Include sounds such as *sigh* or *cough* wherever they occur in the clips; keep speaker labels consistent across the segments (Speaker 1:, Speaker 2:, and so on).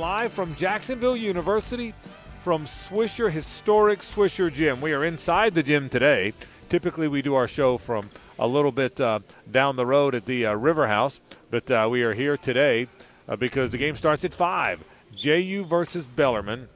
Speaker 1: live from Jacksonville University from Swisher Historic Swisher Gym. We are inside the gym today. Typically, we do our show from a little bit uh, down the road at the uh, River House, but uh, we are here today uh, because the game starts at 5. JU versus Bellarmine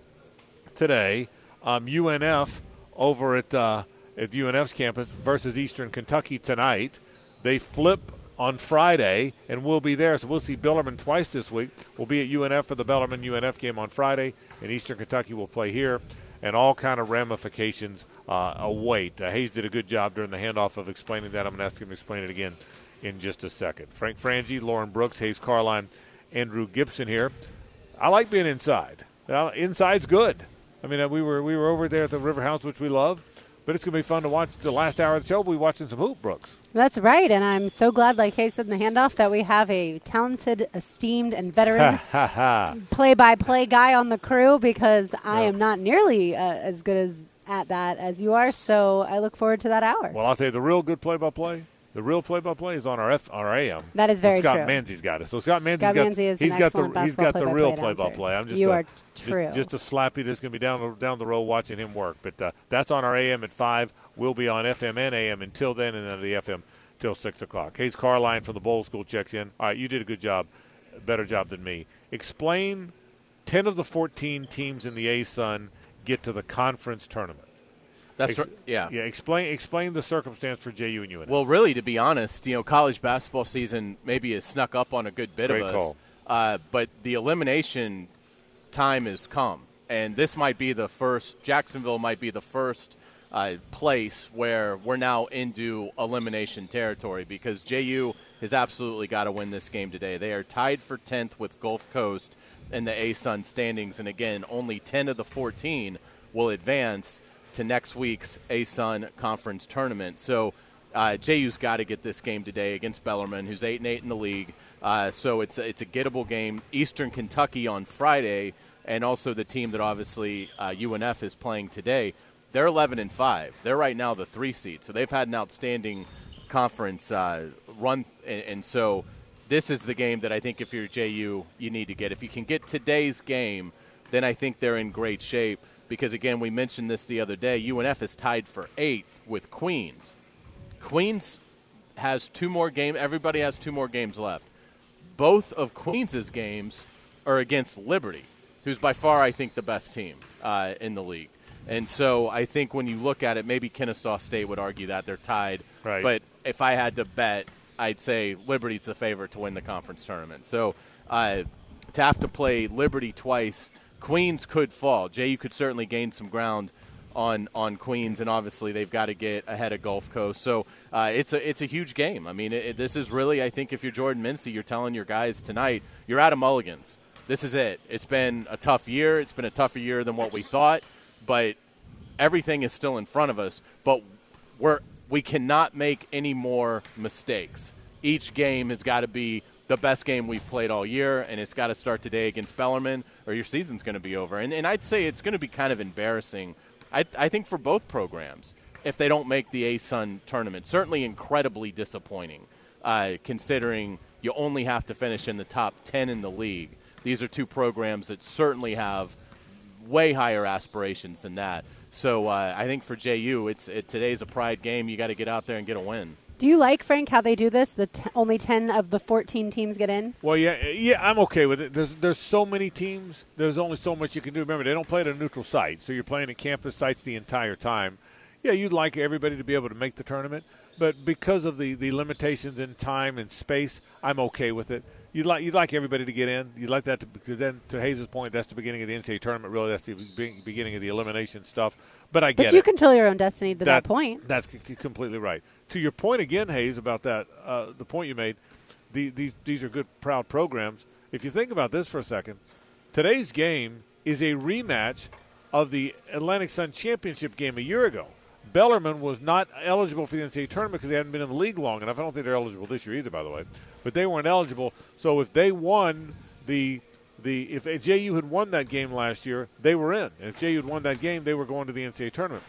Speaker 1: today. Um, UNF over at, uh, at UNF's campus versus Eastern Kentucky tonight. They flip on Friday, and we'll be there. So we'll see Bellarmine twice this week. We'll be at UNF for the Bellarmine UNF game on Friday, and Eastern Kentucky will play here, and all kind of ramifications uh, await. Uh, Hayes did a good job during the handoff of explaining that. I'm going to ask him to explain it again in just a second. Frank Frangie, Lauren Brooks, Hayes Carlisle, Andrew Gibson here. I like being inside. Inside's good. I mean, uh, we were we were over there at the River House, which we love, but it's going to be fun to watch the last hour of the show. We'll be watching some hoop, Brooks.
Speaker 2: That's right, and I'm so glad, like Hayes said in the handoff, that we have a talented, esteemed, and veteran *laughs* play-by-play guy on the crew because I am not nearly uh, as good as at that as you are. So I look forward to that hour.
Speaker 1: Well, I'll tell you, the real good play-by-play, the real play-by-play is on our F, our AM.
Speaker 2: That is very
Speaker 1: Scott
Speaker 2: true.
Speaker 1: Scott Manzi's got it. So Scott Manzi's
Speaker 2: Scott
Speaker 1: got,
Speaker 2: Manzi is
Speaker 1: he's got the he's got the real
Speaker 2: play-by-play.
Speaker 1: I'm just
Speaker 2: You
Speaker 1: a,
Speaker 2: are t-
Speaker 1: just-
Speaker 2: true.
Speaker 1: Just, a slappy that's going to be down the, down the road watching him work. But uh, that's on our AM at five. We'll be on FM and AM until then, and then the FM till six o'clock. Hayes Carlisle from the Bolles School checks in. All right, you did a good job, better job than me. Explain ten of the fourteen teams in the ASUN get to the conference tournament.
Speaker 3: That's
Speaker 1: Ex-
Speaker 3: right. Yeah.
Speaker 1: Yeah, explain explain the circumstance for JU and UNF.
Speaker 3: Well, really, to be honest, you know, college basketball season maybe has snuck up on a good bit
Speaker 1: Great
Speaker 3: of us.
Speaker 1: call.
Speaker 3: Uh, but the elimination time has come, and this might be the first. Jacksonville might be the first uh, place where we're now into elimination territory because JU has absolutely got to win this game today. They are tied for 10th with Gulf Coast in the ASUN standings, and again, only 10 of the 14 will advance to next week's ASUN Conference tournament. So uh, JU's got to get this game today against Bellarmine, who's eight and eight in the league. Uh, so it's it's a gettable game. Eastern Kentucky on Friday, and also the team that obviously uh, UNF is playing today. They're 11 and five. They're right now the three seed. So they've had an outstanding conference uh, run, and, and so this is the game that I think if you're JU, you need to get. If you can get today's game, then I think they're in great shape. Because again, we mentioned this the other day. UNF is tied for eighth with Queens. Queens has two more games. Everybody has two more games left. Both of Queens's games are against Liberty, who's by far, I think, the best team uh, in the league. And so I think when you look at it, maybe Kennesaw State would argue that they're tied.
Speaker 1: Right.
Speaker 3: But if I had to bet, I'd say Liberty's the favorite to win the conference tournament. So uh, to have to play Liberty twice, Queens could fall. JU could certainly gain some ground on on Queens, and obviously they've got to get ahead of Gulf Coast. So uh, it's a it's a huge game. I mean, it- this is really I think if you're Jordan Mincy, you're telling your guys tonight you're out of mulligans. This is it. It's been a tough year. It's been a tougher year than what we thought, but everything is still in front of us. But we're we cannot make any more mistakes. Each game has got to be the best game we've played all year, and it's got to start today against Bellarmine, or your season's going to be over. And, and I'd say it's going to be kind of embarrassing. I, I think for both programs if they don't make the ASUN tournament. Certainly incredibly disappointing, uh, considering you only have to finish in the top 10 in the league. These are two programs that certainly have way higher aspirations than that. So uh, I think for JU, it's it, today's a pride game. You got to get out there and get a win.
Speaker 2: Do you like Frank how they do this? The t- only ten of the fourteen teams get in.
Speaker 1: Well, yeah, yeah, I'm okay with it. There's there's so many teams. There's only so much you can do. Remember, they don't play at a neutral site, so you're playing at campus sites the entire time. Yeah, you'd like everybody to be able to make the tournament, but because of the, the limitations in time and space, I'm okay with it. You'd like you'd like everybody to get in. You'd like that to because then to Hayes' point, that's the beginning of the NCAA tournament. Really, that's the beginning of the elimination stuff. But I get
Speaker 2: But you
Speaker 1: it.
Speaker 2: control your own destiny to that, point.
Speaker 1: That's c- completely right. To your point again, Hayes, about that, uh, the point you made, the, these these are good, proud programs. If you think about this for a second, today's game is a rematch of the Atlantic Sun Championship game a year ago. Bellarmine was not eligible for the NCAA tournament because they hadn't been in the league long enough. I don't think they're eligible this year either, by the way. But they weren't eligible. So if they won the the if JU had won that game last year, they were in. And if JU had won that game, they were going to the NCAA tournament.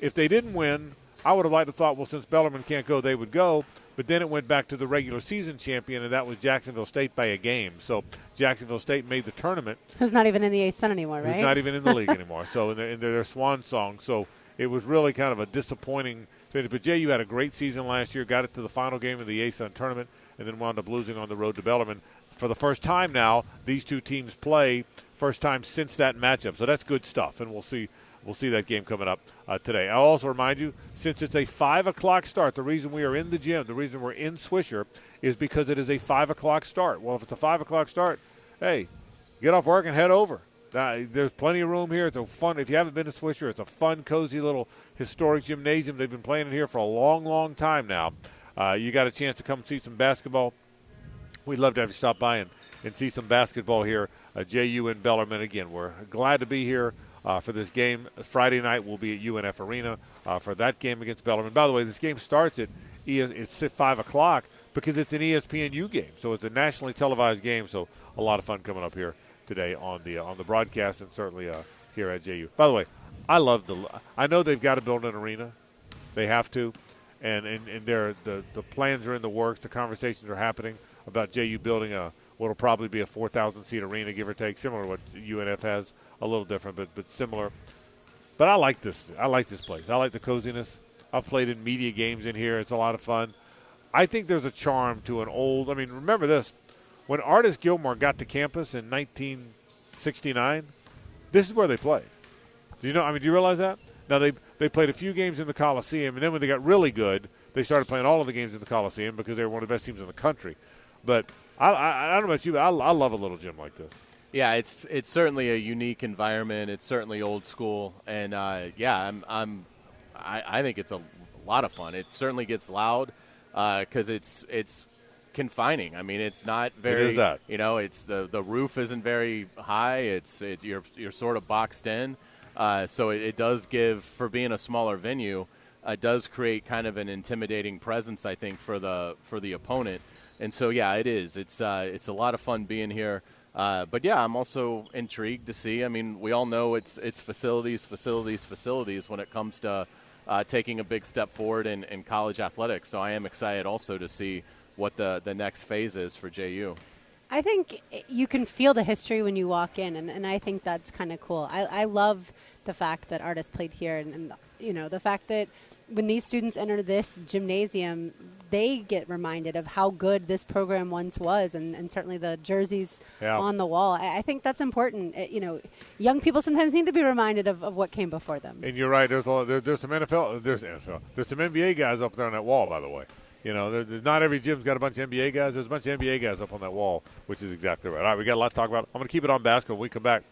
Speaker 1: If they didn't win, I would have liked to thought, well, since Bellarmine can't go, they would go. But then it went back to the regular season champion, and that was Jacksonville State by a game. So Jacksonville State made the tournament.
Speaker 2: Who's not even in the ASUN anymore, right?
Speaker 1: Who's not even in the league *laughs* anymore. So in their, in their swan song. So it was really kind of a disappointing thing. But JU had a great season last year. Got it to the final game of the ASUN tournament, and then wound up losing on the road to Bellarmine. For the first time now, these two teams play. First time since that matchup. So that's good stuff, and we'll see we'll see that game coming up uh, today. I'll also remind you, since it's a 5 o'clock start, the reason we are in the gym, the reason we're in Swisher, is because it is a 5 o'clock start. Well, if it's a 5 o'clock start, hey, get off work and head over. Uh, there's plenty of room here. It's a fun, if you haven't been to Swisher, it's a fun, cozy little historic gymnasium. They've been playing it here for a long, long time now. Uh, you got a chance to come see some basketball. We'd love to have you stop by and, and see some basketball here. Uh, JU and Bellarmine again. We're glad to be here uh, for this game. Friday night we'll be at UNF Arena uh, for that game against Bellarmine. By the way, this game starts at ES- it's at five o'clock because it's an ESPNU game, so it's a nationally televised game. So a lot of fun coming up here today on the uh, on the broadcast and certainly uh, here at JU. By the way, I love the. I know they've got to build an arena, they have to, and and, and the the plans are in the works. The conversations are happening about JU building a what'll probably be a 4,000 seat arena, give or take, similar to what UNF has a little different, but but similar. But I like this. I like this place. I like the coziness. I've played in media games in here. It's a lot of fun. I think there's a charm to an old. I mean, remember this: when Artis Gilmore got to campus in 1969, this is where they played. Do you know? I mean, do you realize that? Now they they played a few games in the Coliseum, and then when they got really good, they started playing all of the games in the Coliseum because they were one of the best teams in the country. But I, I, I don't know about you, but I, I love a little gym like this.
Speaker 3: Yeah, it's it's certainly a unique environment. It's certainly old school, and uh, yeah, I'm, I'm I, I, think it's a lot of fun. It certainly gets loud because uh, it's it's confining. I mean, it's not very.
Speaker 1: It is that.
Speaker 3: You know, it's the the roof isn't very high. It's it, you're you're sort of boxed in, uh, so it, it, does give for being a smaller venue. It does create kind of an intimidating presence, I think, for the for the opponent. And so, yeah, it is. It's uh, it's a lot of fun being here. Uh, but yeah, I'm also intrigued to see. I mean, we all know it's it's facilities, facilities, facilities when it comes to uh, taking a big step forward in, in college athletics. So I am excited also to see what the the next phase is for JU.
Speaker 2: I think you can feel the history when you walk in, and, and I think that's kind of cool. I, I love the fact that Artis played here, and, and you know the fact that when these students enter this gymnasium, they get reminded of how good this program once was, and, and certainly the jerseys yeah. on the wall. I, I, think that's important. It, you know, young people sometimes need to be reminded of, of what came before them.
Speaker 1: And you're right. There's a, there, there's some NFL, there's NFL, there's some NBA guys up there on that wall. By the way, you know, there's not every gym's got a bunch of NBA guys. There's a bunch of NBA guys up on that wall, which is exactly right. All right, we got a lot to talk about. I'm going to keep it on basketball. When we come back.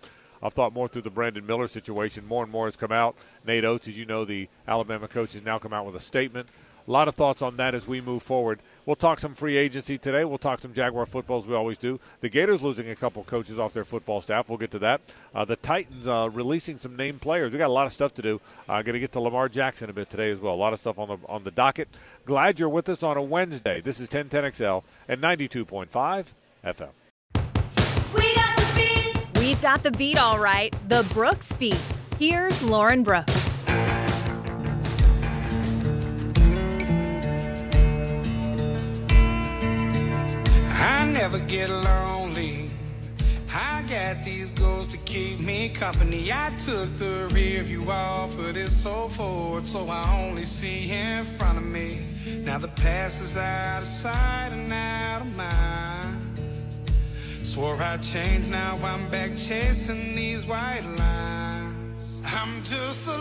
Speaker 1: I've thought more through the Brandon Miller situation. More and more has come out. Nate Oats, as you know, the Alabama coach, has now come out with a statement. A lot of thoughts on that as we move forward. We'll talk some free agency today. We'll talk some Jaguar football as we always do. The Gators losing a couple coaches off their football staff. We'll get to that. Uh, the Titans uh, releasing some named players. We got a lot of stuff to do. Uh, Going to get to Lamar Jackson a bit today as well. A lot of stuff on the on the docket. Glad you're with us on a Wednesday. This is 1010XL and 92.5 FM.
Speaker 4: We got the beat. We've got the beat all right. The Brooks beat. Here's Lauren Brooks.
Speaker 5: I never get lonely. I got these goals to keep me company. I took the rear view off, but it's so forward, so I only see in front of me. Now the past is out of sight and out of mind. Swore I'd change, now I'm back chasing these white lines. I'm just a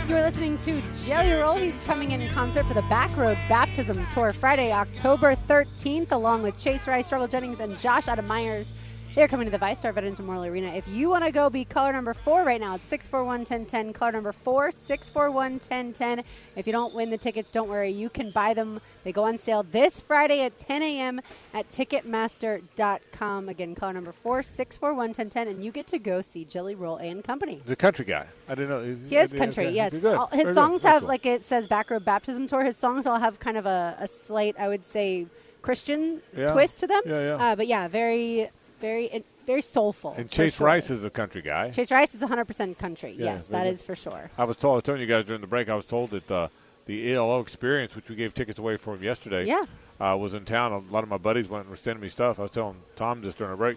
Speaker 5: long
Speaker 2: you're listening to Jelly Roll. He's coming in concert for the Backroad Baptism Tour Friday, October 13th, along with Chase Rice, Struggle Jennings, and Josh Adam Myers. They're coming to the VyStar Veterans Memorial Arena. If you want to go be color number four right now, it's 641 1010. Color number four, 641 1010. If you don't win the tickets, don't worry. You can buy them. They go on sale this Friday at 10 a.m. at Ticketmaster.com. Again, color number four, 641 1010. And you get to go see Jelly Roll and Company.
Speaker 1: The country guy. I didn't know.
Speaker 2: He is country, yes. All, his Very songs good. have, cool. like it says, Back Backroad Baptism Tour. His songs all have kind of a, a slight, I would say, Christian
Speaker 1: yeah.
Speaker 2: twist to them.
Speaker 1: Yeah, yeah.
Speaker 2: Uh, but yeah, very very very soulful.
Speaker 1: And Chase
Speaker 2: sure.
Speaker 1: Rice is a country guy.
Speaker 2: Chase Rice is 100% country. Yeah, yes, that is for sure.
Speaker 1: I was told, I was telling you guys during the break, I was told that uh, the ELO experience, which we gave tickets away for him yesterday.
Speaker 2: Yeah.
Speaker 1: Uh, was in town. A lot of my buddies went and were sending me stuff. I was telling Tom just during a break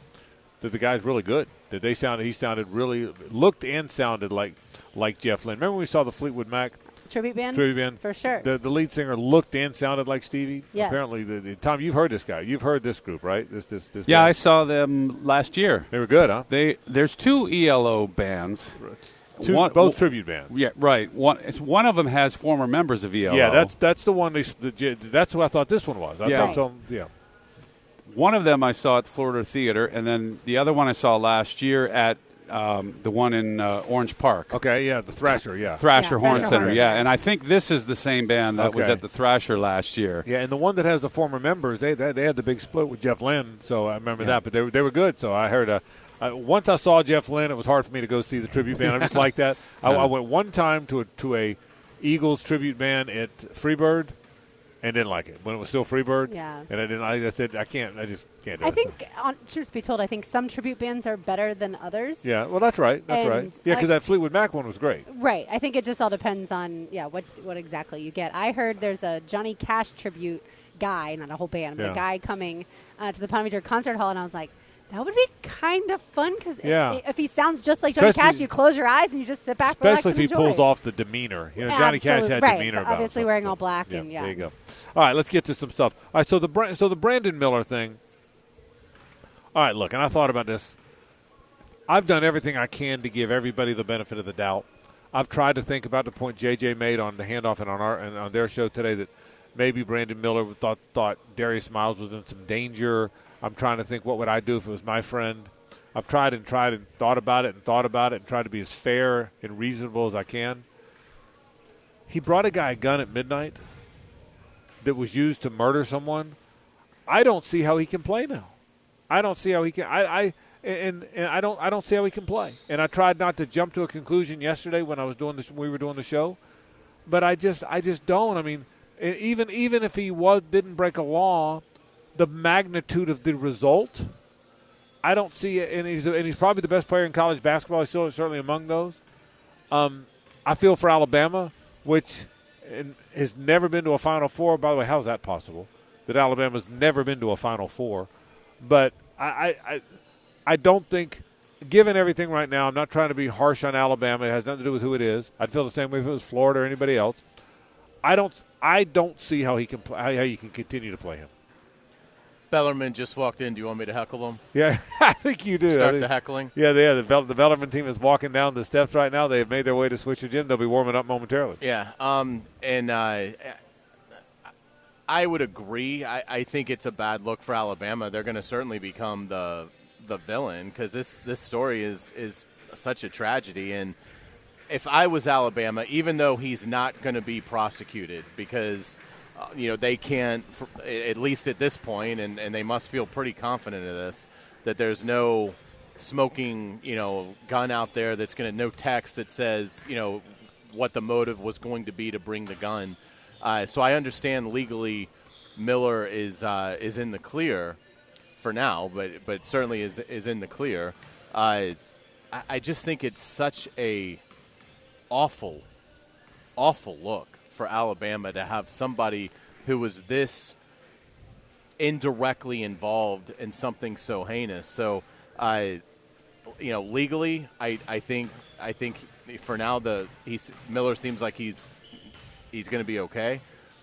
Speaker 1: that the guy's really good. That they sounded, he sounded really, looked and sounded like like Jeff Lynne. Remember when we saw the Fleetwood Mac
Speaker 2: Tribute band?
Speaker 1: tribute band?
Speaker 2: For sure.
Speaker 1: The, the lead singer looked and sounded like Stevie.
Speaker 2: Yes.
Speaker 1: Apparently, the, the, Tom, you've heard this guy. You've heard this group, right? This this this.
Speaker 6: Yeah,
Speaker 1: band.
Speaker 6: I saw them last year.
Speaker 1: They were good, huh?
Speaker 6: They there's two ELO bands.
Speaker 1: Two,
Speaker 6: One-
Speaker 1: both tribute bands.
Speaker 6: Yeah, right. One it's, one of them has former members of ELO.
Speaker 1: Yeah, that's that's the one. They, the, that's what I thought this one was. I
Speaker 6: Yeah.
Speaker 1: thought
Speaker 2: Right.
Speaker 1: some- yeah.
Speaker 6: one of them I saw at the Florida Theater, and then the other one I saw last year at um, the one in uh, Orange Park.
Speaker 1: Okay, yeah, the Thrasher, yeah.
Speaker 6: Thrasher
Speaker 2: Yeah,
Speaker 6: Horn
Speaker 2: Thrasher
Speaker 6: Center,
Speaker 2: Horn.
Speaker 6: yeah, and I think this is the same band that was at the Thrasher last year.
Speaker 1: Yeah, and the one that has the former members, they they, they had the big split with Jeff Lynne, so I remember
Speaker 6: Yeah.
Speaker 1: that. But they were they were good. So I heard. Uh, once I saw Jeff Lynne, it was hard for me to go see the tribute band. I just *laughs* like that. I, I went one time to a to a Eagles tribute band at Freebird, and didn't like it when it was still Freebird.
Speaker 2: Yeah.
Speaker 1: and I didn't. I, I said I can't. I just can't do
Speaker 2: I think, on, truth be told, I think some tribute bands are better than others.
Speaker 1: Yeah, well, that's right. That's right. Yeah, because that Fleetwood Mac one was great.
Speaker 2: Right. I think it just all depends on yeah what what exactly you get. I heard there's a Johnny Cash tribute guy, not a whole band, but
Speaker 1: Yeah.
Speaker 2: a guy coming uh, to the Palm Beach Concert Hall, and I was like. That would be kind of fun because
Speaker 1: Yeah.
Speaker 2: if he sounds just like Johnny
Speaker 1: Especially-
Speaker 2: Cash, you close your eyes and you just sit back,
Speaker 1: Especially if
Speaker 2: and
Speaker 1: he
Speaker 2: enjoy.
Speaker 1: pulls off the demeanor. You know, Johnny Cash had
Speaker 2: Right,
Speaker 1: demeanor
Speaker 2: obviously wearing all black and, yeah.
Speaker 1: There you go. All right, let's get to some stuff. All right, so the so the Brandon Miller thing. All right, look, and I thought about this. I've done everything I can to give everybody the benefit of the doubt. I've tried to think about the point JJ made on the handoff and on our and on their show today that maybe Brandon Miller thought thought Darius Miles was in some danger. I'm trying to think what would I do if it was my friend. I've tried and tried and thought about it and thought about it and tried to be as fair and reasonable as I can. He brought a guy a gun at midnight that was used to murder someone. I don't see how he can play now. I don't see how he can. I, I and, and I don't I don't see how he can play. And I tried not to jump to a conclusion yesterday when I was doing this. We were doing the show, but I just I just don't. I mean, even even if he was didn't break a law, the magnitude of the result, I don't see it. And he's and he's probably the best player in college basketball. He's still certainly among those. Um, I feel for Alabama, which has never been to a Final Four. By the way, how's that possible? That Alabama's never been to a Final Four, but I, I, I, don't think, given everything right now, I'm not trying to be harsh on Alabama. It has nothing to do with who it is. I'd feel the same way if it was Florida or anybody else. I don't, I don't see how he can, play, how you can continue to play him.
Speaker 3: Bellarmine just walked in. Do you want me to heckle him?
Speaker 1: Yeah, *laughs* I think you do.
Speaker 3: Start
Speaker 1: think-
Speaker 3: the heckling.
Speaker 1: Yeah, they are. The, Vel- the Bellarmine team is walking down the steps right now. They have made their way to Swisher Gym. They'll be warming up momentarily.
Speaker 3: Yeah, um, and uh, I would agree. I, I think it's a bad look for Alabama. They're going to certainly become the the villain because this this story is is such a tragedy. And if I was Alabama, even though he's not going to be prosecuted because uh, you know they can't, for, at least at this point, and, and they must feel pretty confident of this that there's no smoking you know gun out there that's going to no text that says you know what the motive was going to be to bring the gun. Uh, so I understand legally Miller is uh, is in the clear for now, but but certainly is is in the clear. Uh, I, I just think it's such a awful, awful look for Alabama to have somebody who was this indirectly involved in something so heinous. So, uh, you know, legally, I, I think I think for now the he's Miller seems like he's he's going to be okay.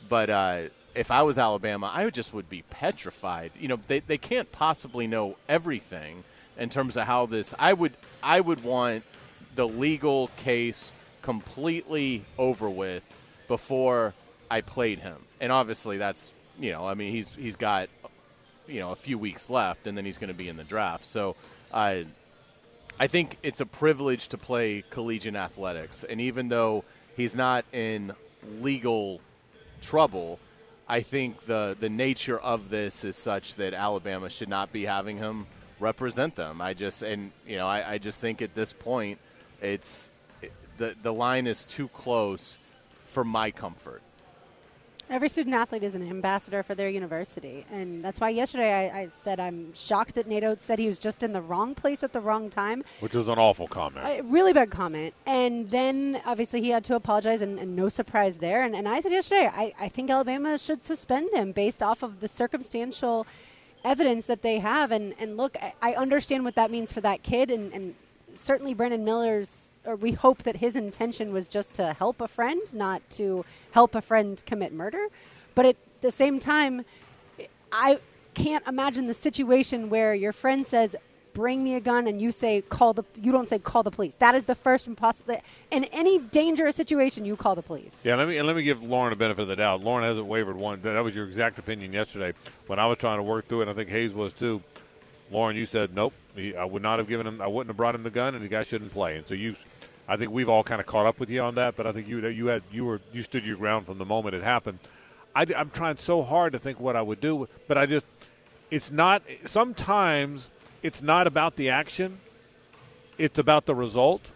Speaker 3: But uh, if I was Alabama, I would just would be petrified. You know, they they can't possibly know everything in terms of how this. I would I would want the legal case completely over with before I played him. And obviously, that's you know, I mean, he's he's got you know a few weeks left, and then he's going to be in the draft. So. Uh, I think it's a privilege to play collegiate athletics. And even though he's not in legal trouble, I think the, the nature of this is such that Alabama should not be having him represent them. I just, and, you know, I, I just think at this point, it's the, the line is too close for my comfort.
Speaker 2: Every student athlete is an ambassador for their university. And that's why yesterday I, I said I'm shocked that Nate Oats said he was just in the wrong place at the wrong time.
Speaker 1: Which was an awful comment.
Speaker 2: A really bad comment. And then obviously he had to apologize, and, and no surprise there. And, and I said yesterday, I, I think Alabama should suspend him based off of the circumstantial evidence that they have. And, and look, I, I understand what that means for that kid, and, and certainly Brandon Miller's or we hope that his intention was just to help a friend, not to help a friend commit murder. But at the same time, I can't imagine the situation where your friend says, "Bring me a gun," and you say, "Call the." You don't say, "Call the police." That is the first impossible. In any dangerous situation, you call the police.
Speaker 1: Yeah, let me let me give Lauren a benefit of the doubt. Lauren hasn't wavered one. That was your exact opinion yesterday when I was trying to work through it. I think Hayes was too. Lauren, you said nope. He, I would not have given him. I wouldn't have brought him the gun, and the guy shouldn't play. And so you I think we've all kind of caught up with you on that, but I think you you had you were you stood your ground from the moment it happened. I, am trying so hard to think what I would do, but I just it's not. Sometimes it's not about the action; it's about the result,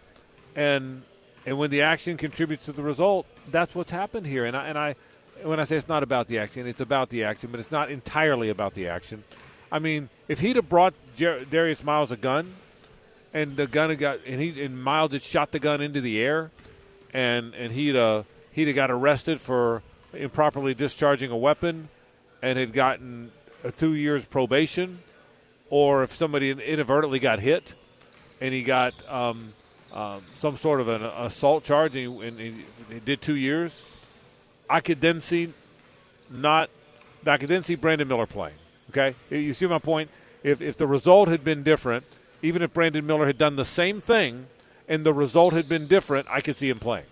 Speaker 1: and and when the action contributes to the result, that's what's happened here. And I and I when I say it's not about the action, it's about the action, but it's not entirely about the action. I mean, if he'd have brought Jer- Darius Miles a gun and the gun got and he and Miles had shot the gun into the air, and and he'd uh he'd have got arrested for improperly discharging a weapon, and had gotten a two years probation, or if somebody inadvertently got hit, and he got um, um, some sort of an assault charge, and he, and he, he did two years. I could then see not. I could then see Brandon Miller playing. Okay, you see my point. If if the result had been different even if Brandon Miller had done the same thing and the result had been different, I could see him playing.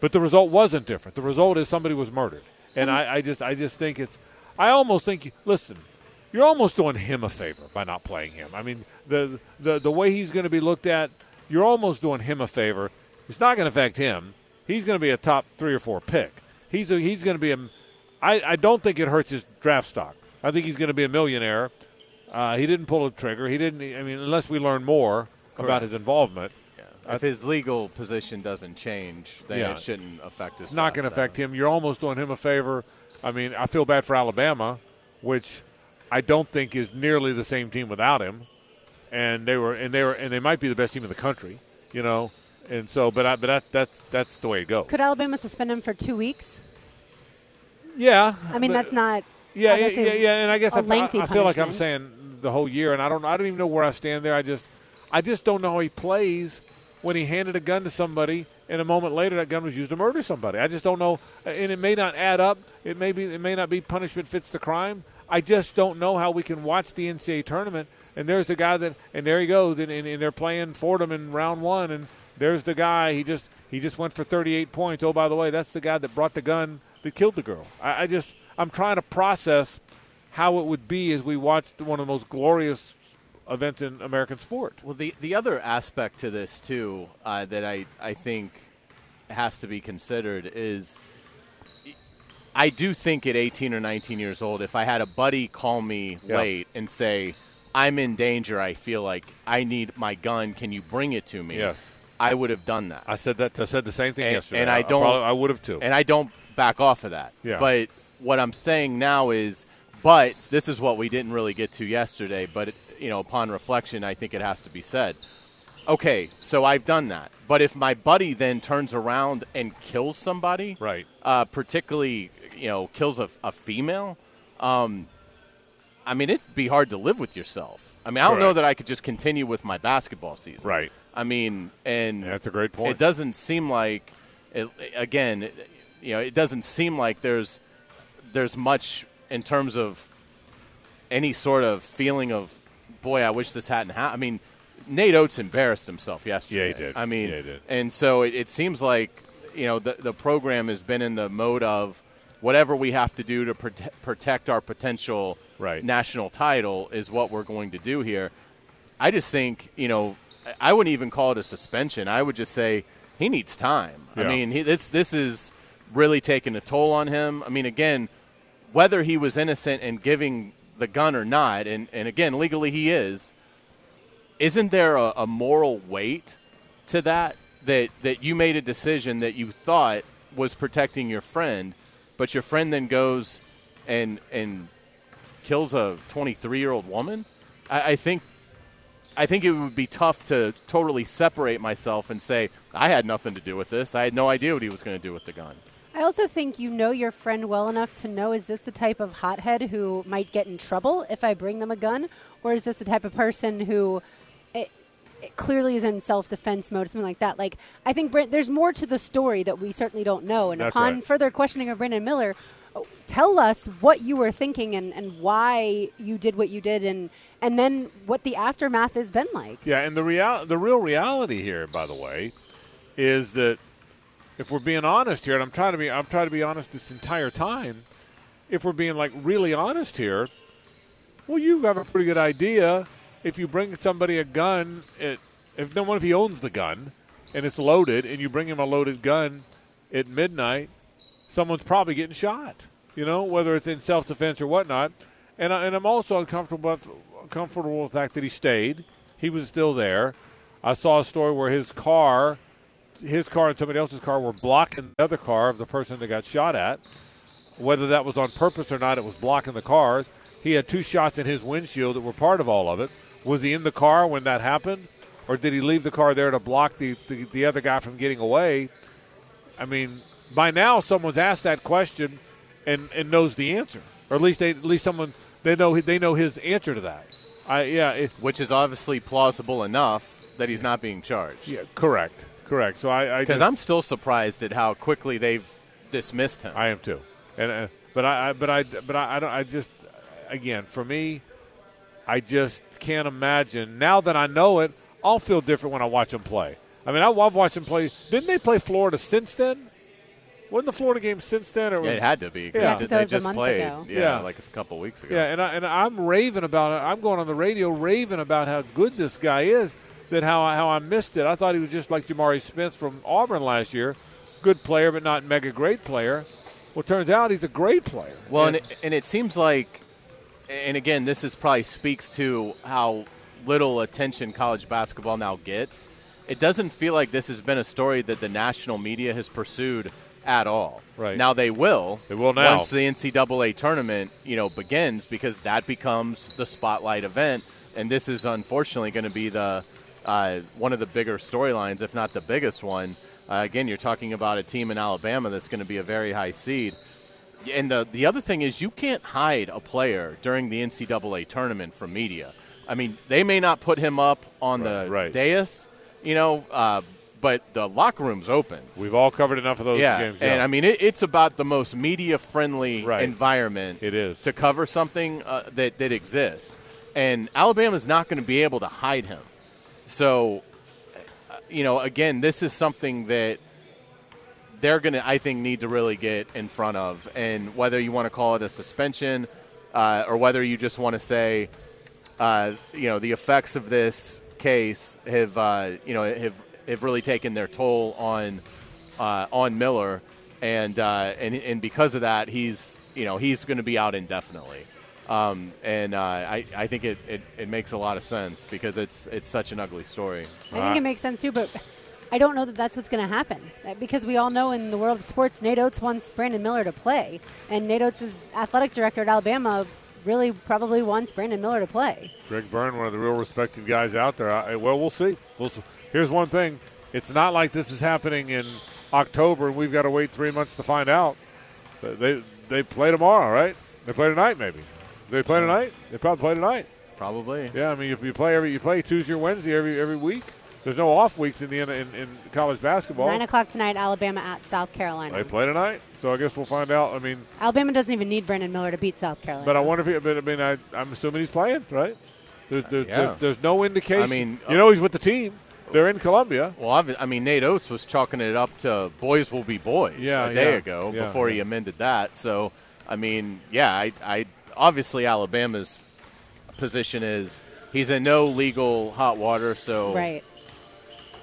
Speaker 1: But the result wasn't different. The result is somebody was murdered, and I, I just I just think it's. I almost think listen, you're almost doing him a favor by not playing him. I mean the the the way he's going to be looked at, you're almost doing him a favor. It's not going to affect him. He's going to be a top three or four pick. He's a, he's going to be a. I, I don't think it hurts his draft stock. I think he's going to be a millionaire. Uh, he didn't pull a trigger. He didn't. I mean, unless we learn more Correct. about his involvement.
Speaker 3: Yeah. If his legal position doesn't change, then yeah. it shouldn't affect his.
Speaker 1: It's not going to affect him. You're almost doing him a favor. I mean, I feel bad for Alabama, which I don't think is nearly the same team without him. And they were, and they were, and they might be the best team in the country. You know, and so, but I, but that, that's that's the way it goes.
Speaker 2: Could Alabama suspend him for two weeks?
Speaker 1: Yeah.
Speaker 2: I mean, that's not.
Speaker 1: Yeah, yeah, yeah, yeah, and I guess I, I, feel like I'm saying the whole year, and I don't I don't even know where I stand there. I just I just don't know how he plays when he handed a gun to somebody and a moment later that gun was used to murder somebody. I just don't know, and it may not add up. It may be it may not be punishment fits the crime. I just don't know how we can watch the NCAA tournament and there's the guy that and there he goes and, and, and they're playing Fordham in round one and there's the guy he just he just went for 38 points. Oh by the way, that's the guy that brought the gun that killed the girl. I, I just I'm trying to process how it would be as we watched one of the most glorious events in American sport.
Speaker 3: Well, the the other aspect to this too uh, that I I think has to be considered is. I do think at 18 or 19 years old, if I had a buddy call me yeah. late and say, I'm in danger, I feel like I need my gun, can you bring it to me?
Speaker 1: Yes.
Speaker 3: I would have done that.
Speaker 1: I said that. I said the same thing
Speaker 3: and,
Speaker 1: yesterday.
Speaker 3: And I don't. I,
Speaker 1: I would have too.
Speaker 3: And I don't back off of that.
Speaker 1: Yeah.
Speaker 3: But what I'm saying now is but this is what we didn't really get to yesterday. But you know, upon reflection, I think it has to be said. Okay, so I've done that. But if my buddy then turns around and kills somebody,
Speaker 1: right?
Speaker 3: Uh, particularly, you know, kills a, a female. Um, I mean, it'd be hard to live with yourself. I mean, I don't know that I could just continue with my basketball season.
Speaker 1: Right.
Speaker 3: I mean, and
Speaker 1: that's a great point.
Speaker 3: It doesn't seem like, it, again, it, you know, it doesn't seem like there's there's much in terms of any sort of feeling of, boy, I wish this hadn't happened. I mean, Nate Oats embarrassed himself yesterday.
Speaker 1: Yeah, he did.
Speaker 3: I mean,
Speaker 1: yeah, he did.
Speaker 3: and so it, it seems like you know the the program has been in the mode of whatever we have to do to prote- protect our potential
Speaker 1: right.
Speaker 3: national title is what we're going to do here. I just think you know I wouldn't even call it a suspension. I would just say he needs time.
Speaker 1: Yeah.
Speaker 3: I mean, he, this this is really taking a toll on him. I mean, again, whether he was innocent in giving the gun or not, and, and again, legally he is, isn't there a, a moral weight to that, that? That you made a decision that you thought was protecting your friend, but your friend then goes and and kills a 23 year old woman. I, I think I think it would be tough to totally separate myself and say I had nothing to do with this. I had no idea what he was going to do with the gun.
Speaker 2: I also think you know your friend well enough to know is this the type of hothead who might get in trouble if I bring them a gun? Or is this the type of person who it, it clearly is in self defense mode, something like that? Like, I think Brent, there's more to the story that we certainly don't know. And
Speaker 1: That's
Speaker 2: upon
Speaker 1: right.
Speaker 2: further questioning of Brandon Miller, tell us what you were thinking and, and why you did what you did and, and then what the aftermath has been like.
Speaker 1: Yeah, and the real the real reality here, by the way, is that if we're being honest here, and I'm trying to be I'm trying to be honest this entire time, if we're being like really honest here, well, you have a pretty good idea if you bring somebody a gun. It, if no one if he owns the gun and it's loaded, and you bring him a loaded gun at midnight, someone's probably getting shot. You know, whether it's in self defense or whatnot. And I, and I'm also uncomfortable uncomfortable with the fact that he stayed. He was still there. I saw a story where his car, his car and somebody else's car were blocking the other car of the person that got shot at. Whether that was on purpose or not, it was blocking the cars. He had two shots in his windshield that were part of all of it. Was he in the car when that happened, or did he leave the car there to block the, the, the other guy from getting away? I mean, by now someone's asked that question and, and knows the answer, or at least they, at least someone they know they know his answer to that. I yeah, it,
Speaker 3: Which is obviously plausible enough that he's not being charged.
Speaker 1: yeah, correct, correct. So I
Speaker 3: Because
Speaker 1: because
Speaker 3: I'm still surprised at how quickly they've dismissed him.
Speaker 1: I am too, and uh, but I, I but I but I, I don't I just again for me, I just can't imagine now that I know it. I'll feel different when I watch them play. I mean, I, I've watched them play. Didn't they play Florida since then? Wasn't the Florida game since then? Or
Speaker 3: Yeah, it had to be.
Speaker 1: Yeah,
Speaker 3: they- they
Speaker 2: that was a
Speaker 3: just played. Yeah,
Speaker 1: Yeah.
Speaker 3: like a couple weeks ago.
Speaker 1: Yeah, and I, and I'm raving about it. I'm going on the radio raving about how good this guy is. That how how I missed it. I thought he was just like Jabari Smith from Auburn last year, good player but not mega great player. Well, turns out he's a great player.
Speaker 3: Well, and it, and it seems like, and again, this is probably speaks to how little attention college basketball now gets. It doesn't feel like this has been a story that the national media has pursued at all.
Speaker 1: Right.
Speaker 3: now, they will.
Speaker 1: They will now.
Speaker 3: once the NCAA tournament, you know, begins because that becomes the spotlight event, and this is unfortunately going to be the uh, one of the bigger storylines, if not the biggest one. Uh, again, you're talking about a team in Alabama that's going to be a very high seed. And the, the other thing is, you can't hide a player during the NCAA tournament from media. I mean, they may not put him up on
Speaker 1: Right,
Speaker 3: the
Speaker 1: right.
Speaker 3: dais, you know, uh, but the locker room's open.
Speaker 1: We've all covered enough of those
Speaker 3: yeah,
Speaker 1: games.
Speaker 3: and I mean, it, it's about the most media-friendly
Speaker 1: Right.
Speaker 3: environment
Speaker 1: It is.
Speaker 3: to cover something uh, that that exists, and Alabama's not going to be able to hide him. So, uh, you know, again, this is something that they're going to, I think, need to really get in front of. And whether you want to call it a suspension uh, or whether you just want to say, uh, you know, the effects of this case have, uh, you know, have have really taken their toll on uh, on Miller, and uh, and and because of that, he's you know he's going to be out indefinitely. Um, and uh, I, I think it, it, it makes a lot of sense because it's it's such an ugly story.
Speaker 2: I think it makes sense too, but I don't know that that's what's going to happen Uh, because we all know in the world of sports, Nate Oats wants Brandon Miller to play, and Nate Oats is athletic director at Alabama. Really, probably wants Brandon Miller to play.
Speaker 1: Greg Byrne, one of the real respected guys out there. I, well, we'll see. We'll see. Here's one thing: it's not like this is happening in October and we've got to wait three months to find out. They they play tomorrow, right? They play tonight, maybe. They play tonight. They probably play tonight.
Speaker 3: Probably.
Speaker 1: Yeah, I mean, if you play every you play Tuesday or Wednesday every every week. There's no off weeks in the in, in college basketball.
Speaker 2: Nine o'clock tonight, Alabama at South Carolina.
Speaker 1: They play tonight, so I guess we'll find out. I mean,
Speaker 2: Alabama doesn't even need Brandon Miller to beat South Carolina.
Speaker 1: but I wonder if he. But I mean, I, I'm assuming he's playing, right? There's there's,
Speaker 3: Yeah.
Speaker 1: there's, there's no indication.
Speaker 3: I mean,
Speaker 1: you know, he's with the team. They're in Columbia.
Speaker 3: Well, obvi- I mean, Nate Oats was chalking it up to "boys will be boys"
Speaker 1: Yeah,
Speaker 3: a day
Speaker 1: yeah,
Speaker 3: ago
Speaker 1: yeah,
Speaker 3: before he amended that. So, I mean, yeah, I, I obviously Alabama's position is he's in no legal hot water. So,
Speaker 2: Right.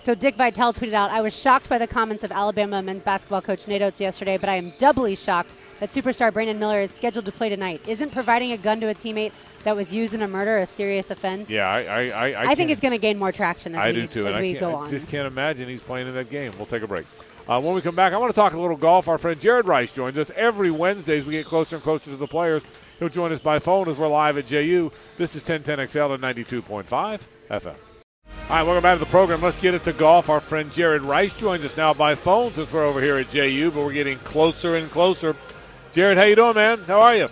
Speaker 2: So Dick Vitale tweeted out, I was shocked by the comments of Alabama men's basketball coach Nate Oats yesterday, but I am doubly shocked that superstar Brandon Miller is scheduled to play tonight. Isn't providing a gun to a teammate that was used in a murder a serious offense?
Speaker 1: Yeah, I I I, I,
Speaker 2: I, think it's going to gain more traction as
Speaker 1: I
Speaker 2: we,
Speaker 1: do too,
Speaker 2: as we
Speaker 1: I, can't, I just can't imagine he's playing in that game. We'll take a break. Uh, when we come back, I want to talk a little golf. Our friend Jared Rice joins us every Wednesday as we get closer and closer to the players. He'll join us by phone as we're live at JU. This is 1010XL at 92.5 FM. All right, welcome back to the program. Let's get it to golf. Our friend Jared Rice joins us now by phone since we're over here at JU, but we're getting closer and closer. Jared, how you doing, man? How are you?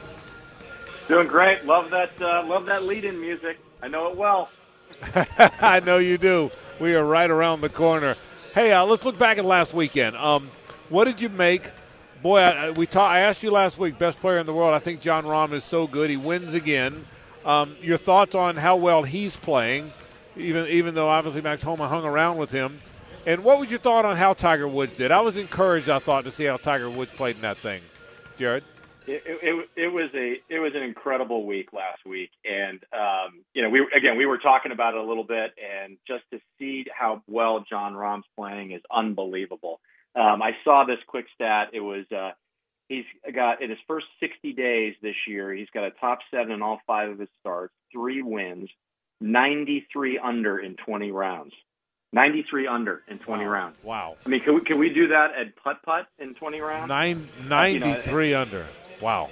Speaker 7: Doing great. Love that. Uh, love that lead-in music. I know it well. *laughs*
Speaker 1: I know you do. We are right around the corner. Hey, uh, let's look back at last weekend. Um, what did you make? Boy, I, we ta- I asked you last week, best player in the world. I think Jon Rahm is so good. He wins again. Um, your thoughts on how well he's playing, even even though obviously Max Homa hung around with him. And what was your thought on how Tiger Woods did? I was encouraged, I thought, to see how Tiger Woods played in that thing. Jared?
Speaker 7: It, it, it was a it was an incredible week last week, and um, you know we again we were talking about it a little bit, and just to see how well Jon Rahm's playing is unbelievable. Um, I saw this quick stat. It was uh, he's got in his first 60 days this year, he's got a top seven in all five of his starts, three wins, 93 under in 20 rounds. 93 under in 20
Speaker 1: wow.
Speaker 7: rounds.
Speaker 1: Wow.
Speaker 7: I mean, can we, can we do that at putt putt in 20 rounds?
Speaker 1: Nine, 93 you know, under. Wow.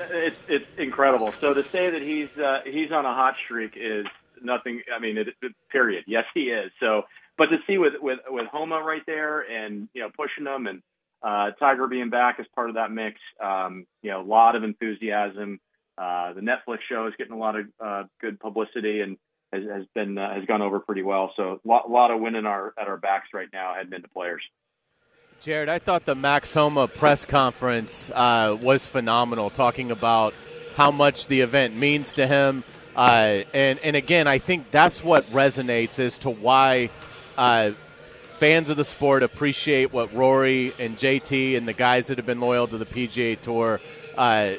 Speaker 7: It's it's incredible. So to say that he's uh, he's on a hot streak is nothing. I mean, it, it, period. Yes, he is. So, but to see with with with Homa right there and you know pushing them and uh, Tiger being back as part of that mix, um, you know, a lot of enthusiasm. Uh, the Netflix show is getting a lot of uh, good publicity and has, has been uh, has gone over pretty well. So a lot, lot of winning our at our backs right now heading into players.
Speaker 3: Jared, I thought the Max Homa press conference uh, was phenomenal, talking about how much the event means to him. Uh, and, and again, I think that's what resonates as to why uh, fans of the sport appreciate what Rory and JT and the guys that have been loyal to the PGA Tour uh,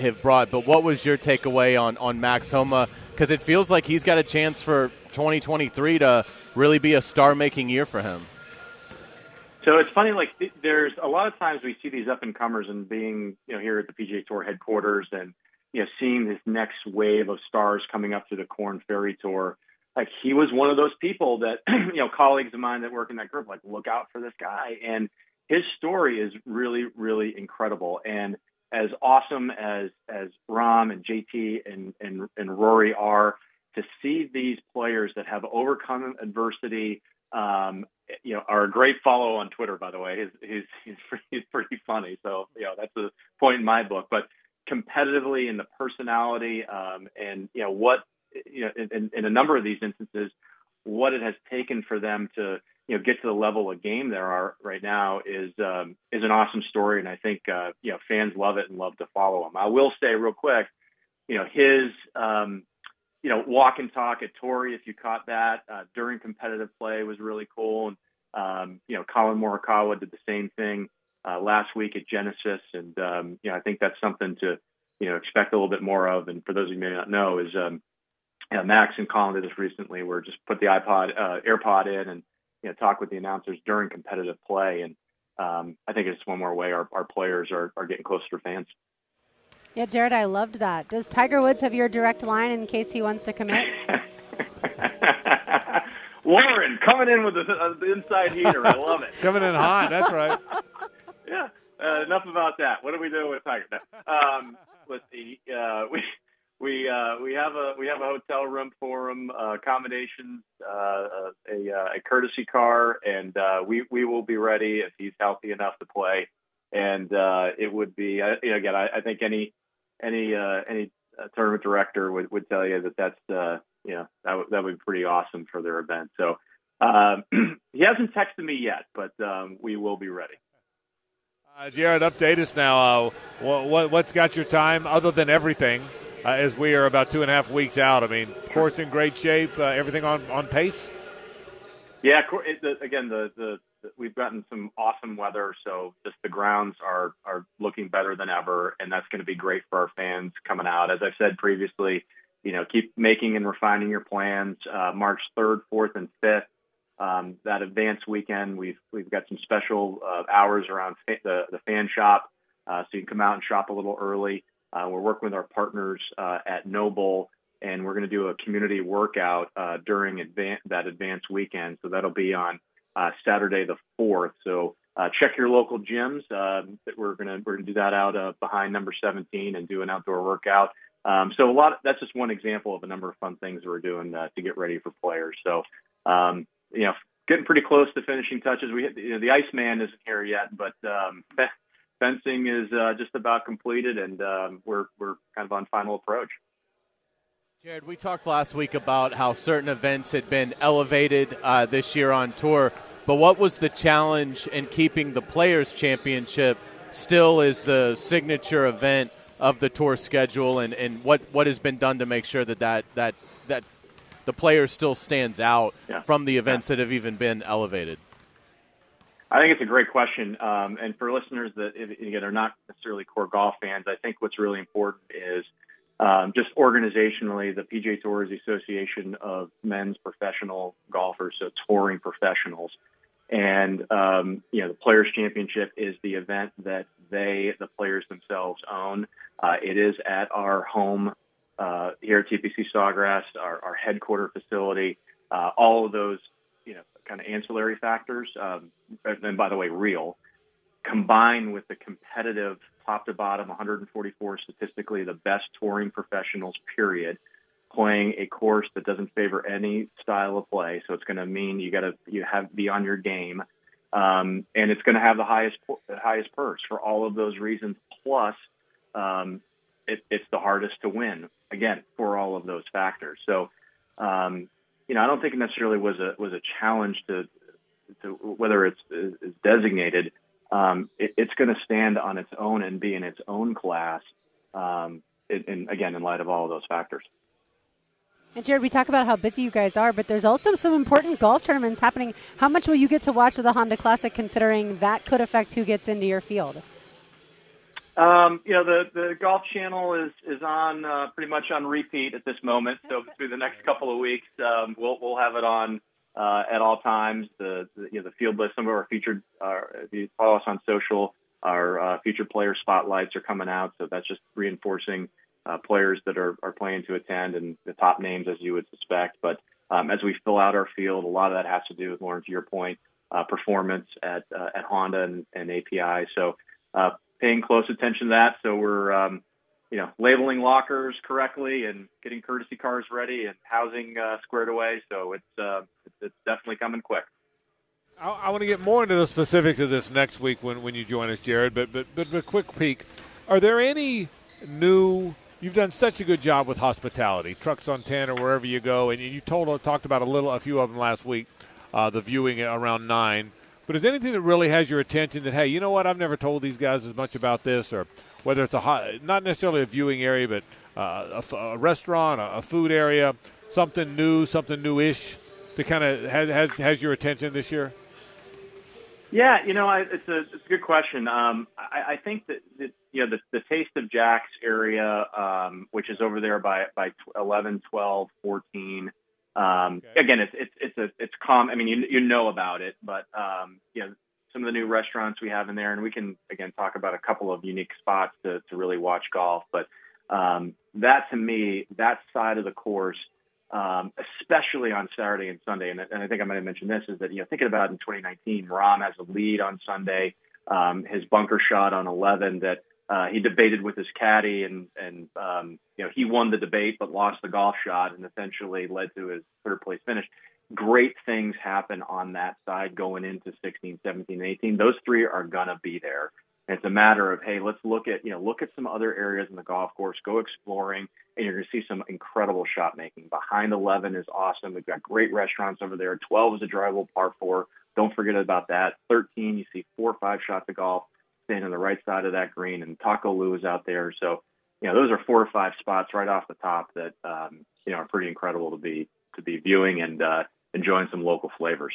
Speaker 3: have brought. But what was your takeaway on, on Max Homa? Because it feels like he's got a chance for 2023 to really be a star making year for him.
Speaker 7: So it's funny, like there's a lot of times we see these up and comers and being, you know, here at the PGA Tour headquarters and, you know, seeing this next wave of stars coming up to the Corn Ferry Tour. Like he was one of those people that, *clears throat* you know, colleagues of mine that work in that group, like, look out for this guy. And his story is really, really incredible. And as awesome as, as Rahm and JT and, and, and Rory are, to see these players that have overcome adversity, um, you know, are a great follow on Twitter, by the way. He's he's *laughs* he's pretty, he's pretty funny. So you know, that's a point in my book. But competitively in the personality, um, and you know what, you know, in, in a number of these instances, what it has taken for them to you know get to the level of game there are right now is um, is an awesome story, and I think uh, you know fans love it and love to follow him. I will say real quick, you know, his um, you know, walk and talk at Torrey, if you caught that uh, during competitive play, was really cool. And um, you know, Collin Morikawa did the same thing uh, last week at Genesis, and um, you know, I think that's something to you know expect a little bit more of. And for those of you who may not know, is um, you know, Max and Collin did this recently, where just put the iPod uh, AirPod in and you know talk with the announcers during competitive play, and um, I think it's one more way our, our players are, are getting closer to fans.
Speaker 2: Yeah, Jared, I loved that. Does Tiger Woods have your direct line in case he wants to commit? *laughs*
Speaker 7: Lauren coming in with the, uh, the, inside heater. I love it. *laughs*
Speaker 1: coming in hot. That's right. *laughs*
Speaker 7: yeah. Uh, enough about that. What are we doing with Tiger? Um, let's see. Uh, we we uh, we have a we have a hotel room for him, uh, accommodations, uh, a, a courtesy car, and we we will be ready if he's healthy enough to play. And it would be know, again. I, I think any any uh, any uh, tournament director would, would tell you that that's uh, you know that w- that would be pretty awesome for their event. So um, *clears throat* he hasn't texted me yet, but um, we will be ready.
Speaker 1: Uh, Jared, update us now. Uh, what, what's got your time other than everything? Uh, as we are about two and a half weeks out. I mean, course in great shape. Uh, everything on on pace.
Speaker 7: Yeah, it, the, again, the, the we've gotten some awesome weather, so just the grounds are are looking better than ever, and that's going to be great for our fans coming out. As I've said previously, you know, keep making and refining your plans. Uh, March 3rd, 4th, and 5th, um, that advance weekend, we've we've got some special uh, hours around fa- the the fan shop, uh, so you can come out and shop a little early. Uh, we're working with our partners uh, at Noble, and we're going to do a community workout uh, during advan- that advance weekend. So that'll be on uh, Saturday the 4th. So uh, check your local gyms. That we're gonna we're gonna do that out uh, behind number 17 and do an outdoor workout. Um, so a lot. Of, that's just one example of a number of fun things we're doing to get ready for players. So um, you know, getting pretty close to finishing touches. We you know, the Iceman isn't here yet, but um, *laughs* fencing is uh, just about completed, and um, we're we're kind of on final approach.
Speaker 3: Jared, we talked last week about how certain events had been elevated uh, this year on tour, but what was the challenge in keeping the Players' Championship still is the signature event of the tour schedule, and, and what, what has been done to make sure that that, that, that the player still stands out yeah. from the events yeah. that have even been elevated?
Speaker 7: I think it's a great question, um, and for listeners that again are not necessarily core golf fans, I think what's really important is – um, just organizationally, the PGA Tour is the Association of Men's Professional Golfers, so touring professionals. And um, you know, the Players Championship is the event that they, the players themselves, own. Uh, it is at our home uh, here at TPC Sawgrass, our, our headquarter facility. Uh, all of those, kind of ancillary factors, um, and by the way, real, combined with the competitive top to bottom, 144 statistically the best touring professionals, period, playing a course that doesn't favor any style of play. So it's going to mean you got to you have be on your game, um, and it's going to have the highest highest purse for all of those reasons. Plus, um, it, it's the hardest to win again for all of those factors. So, um, you know, I don't think it necessarily was a was a challenge to to whether it's is designated um, it, it's going to stand on its own and be in its own class. Um, in, again, in light of all of those factors.
Speaker 2: And Jared, we talk about how busy you guys are, but there's also some important golf tournaments happening. How much will you get to watch the Honda Classic, considering that could affect who gets into your field?
Speaker 7: Um, you know, the, the Golf Channel is is on uh, pretty much on repeat at this moment. So through the next couple of weeks, um, we'll we'll have it on uh, at all times. The, the, you know, the field list, some of our featured, uh, if you follow us on social, our uh, featured player spotlights are coming out. So that's just reinforcing uh, players that are, are playing to attend and the top names as you would suspect. But um, as we fill out our field, a lot of that has to do with Lauren, to your point, uh, performance at uh, at Honda and, and API. So paying close attention to that. So we're um, you know, labeling lockers correctly and getting courtesy cars ready and housing uh, squared away. So it's uh, it's definitely coming quick.
Speaker 1: I, I want to get more into the specifics of this next week when, when you join us, Jared. But but but a quick peek: Are there any new? You've done such a good job with hospitality, trucks on ten or wherever you go, and you told talked about a little, a few of them last week. Uh, the viewing around nine. But is anything that really has your attention that hey, you know what? I've never told these guys as much about this, or whether it's a hot, not necessarily a viewing area, but uh, a, a, restaurant, a, a, food area, something new, something newish that kind of has, has, has your attention this year?
Speaker 7: Yeah, you know, I, it's a it's a good question. Um, I, I think that, that you know the, the Taste of Jack's area, um, which is over there by by 11, 12, 14. Um, okay. Again, it's it's it's a it's calm. I mean, you you know about it, but um, you know some of the new restaurants we have in there, and we can again talk about a couple of unique spots to, to really watch golf. But um, that to me, that side of the course, um, especially on Saturday and Sunday, and, and, I think I might have mentioned this, is that you know thinking about in 2019, Rahm has a lead on Sunday, um, his bunker shot on 11 that uh, he debated with his caddy, and and um, you know he won the debate but lost the golf shot, and essentially led to his third place finish great things happen on that side going into 16, 17, 18. Those three are gonna be there. It's a matter of hey, let's look at you know look at some other areas in the golf course, go exploring, and you're to see some incredible shot making. Behind 11 is awesome. We've got great restaurants over there. 12 is a drivable par four. Don't forget about that. 13, you see four or five shots of golf on the right side of that green, and Taco Lu is out there. So you know those are four or five spots right off the top that um, you know are pretty incredible to be to be viewing and uh, enjoying some local flavors.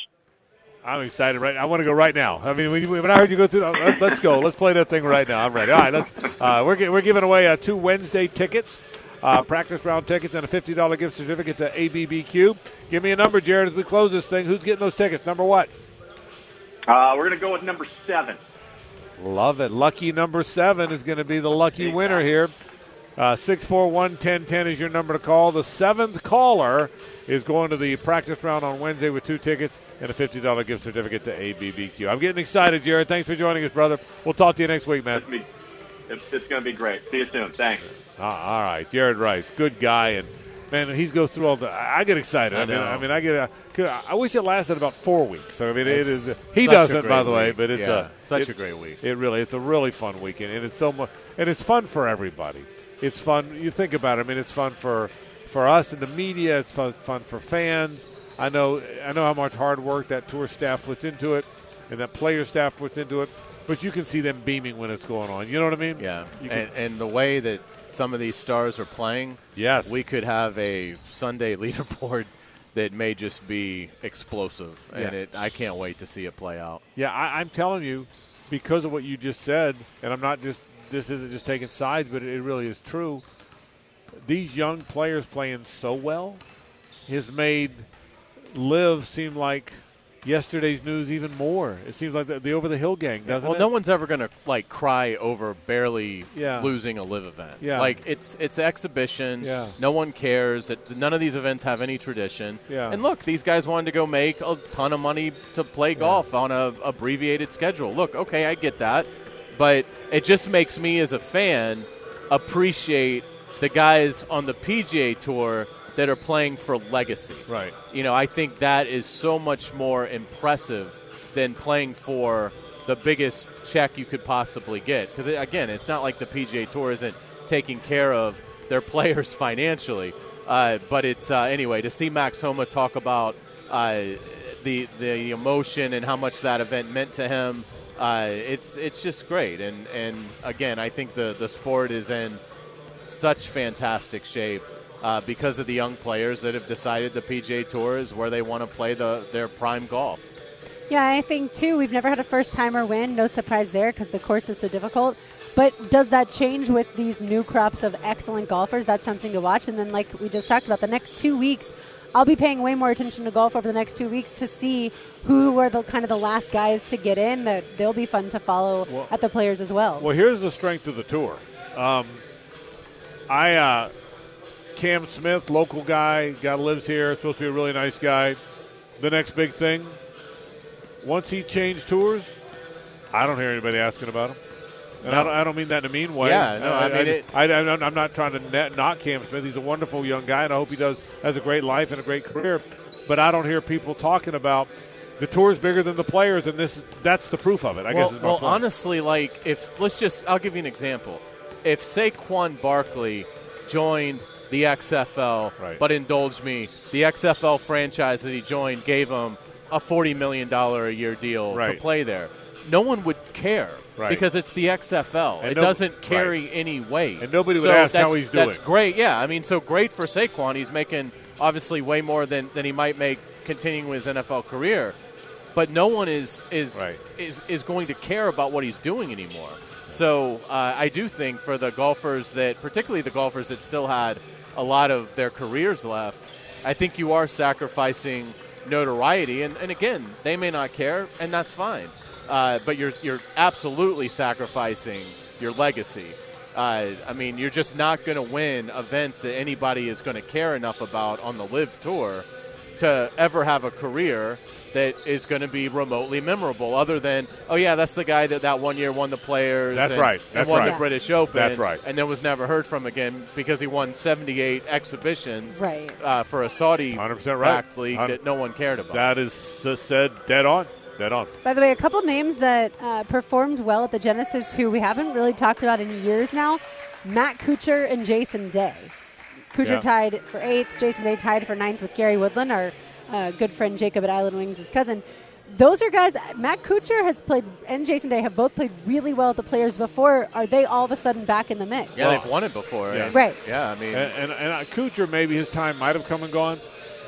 Speaker 1: I'm excited right. I want to go right now. I mean, when, I heard you go through, let's, let's go. Let's play that thing right now. I'm ready. All right, let's. Uh, we're we're giving away uh, two Wednesday tickets, uh, practice round tickets, and a fifty dollar gift certificate to ABBQ. Give me a number, Jared, as we close this thing. Who's getting those tickets? Number what?
Speaker 7: Uh, we're gonna go with number seven.
Speaker 1: Love it. Lucky number seven is going to be the lucky winner here. Uh, 641 1010 is your number to call. The seventh caller is going to the practice round on Wednesday with two tickets and a $50 gift certificate to ABBQ. I'm getting excited, Jared. Thanks for joining us, brother. We'll talk to you next week, man.
Speaker 7: It's, it's going to be great. See you soon. Thanks.
Speaker 1: Uh, all right, Jared Rice, good guy, and man, he goes through all the. I get excited. I,
Speaker 3: I
Speaker 1: mean. I mean, I get. A, Uh, I wish it lasted about four weeks. I mean,
Speaker 3: It's
Speaker 1: it is. He doesn't, by the way, but it's
Speaker 3: Yeah,
Speaker 1: a
Speaker 3: such a great week.
Speaker 1: It really, it's a really fun weekend, and it's so much, and it's fun for everybody. It's fun. You think about it. I mean, it's fun for for us in the media. It's fun fun for fans. I know. I know how much hard work that tour staff puts into it, and that player staff puts into it. But you can see them beaming when it's going on. You know what I mean?
Speaker 3: Yeah, and, and the way that some of these stars are playing,
Speaker 1: Yes.
Speaker 3: we could have a Sunday *laughs* leaderboard that may just be explosive, and
Speaker 1: Yeah.
Speaker 3: it, I can't wait to see it play out.
Speaker 1: Yeah, I, I'm telling you, because of what you just said, and I'm not just this isn't just taking sides, but it really is true. These young players playing so well has made LIV seem like yesterday's news even more. It seems like the, the over the hill gang, doesn't
Speaker 3: well,
Speaker 1: it?
Speaker 3: no one's ever going to like cry over barely
Speaker 1: Yeah.
Speaker 3: losing a LIV event.
Speaker 1: Yeah.
Speaker 3: like it's it's exhibition.
Speaker 1: Yeah.
Speaker 3: no one cares. It, none of these events have any tradition.
Speaker 1: Yeah.
Speaker 3: and look, these guys wanted to go make a ton of money to play golf on a abbreviated schedule. Look, okay, I get that, but it just makes me as a fan appreciate the guys on the PGA Tour that are playing for legacy.
Speaker 1: Right.
Speaker 3: You know, I think that is so much more impressive than playing for the biggest check you could possibly get. Because again, it's not like the PGA Tour isn't taking care of their *laughs* players financially. Uh, but it's uh, anyway to see Max Homa talk about uh, the the emotion and how much that event meant to him. Uh, it's it's just great, and and again, I think the the sport is in such fantastic shape uh, because of the young players that have decided the PGA Tour is where they want to play the their prime golf.
Speaker 2: Yeah, I think too. We've never had a first timer win. No surprise there because the course is so difficult. But does that change with these new crops of excellent golfers? That's something to watch. And then, like we just talked about, the next two weeks, I'll be paying way more attention to golf over the next two weeks to see who were the kind of the last guys to get in. That they'll be fun to follow
Speaker 1: Well-
Speaker 2: at the players as well.
Speaker 1: Well, here's the strength of the tour. Um, I uh, Cam Smith, local guy, guy lives here, supposed to be a really nice guy. The next big thing, once he changed tours, I don't hear anybody asking about him. And I, don't, I don't mean that in a mean way.
Speaker 3: Yeah, no, I mean it-
Speaker 1: I, am not trying to net, knock Cam Smith. He's a wonderful young guy, and I hope he does has a great life and a great career. But I don't hear people talking about the tour's bigger than the players, and this that's the proof of it. I
Speaker 3: well,
Speaker 1: guess. Is my
Speaker 3: well,
Speaker 1: point.
Speaker 3: honestly, like if let's just I'll give you an example. If Saquon Barkley joined the XFL,
Speaker 1: Right.
Speaker 3: but indulge me, the XFL franchise that he joined gave him a forty million dollar a year deal to play there. No one would care
Speaker 1: Right.
Speaker 3: because it's the XFL.
Speaker 1: And
Speaker 3: it
Speaker 1: no-
Speaker 3: doesn't carry any weight,
Speaker 1: And nobody would
Speaker 3: So
Speaker 1: ask how he's doing.
Speaker 3: That's great. Yeah, I mean, so great for Saquon. He's making obviously way more than, than he might make continuing his NFL career. But no one is is
Speaker 1: Right.
Speaker 3: is is going to care about what he's doing anymore. So uh, I do think for the golfers that, particularly the golfers that still had a lot of their careers left, I think you are sacrificing notoriety. And, and again, they may not care, and that's fine. Uh, but you're you're absolutely sacrificing your legacy. Uh, I mean, you're just not going to win events that anybody is going to care enough about on the LIV Tour to ever have a career that is going to be remotely memorable. Other than, oh yeah, that's the guy that that one year won the Players.
Speaker 1: That's
Speaker 3: and,
Speaker 1: right.
Speaker 3: and
Speaker 1: That's
Speaker 3: won
Speaker 1: right.
Speaker 3: the British Open.
Speaker 1: That's right.
Speaker 3: And then was never heard from again because he won 78 exhibitions
Speaker 2: Right.
Speaker 3: uh, for a Saudi
Speaker 1: 100% right.
Speaker 3: backed league
Speaker 1: Hun-
Speaker 3: that no one cared about.
Speaker 1: That is s- said dead on. Dead on.
Speaker 2: By the way, a couple names that uh, performed well at the Genesis who we haven't really talked about in years now Matt Kuchar and Jason Day. Kuchar
Speaker 1: Yeah.
Speaker 2: tied for eighth, Jason Day tied for ninth with Gary Woodland, our uh, good friend Jacob at Island Wings, his cousin. Those are guys. Matt Kuchar has played, and Jason Day have both played really well at the players before. Are they all of a sudden back in the mix?
Speaker 3: yeah, they've won it before.
Speaker 1: Yeah.
Speaker 3: and-
Speaker 2: Right.
Speaker 3: Yeah, I mean,
Speaker 1: And, and, and uh, Kuchar, maybe his time might have come and gone.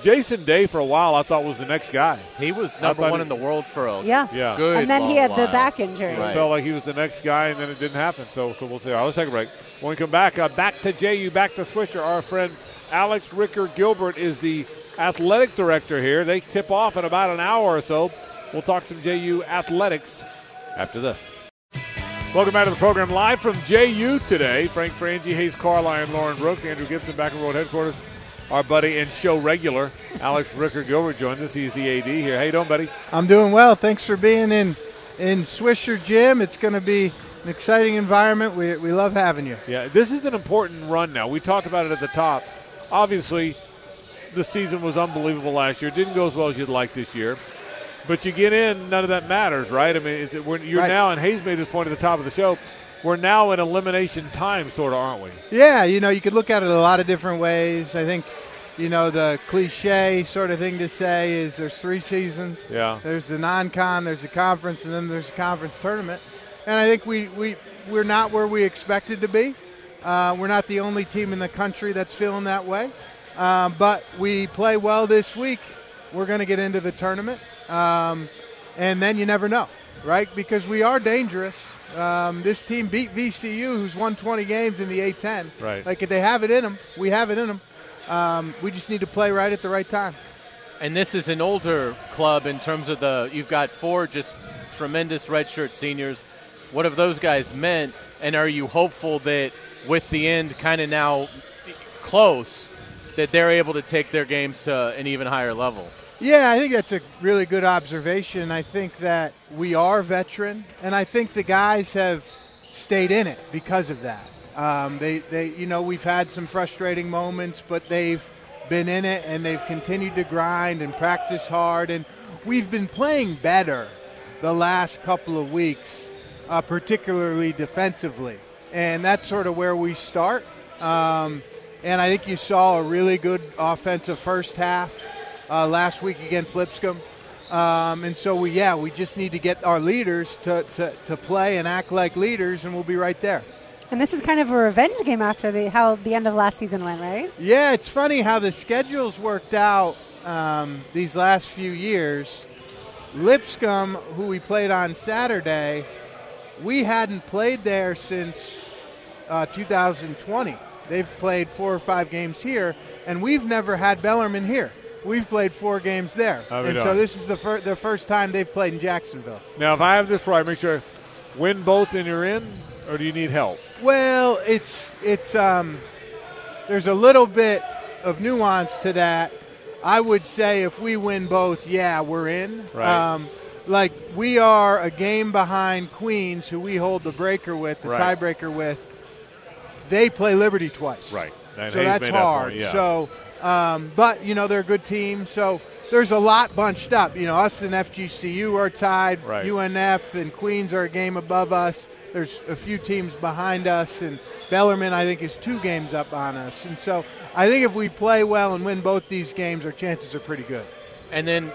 Speaker 1: Jason Day, for a while, I thought was the next guy.
Speaker 3: he was number one
Speaker 1: he-
Speaker 3: in the world for a
Speaker 2: Yeah.
Speaker 1: Yeah.
Speaker 3: good
Speaker 2: and then he
Speaker 3: long
Speaker 2: had the back injury.
Speaker 3: Right.
Speaker 1: Felt like he was the next guy, and then it didn't happen. So, so we'll see. All right, let's take a break. When we come back, uh, back to JU, back to Swisher. Our friend Alex Ricker Gilbert is the athletic director here. They tip off in about an hour or so. We'll talk some JU athletics after this. Welcome back to the program live from JU today. Frank Frangie, Hayes Carlisle, and Lauren Brooks. Andrew Gibson back in World Headquarters. Our buddy and show regular, Alex Ricker Gilbert, joins us. He's the AD here. How you doing, buddy?
Speaker 8: I'm doing well. Thanks for being in in Swisher Gym. It's going to be an exciting environment. We, we love having you.
Speaker 1: Yeah, this is an important run now. We talked about it at the top. Obviously, the season was unbelievable last year. It didn't go as well as you'd like this year. But you get in, none of that matters, right? I mean, it, you're
Speaker 8: right.
Speaker 1: now, and Hayes made this point at the top of the show, we're now in elimination time, sort of, aren't we?
Speaker 8: Yeah, you know, you could look at it a lot of different ways. I think, you know, the cliche sort of thing to say is there's three seasons.
Speaker 1: Yeah.
Speaker 8: There's the non-con, there's the conference, and then there's the conference tournament. And I think we, we, we're not where we expected to be. Uh, we're not the only team in the country that's feeling that way. Um, but we play well this week. We're going to get into the tournament. Um, and then you never know, right? Because we are dangerous. Um, this team beat VCU, who's won 20 games in the A10.
Speaker 1: Right.
Speaker 8: Like if they have it in them, we have it in them. Um, we just need to play right at the right time.
Speaker 3: And this is an older club in terms of the. You've got four just tremendous redshirt seniors. What have those guys meant? And are you hopeful that with the end kind of now close, that they're able to take their games to an even higher level?
Speaker 8: Yeah, I think that's a really good observation. I think that we are veteran, and I think the guys have stayed in it because of that. Um, they, they, you know, we've had some frustrating moments, but they've been in it and they've continued to grind and practice hard, and we've been playing better the last couple of weeks, uh, particularly defensively, and that's sort of where we start. Um, and I think you saw a really good offensive first half uh, last week against Lipscomb. Um, and so, we, yeah, we just need to get our leaders to, to, to play and act like leaders, and we'll be right there.
Speaker 2: And this is kind of a revenge game after the, how the end of last season went, right?
Speaker 8: Yeah, it's funny how the schedules worked out um, these last few years. Lipscomb, who we played on Saturday, we hadn't played there since uh, 2020. They've played four or five games here, and we've never had Bellarmine here. We've played four games there, and so this is the, fir- the first time they've played in Jacksonville.
Speaker 1: Now, if I have this right, make sure win both and you're in, or do you need help?
Speaker 8: Well, it's it's um, there's a little bit of nuance to that. I would say if we win both, yeah, we're in.
Speaker 1: Right.
Speaker 8: Um, like we are a game behind Queens, who we hold the breaker with, the
Speaker 1: Right.
Speaker 8: tiebreaker with. They play Liberty twice.
Speaker 1: Right. And
Speaker 8: so
Speaker 1: Hayes
Speaker 8: that's
Speaker 1: made that
Speaker 8: hard.
Speaker 1: point, yeah.
Speaker 8: So, um, but you know they're a good team. So there's a lot bunched up. You know, us and FGCU are tied.
Speaker 1: Right.
Speaker 8: UNF and Queens are a game above us. There's a few teams behind us, and Bellarmine I think is two games up on us. And so I think if we play well and win both these games, our chances are pretty good.
Speaker 3: And then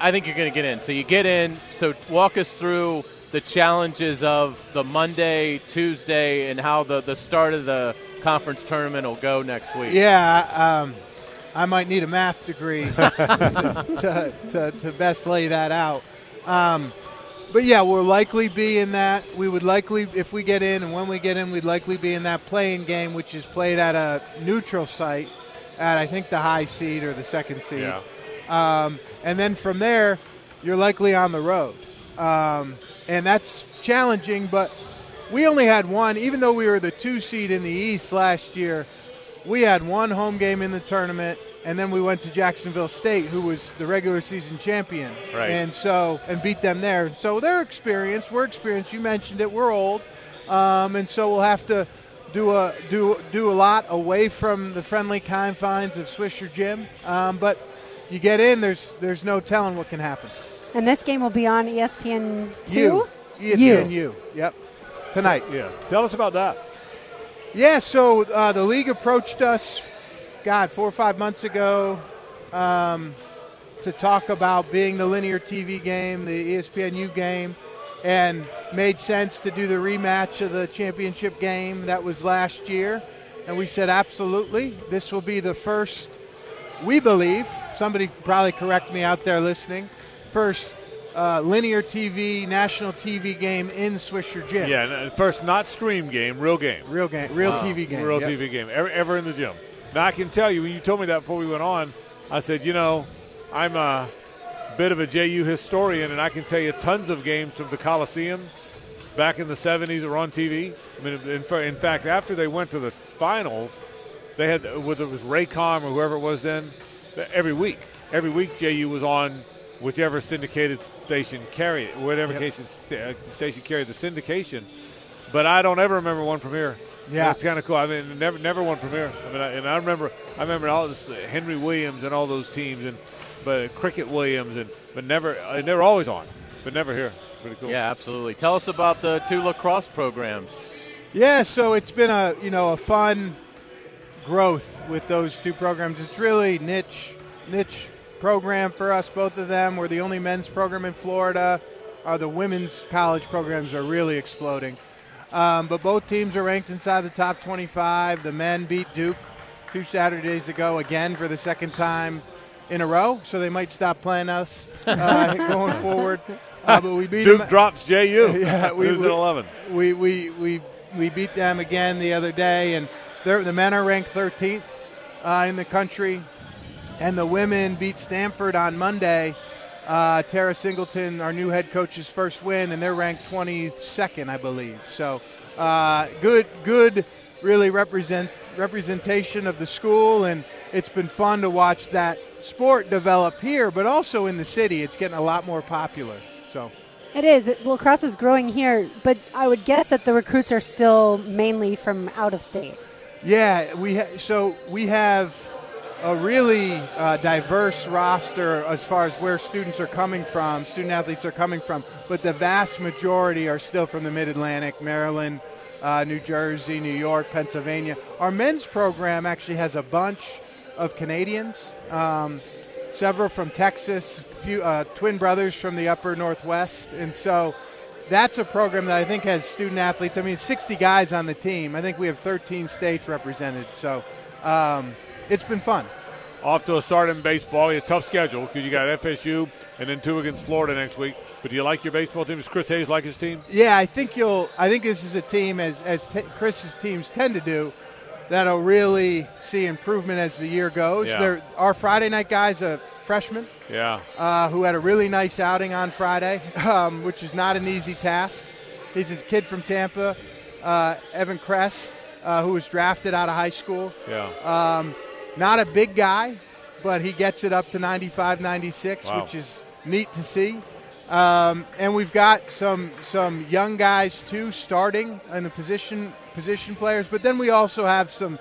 Speaker 3: I think you're going to get in. So you get in. So walk us through the challenges of the Monday, Tuesday, and how the, the start of the conference tournament will go next week.
Speaker 8: Yeah, um, I might need a math degree *laughs* *laughs* to, to, to best lay that out. Um, but yeah, we'll likely be in that. We would likely, if we get in, and when we get in, we'd likely be in that playing game, which is played at a neutral site at I think the high seed or the second seed.
Speaker 1: Yeah.
Speaker 8: Um, and then from there, you're likely on the road. Um, and that's challenging, but we only had one, even though we were the two seed in the East last year, we had one home game in the tournament, and then we went to Jacksonville State, who was the regular season champion.
Speaker 1: Right.
Speaker 8: And so, and beat them there. So they're experienced. We're experienced. You mentioned it. We're old. Um, and so we'll have to do a do do a lot away from the friendly confines of Swisher Gym. Um, but you get in, there's there's no telling what can happen.
Speaker 2: And this game will be on ESPN two.
Speaker 8: ESPN U. Yep. Tonight.
Speaker 1: Yeah. Tell us about that.
Speaker 8: Yeah, so uh, the league approached us, God, four or five months ago, um, to talk about being the linear TV game, the E ESPNU game, and made sense to do the rematch of the championship game that was last year. And we said, absolutely. This will be the first, we believe, somebody probably correct me out there listening, first uh, linear TV, national TV game in Swisher Gym.
Speaker 1: Yeah. uh, First, not stream game, real game.
Speaker 8: Real game, real
Speaker 1: Wow.
Speaker 8: TV game.
Speaker 1: Real
Speaker 8: yep.
Speaker 1: TV game. Ever, ever in the gym. Now, I can tell you, when you told me that before we went on, I said, you know, I'm a bit of a JU historian, and I can tell you tons of games from the Coliseum back in the 70s that were on TV. I mean, in, in fact, after they went to the finals, they had whether it was Raycom or whoever it was then, every week, every week JU was on whichever syndicated station carried whatever
Speaker 8: Yep.
Speaker 1: case st- uh, station carried the syndication. But I don't ever remember one from here.
Speaker 8: Yeah.
Speaker 1: it's kind of cool. I mean, never, never one from here. I mean, I, and I remember, I remember all this uh, Henry Williams and all those teams, and but Cricket Williams, and but never, uh, they were always on, but never here. Pretty cool.
Speaker 3: Yeah, absolutely. Tell us about the two lacrosse programs.
Speaker 8: Yeah, so it's been a you know a fun growth with those two programs. It's really niche niche program for us, both of them. We're the only men's program in Florida. Are the women's college programs are really exploding. Um, but both teams are ranked inside the top 25. The men beat Duke two Saturdays ago again for the second time in a row, so they might stop playing us uh, *laughs* going forward. Uh, but we beat
Speaker 1: Duke
Speaker 8: them.
Speaker 1: drops JU. *laughs*
Speaker 8: Yeah, we-
Speaker 1: Who's
Speaker 8: we-
Speaker 1: at 11?
Speaker 8: we, we, we, we beat them again the other day, and they're, the men are ranked 13th uh, in the country, and the women beat Stanford on Monday. Uh, Tara Singleton, our new head coach's first win, and they're ranked 22nd, I believe. So uh, good, good, really represent representation of the school, and it's been fun to watch that sport develop here, but also in the city. It's getting a lot more popular. So.
Speaker 2: It is. It, lacrosse is growing here, but I would guess that the recruits are still mainly from out of state.
Speaker 8: Yeah, we ha- so we have a really uh, diverse roster as far as where students are coming from, student athletes are coming from, but the vast majority are still from the Mid Atlantic, Maryland, uh, New Jersey, New York, Pennsylvania. Our men's program actually has a bunch of Canadians, um, several from Texas, few uh, twin brothers from the Upper Northwest, and so that's a program that I think has student athletes. I mean, 60 guys on the team. I think we have 13 states represented. So um, it's been fun.
Speaker 1: Off to a start in baseball. A tough schedule because you got FSU and then two against Florida next week. But do you like your baseball team? Does Chris Hayes like his team?
Speaker 8: Yeah, I think you'll. I think this is a team, as as t- Chris's teams tend to do, that'll really see improvement as the year goes.
Speaker 1: Yeah.
Speaker 8: Our Friday night guy's a freshman
Speaker 1: Yeah.
Speaker 8: uh, who had a really nice outing on Friday, *laughs* um, which is not an easy task. He's a kid from Tampa, uh, Evan Crest, uh, who was drafted out of high school.
Speaker 1: Yeah.
Speaker 8: Um, not a big guy, but he gets it up to 95, 96,
Speaker 1: Wow.
Speaker 8: which is neat to see. Um, and we've got some some young guys too starting in the position position players, but then we also have some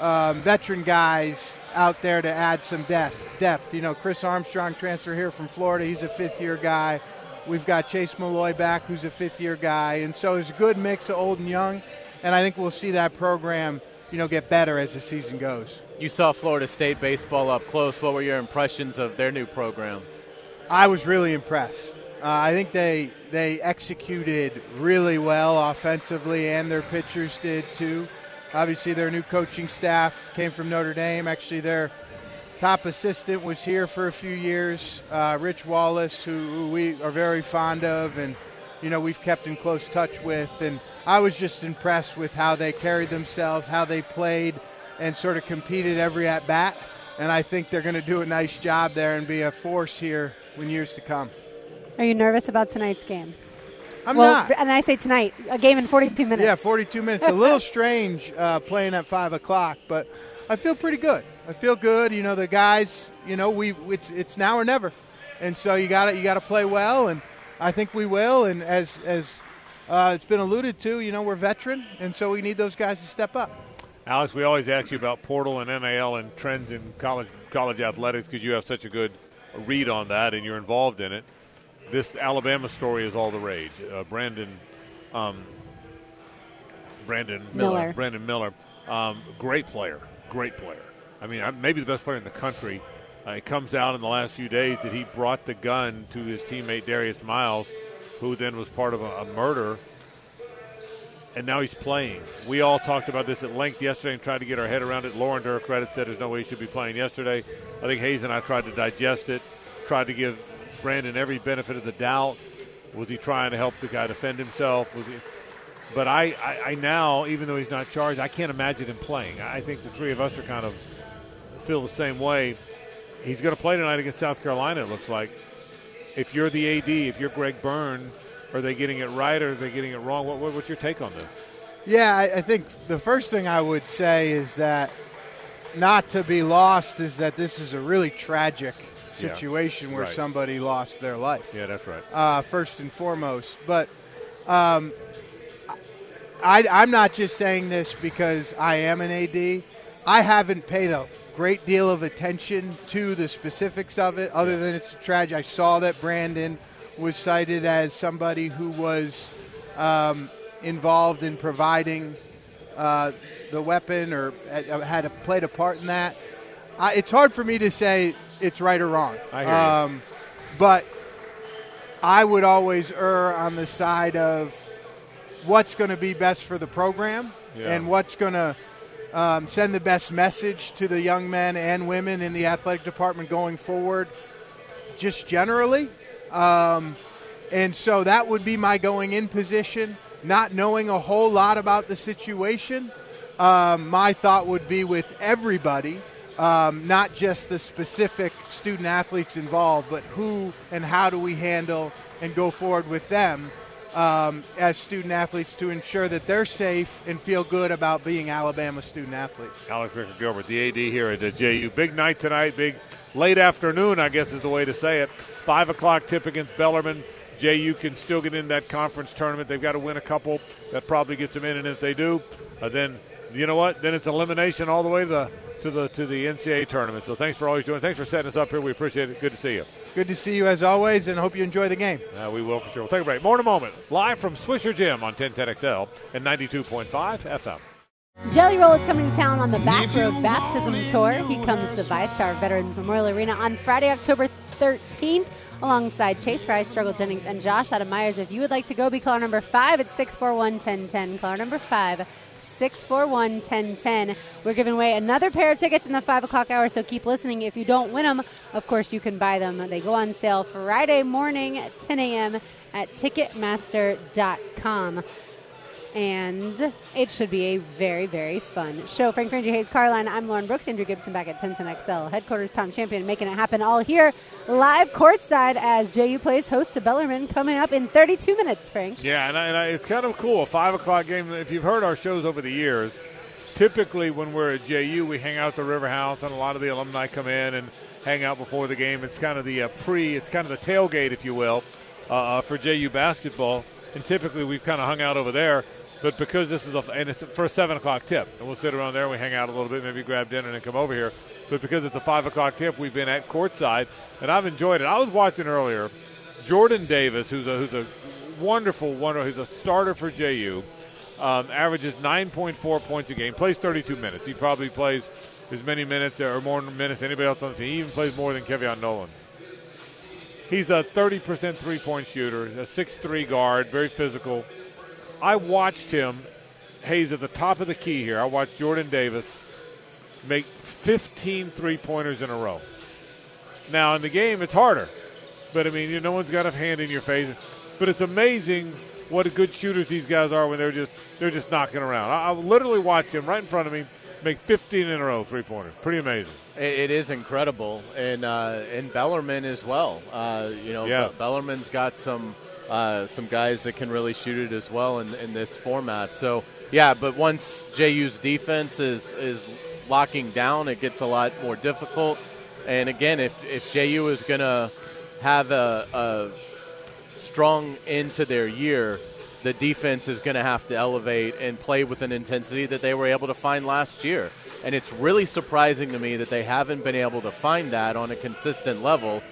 Speaker 8: um, veteran guys out there to add some depth. Depth, you know, Chris Armstrong transfer here from Florida. He's a fifth year guy. We've got Chase Malloy back, who's a fifth year guy, and so it's a good mix of old and young. And I think we'll see that program, you know, get better as the season goes.
Speaker 3: You saw Florida State baseball up close. What were your impressions of their new program?
Speaker 8: I was really impressed. Uh, I think they they executed really well offensively, and their pitchers did too. Obviously, their new coaching staff came from Notre Dame. Actually, their top assistant was here for a few years, uh, Rich Wallace, who, who we are very fond of, and you know we've kept in close touch with. And I was just impressed with how they carried themselves, how they played, and sort of competed every at bat. And I think they're going to do a nice job there and be a force here in years to come.
Speaker 2: Are you nervous about tonight's game?
Speaker 8: I'm
Speaker 2: well,
Speaker 8: not.
Speaker 2: and I say tonight, a game in 42 minutes.
Speaker 8: Yeah, 42 minutes. A little *laughs* strange uh, playing at five o'clock, but I feel pretty good. I feel good. You know, the guys. You know, we it's it's now or never, and so you got to you got to play well, and I think we will. And as as uh, it's been alluded to, you know, we're veteran, and so we need those guys to step up.
Speaker 1: Alex, we always ask you about portal and NIL and trends in college college athletics because you have such a good read on that and you're involved in it. This Alabama story is all the rage. Uh, Brandon, um, Brandon
Speaker 2: Miller.
Speaker 1: Brandon Miller, um, great player, great player. I mean, maybe the best player in the country. Uh, it comes out in the last few days that he brought the gun to his teammate Darius Miles, who then was part of a, a murder and now he's playing. We all talked about this at length yesterday and tried to get our head around it. Lauren Durr credit said there's no way he should be playing yesterday. I think Hayes and I tried to digest it, tried to give Brandon every benefit of the doubt. Was he trying to help the guy defend himself? Was he? But I, I, I now, even though he's not charged, I can't imagine him playing. I think the three of us are kind of feel the same way. He's going to play tonight against South Carolina. It looks like. If you're the AD, if you're Greg Byrne, Are they getting it right or are they getting it wrong? What, what, what's your take on this?
Speaker 8: Yeah, I, I think the first thing I would say is that not to be lost is that this is a really tragic situation where
Speaker 1: right.
Speaker 8: somebody lost their life.
Speaker 1: Yeah, that's right.
Speaker 8: uh, first and foremost. But um, I, I'm not just saying this because I am an AD. I haven't paid a great deal of attention to the specifics of it, other than it's a tragic. I saw that Brandon was cited as somebody who was um, involved in providing uh, the weapon or had, had a, played a part in that. I, it's hard for me to say it's right or wrong.
Speaker 1: I hear you.
Speaker 8: Um, but I would always err on the side of what's going to be best for the program
Speaker 1: Yeah.
Speaker 8: and what's going to um, send the best message to the young men and women in the athletic department going forward, just generally. Um, and so that would be my going in position, not knowing a whole lot about the situation. Um, my thought would be with everybody, um, not just the specific student athletes involved, but who and how do we handle and go forward with them um, as student athletes to ensure that they're safe and feel good about being Alabama student athletes.
Speaker 1: Alex Ricker Gilbert, the AD here at the JU. Big night tonight, big late afternoon, I guess is the way to say it. Five o'clock tip against Bellarmine. JU can still get in that conference tournament. They've got to win a couple. That probably gets them in, and if they do, uh, then you know what? Then it's elimination all the way to the to the to the NCAA tournament. So thanks for all you're doing. Thanks for setting us up here. We appreciate it. Good to see you.
Speaker 8: Good to see you as always, and hope you enjoy the game.
Speaker 1: Uh, we will for sure. We'll take a break. More in a moment. Live from Swisher Gym on 1010XL and 92.5 FM.
Speaker 2: Jelly Roll is coming to town on the Back Road Baptism Tour. He comes to VyStar Veterans Memorial Arena on Friday, October 13th, alongside Chase Fry, Struggle Jennings, and Josh Adam Myers. If you would like to go, be caller number five at 641 1010. Caller number five, 641 1010. We're giving away another pair of tickets in the 5 o'clock hour, so keep listening. If you don't win them, of course, you can buy them. They go on sale Friday morning at 10 a.m. at Ticketmaster.com and it should be a very, very fun show. Frank Frangie Hayes Carlisle, I'm Lauren Brooks, Andrew Gibson back at 1010XL. Headquarters Tom Champion making it happen all here live courtside as JU plays host to Bellarmine coming up in 32 minutes, Frank.
Speaker 1: Yeah, and, I, and I, it's kind of cool. A five o'clock game. If you've heard our shows over the years, typically when we're at JU, we hang out at the River House, and a lot of the alumni come in and hang out before the game. It's kind of the uh, pre, it's kind of the tailgate, if you will, uh, for JU basketball. And typically we've kind of hung out over there. But because this is a, and it's for a seven o'clock tip, and we'll sit around there and we hang out a little bit, maybe grab dinner and then come over here. But because it's a five o'clock tip, we've been at courtside, and I've enjoyed it. I was watching earlier, Jordan Davis, who's a who's a wonderful, wonderful, he's a starter for JU, um, averages 9.4 points a game, plays 32 minutes. He probably plays as many minutes or more minutes than anybody else on the team. He even plays more than Kevion Nolan. He's a 30% three-point shooter, a 6'3 guard, very physical. I watched him, Hayes, at the top of the key here. I watched Jordan Davis make 15 three-pointers in a row. Now, in the game, it's harder. But, I mean, you no one's got a hand in your face. But it's amazing what good shooters these guys are when they're just they're just knocking around. I, I literally watched him right in front of me make 15 in a row three-pointers. Pretty amazing.
Speaker 3: It, it is incredible, and uh, and Bellarmine as well. Uh, you know,
Speaker 1: Yeah.
Speaker 3: Be- Bellarmine's got some uh, some guys that can really shoot it as well in, in this format. So yeah, but once JU's defense is is locking down, it gets a lot more difficult. And again, if if JU is to have a, a strong end to their year, the defense is going to have to elevate and play with an intensity that they were able to find last year. And it's really surprising to me that they haven't been able to find that on a consistent level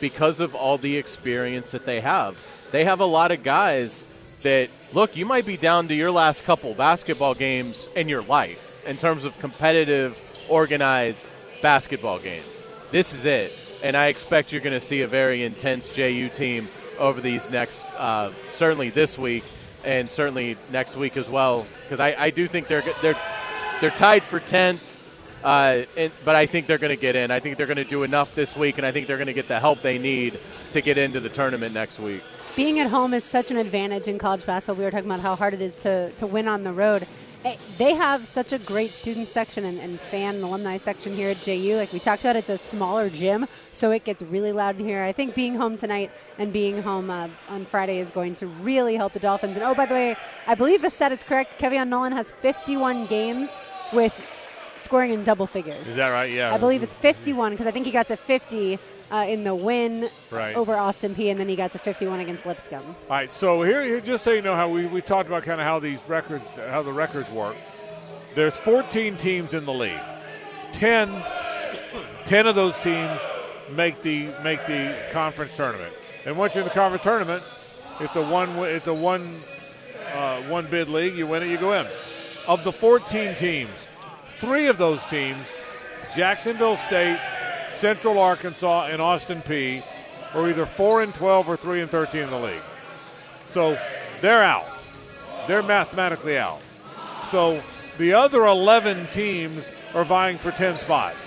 Speaker 3: because of all the experience that they have. They have a lot of guys that, look, you might be down to your last couple basketball games in your life in terms of competitive, organized basketball games. This is it. And I expect you're going to see a very intense JU team over these next, uh, certainly this week, and certainly next week as well. Because I, I do think they're they're they're tied for tenth, uh, and, but I think they're going to get in. I think they're going to do enough this week, and I think they're going to get the help they need to get into the tournament next week.
Speaker 2: Being at home is such an advantage in college basketball. We were talking about how hard it is to, to win on the road. They have such a great student section and, and fan and alumni section here at JU. Like we talked about, it's a smaller gym, so it gets really loud in here. I think being home tonight and being home uh, on Friday is going to really help the Dolphins. And oh, by the way, I believe the stat is correct. Kevion Nolan has 51 games with scoring in double figures.
Speaker 1: Is that right? Yeah.
Speaker 2: I believe it's 51 because I think he got to 50 uh, in the win
Speaker 1: Right.
Speaker 2: over Austin Peay, and then he got to 51 against Lipscomb.
Speaker 1: All right, so here, here, just so you know how we, we talked about kind of how these records, how the records work. There's 14 teams in the league. 10, 10 of those teams make the make the conference tournament. And once you're in the conference tournament, it's a one it's a one uh, one bid league. You win it, you go in. Of the 14 teams, three of those teams, Jacksonville State, Central Arkansas, and Austin Peay, are either four and 12 or three and 13 in the league. So they're out. They're mathematically out. So the other 11 teams are vying for 10 spots.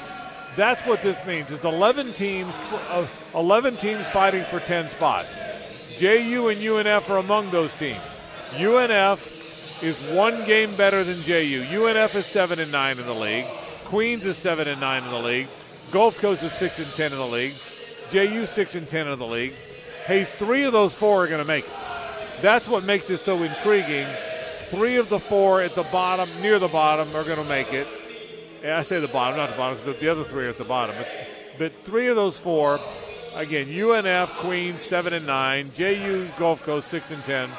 Speaker 1: That's what this means. It's 11 teams, uh, 11 teams fighting for 10 spots. JU and UNF are among those teams. UNF is one game better than JU. UNF is seven and nine in the league. Queens is seven and nine in the league. Gulf Coast is six and ten in the league. JU six and ten in the league. Hayes, three of those four are going to make it. That's what makes it so intriguing. Three of the four at the bottom, near the bottom, are going to make it. And I say the bottom, not the bottom, because the other three are at the bottom. But, but three of those four, again, UNF, Queens, seven and nine, JU, Gulf Coast, six and ten.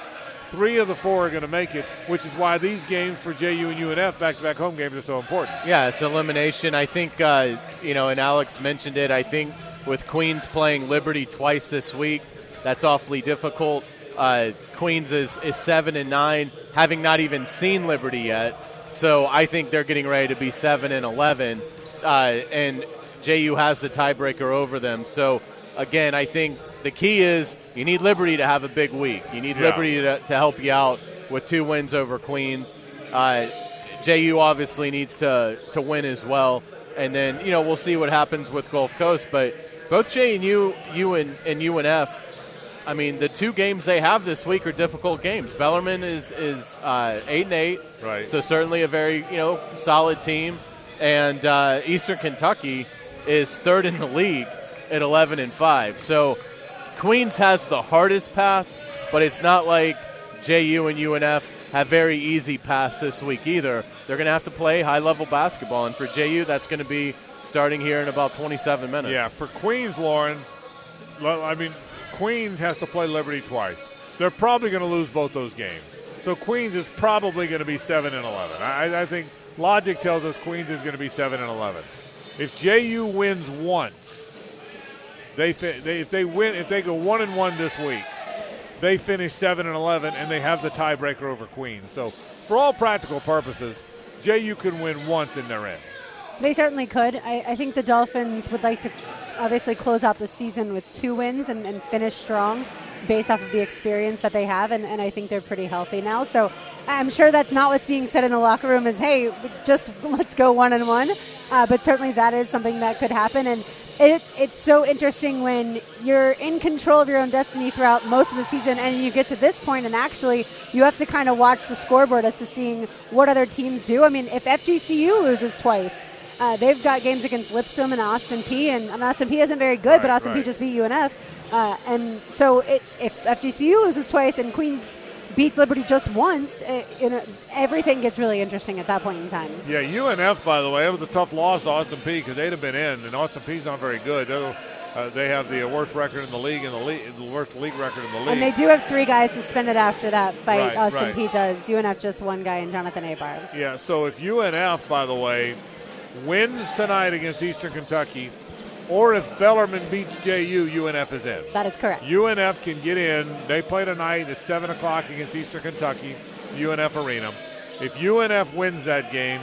Speaker 1: Three of the four are going to make it, which is why these games for JU and UNF back-to-back home games are so important.
Speaker 3: Yeah, it's elimination. I think, uh, you know, and Alex mentioned it. I think with Queens playing Liberty twice this week, that's awfully difficult. Uh, Queens is, is seven and nine, having not even seen Liberty yet. So I think they're getting ready to be seven and eleven, uh, and JU has the tiebreaker over them. So again, I think the key is you need Liberty to have a big week. You need
Speaker 1: Yeah.
Speaker 3: Liberty to, to help you out with two wins over Queens. Uh, JU obviously needs to to win as well, and then you know we'll see what happens with Gulf Coast. But both JU, U and, and UNF, I mean the two games they have this week are difficult games. Bellarmine is is uh, eight and eight,
Speaker 1: Right.
Speaker 3: So certainly a very you know solid team, and uh, Eastern Kentucky is third in the league at 11 and five. So Queens has the hardest path, but it's not like JU and UNF have very easy paths this week either. They're going to have to play high level basketball, and for JU, that's going to be starting here in about 27 minutes.
Speaker 1: Yeah, for Queens, Lauren, I mean, Queens has to play Liberty twice. They're probably going to lose both those games. So Queens is probably going to be seven and eleven. I, I think logic tells us Queens is going to be seven and eleven. If JU wins once, they, they if they win if they go one and one this week, they finish seven and eleven, and they have the tiebreaker over Queens. So for all practical purposes, JU can win once and they're in.
Speaker 2: They certainly could. I, I think the Dolphins would like to obviously close out the season with two wins and, and finish strong based off of the experience that they have, and, and I think they're pretty healthy now. So I'm sure that's not what's being said in the locker room is, hey, just *laughs* let's go one and one. Uh, but certainly that is something that could happen. And it, it's so interesting when you're in control of your own destiny throughout most of the season and you get to this point and actually you have to kind of watch the scoreboard as to seeing what other teams do. I mean, if FGCU loses twice, uh, they've got games against Lipscomb and Austin Peay, and, and Austin Peay isn't very good, but
Speaker 1: Right,
Speaker 2: Austin
Speaker 1: Peay
Speaker 2: just beat UNF. Uh, and so it, if FGCU loses twice and Queens beats Liberty just once, it, you know, everything gets really interesting at that point in time.
Speaker 1: Yeah, UNF, by the way, it was a tough loss to Austin Peay because they'd have been in, and Austin Peay's not very good. Uh, they have the worst record in the league, in the league, the worst league record in the league.
Speaker 2: And they do have three guys suspended after that fight.
Speaker 1: Right,
Speaker 2: Austin
Speaker 1: right.
Speaker 2: P does. UNF just one guy and Jonathan Abar.
Speaker 1: Yeah, so if UNF, by the way, wins tonight against Eastern Kentucky, or if Bellarmine beats JU, UNF is in.
Speaker 2: That is correct.
Speaker 1: UNF can get in. They play tonight at 7 o'clock against Eastern Kentucky, UNF Arena. If UNF wins that game,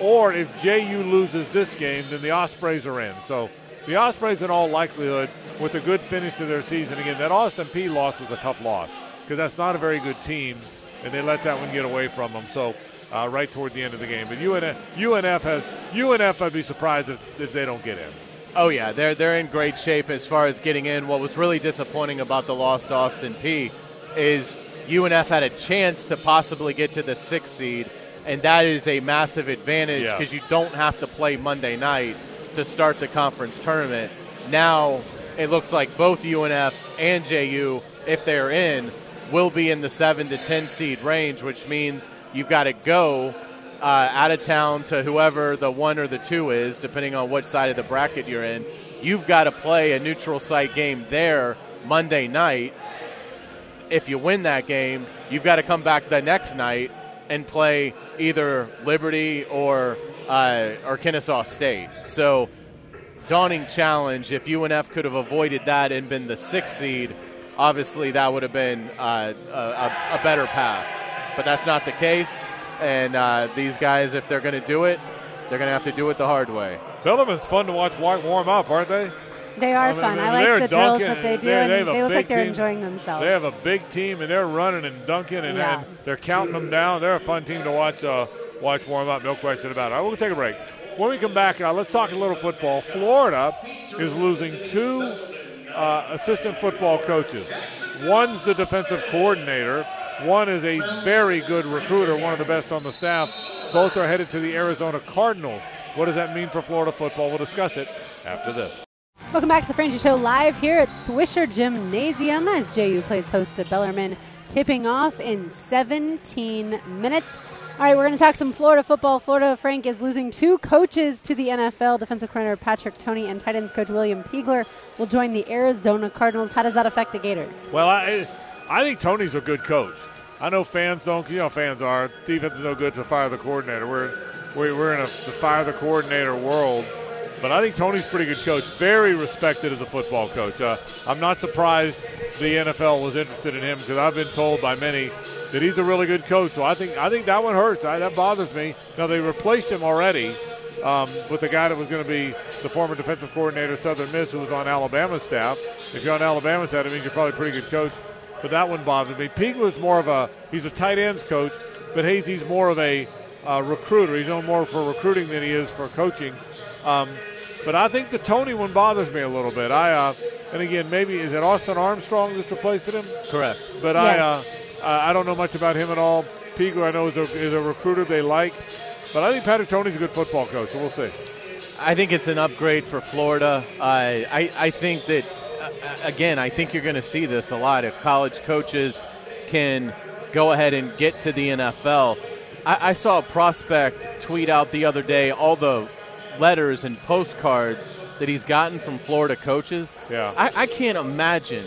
Speaker 1: or if JU loses this game, then the Ospreys are in. So the Ospreys, in all likelihood, with a good finish to their season, again, that Austin Peay loss was a tough loss because that's not a very good team, and they let that one get away from them. So uh, right toward the end of the game. But UNF, UNF has UNF. I'd be surprised if, if they don't get in.
Speaker 3: Oh yeah, they're they're in great shape as far as getting in. What was really disappointing about the loss to Austin Peay is UNF had a chance to possibly get to the sixth seed, and that is a massive advantage
Speaker 1: Yeah.
Speaker 3: because you don't have to play Monday night to start the conference tournament. Now it looks like both UNF and JU, if they're in, will be in the seven to ten seed range, which means you've got to go uh, out of town to whoever the one or the two is, depending on what side of the bracket you're in. You've got to play a neutral site game there Monday night. If you win that game, you've got to come back the next night and play either Liberty or uh, or Kennesaw State. So, daunting challenge. If UNF could have avoided that and been the sixth seed, obviously that would have been uh, a, a better path. But that's not the case. And uh, these guys, if they're going to do it, they're going to have to do it the hard way.
Speaker 1: Bellarmine's fun to watch wa- warm up, aren't they?
Speaker 2: They are
Speaker 1: I mean,
Speaker 2: fun. I
Speaker 1: they're
Speaker 2: like the drills that they do,
Speaker 1: they-
Speaker 2: and
Speaker 1: they
Speaker 2: they, look like they're
Speaker 1: team.
Speaker 2: enjoying themselves.
Speaker 1: They have a big team and they're running and dunking and,
Speaker 2: Yeah.
Speaker 1: and they're counting them down. They're a fun team to watch. Uh, watch warm up, no question about it. All right, we'll take a break. When we come back, uh, let's talk a little football. Florida is losing two uh, assistant football coaches. One's the defensive coordinator. One is a very good recruiter, one of the best on the staff. Both are headed to the Arizona Cardinals. What does that mean for Florida football? We'll discuss it after this.
Speaker 2: Welcome back to the Frangie Show live here at Swisher Gymnasium as JU plays host to Bellarmine, tipping off in 17 minutes. All right, we're going to talk some Florida football. Florida Frank is losing two coaches to the NFL. Defensive coordinator Patrick Toney and tight ends coach William Peagler will join the Arizona Cardinals. How does that affect the Gators?
Speaker 1: Well, I, I think Toney's a good coach. I know fans don't. You know, fans are. Defense is no good to fire the coordinator. We're we're, in a the fire the coordinator world. But I think Toney's a pretty good coach. Very respected as a football coach. Uh, I'm not surprised the NFL was interested in him because I've been told by many that he's a really good coach. So I think I think that one hurts. I, that bothers me. Now they replaced him already um, with the guy that was going to be the former defensive coordinator Southern Miss, who was on Alabama's staff. If you're on Alabama's staff, it means you're probably a pretty good coach. But that one bothers me. Peagler's more of a he's a tight ends coach, but Hazy's more of a uh, recruiter. He's known more for recruiting than he is for coaching. Um, but I think the Toney one bothers me a little bit. I uh, and again maybe is it Austin Armstrong that's replacing him?
Speaker 3: Correct.
Speaker 1: But I uh, I I don't know much about him at all. Peagler I know is a, is a recruiter they like, but I think Patrick Toney's a good football coach. So we'll see.
Speaker 3: I think it's an upgrade for Florida. I I, I think that uh, again, I think you're going to see this a lot if college coaches can go ahead and get to the NFL. I, I saw a prospect tweet out the other day all the letters and postcards that he's gotten from Florida coaches.
Speaker 1: Yeah.
Speaker 3: I, I can't imagine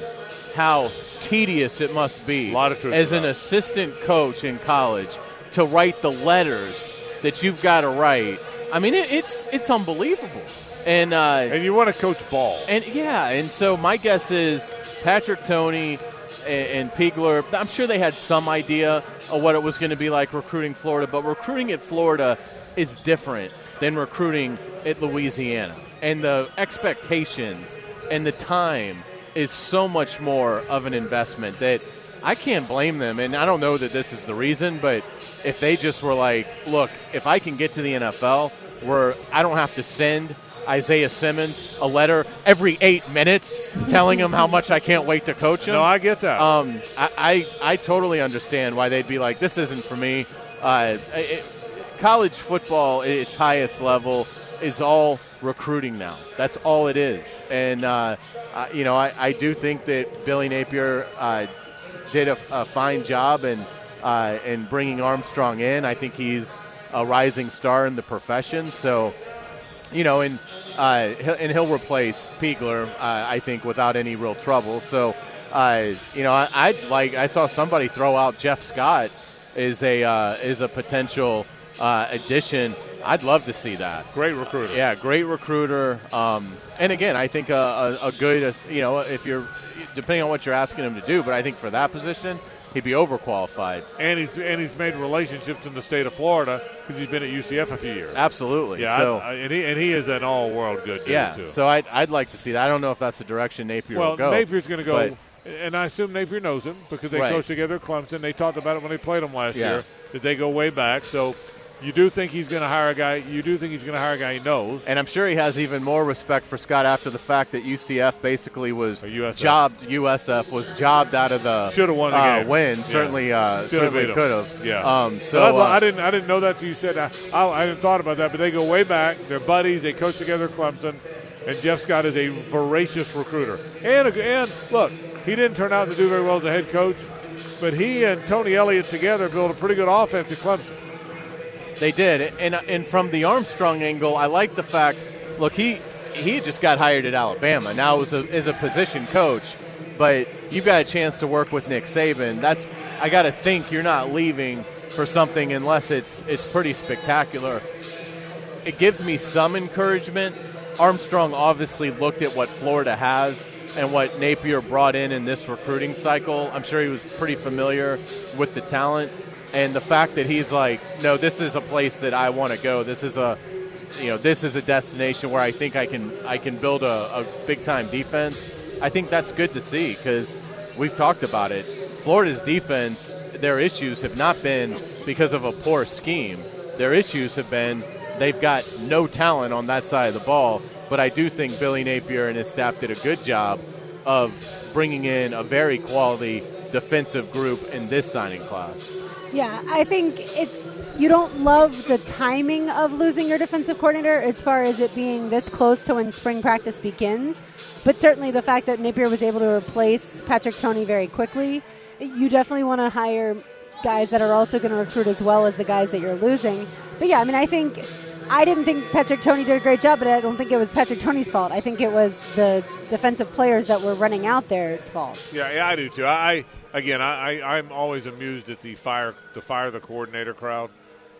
Speaker 3: how tedious it must be
Speaker 1: A lot of
Speaker 3: as an assistant coach in college to write the letters that you've got to write. I mean, it, it's it's unbelievable. And uh,
Speaker 1: And you want to coach ball.
Speaker 3: and yeah, and so my guess is Patrick Toney and, and Peagler. I'm sure they had some idea of what it was going to be like recruiting Florida, but recruiting at Florida is different than recruiting at Louisiana, and the expectations and the time is so much more of an investment that I can't blame them. And I don't know that this is the reason, but if they just were like, look, if I can get to the NFL where I don't have to send Isaiah Simmons a letter every eight minutes telling him how much I can't wait to coach him.
Speaker 1: No, I get that.
Speaker 3: Um, I, I, I totally understand why they'd be like, this isn't for me. Uh, it, college football, its highest level, is all recruiting now. That's all it is. And, uh, uh, you know, I, I do think that Billy Napier uh, did a, a fine job in, uh, in bringing Armstrong in. I think he's a rising star in the profession. So, you know, and uh, he'll, and he'll replace Peagler, uh, I think, without any real trouble. So, uh, you know, I, I'd like I saw somebody throw out Jeff Scott is a uh, is a potential uh, addition. I'd love to see that.
Speaker 1: Great recruiter.
Speaker 3: Yeah, great recruiter. Um, and again, I think a, a, a good, you know, if you're depending on what you're asking him to do, but I think for that position, he'd be overqualified.
Speaker 1: And he's and he's made relationships in the state of Florida because he's been at UCF a few years.
Speaker 3: Absolutely.
Speaker 1: Yeah,
Speaker 3: So.
Speaker 1: I, I, and he and he is an all-world good dude
Speaker 3: yeah,
Speaker 1: too.
Speaker 3: so I'd, I'd like to see that. I don't know if that's the direction Napier
Speaker 1: well,
Speaker 3: will go.
Speaker 1: Napier's going to go, and I assume Napier knows him because they
Speaker 3: Right.
Speaker 1: coached together at Clemson. They talked about it when they played him last
Speaker 3: Yeah.
Speaker 1: year that they go way back. So You do think he's going to hire a guy. You do think he's going to hire a guy he knows.
Speaker 3: And I'm sure he has even more respect for Scott after the fact that UCF basically was
Speaker 1: USF.
Speaker 3: jobbed. USF was jobbed out of the
Speaker 1: Should have won the
Speaker 3: uh, win.
Speaker 1: Yeah.
Speaker 3: Certainly, uh, certainly could have.
Speaker 1: Yeah.
Speaker 3: Um, so
Speaker 1: I,
Speaker 3: uh,
Speaker 1: I didn't. I didn't know that till you said that. I, I hadn't thought about that. But they go way back. They're buddies. They coach together at Clemson. And Jeff Scott is a voracious recruiter. And and look, he didn't turn out to do very well as a head coach, but he and Tony Elliott together built a pretty good offense at Clemson.
Speaker 3: They did, and and from the Armstrong angle, I like the fact. Look, he he just got hired at Alabama. Now is a is a position coach, but you've got a chance to work with Nick Saban. That's I got to think you're not leaving for something unless it's it's pretty spectacular. It gives me some encouragement. Armstrong obviously looked at what Florida has and what Napier brought in in this recruiting cycle. I'm sure he was pretty familiar with the talent and the fact that he's like, no, this is a place that I want to go. This is a, you know, this is a destination where I think I can I can build a, a big time defense. I think that's good to see because we've talked about it. Florida's defense, their issues have not been because of a poor scheme. Their issues have been they've got no talent on that side of the ball. But I do think Billy Napier and his staff did a good job of bringing in a very quality defensive group in this signing class.
Speaker 2: Yeah, I think it. You don't love the timing of losing your defensive coordinator as far as it being this close to when spring practice begins, but certainly the fact that Napier was able to replace Patrick Toney very quickly, you definitely want to hire guys that are also going to recruit as well as the guys that you're losing. But yeah, I mean, I think I didn't think Patrick Toney did a great job, but I don't think it was Patrick Toney's fault. I think it was the defensive players that were running out there's fault.
Speaker 1: Yeah, yeah, I do too. I, again, I, I, I'm always amused at the fire, the fire the coordinator crowd.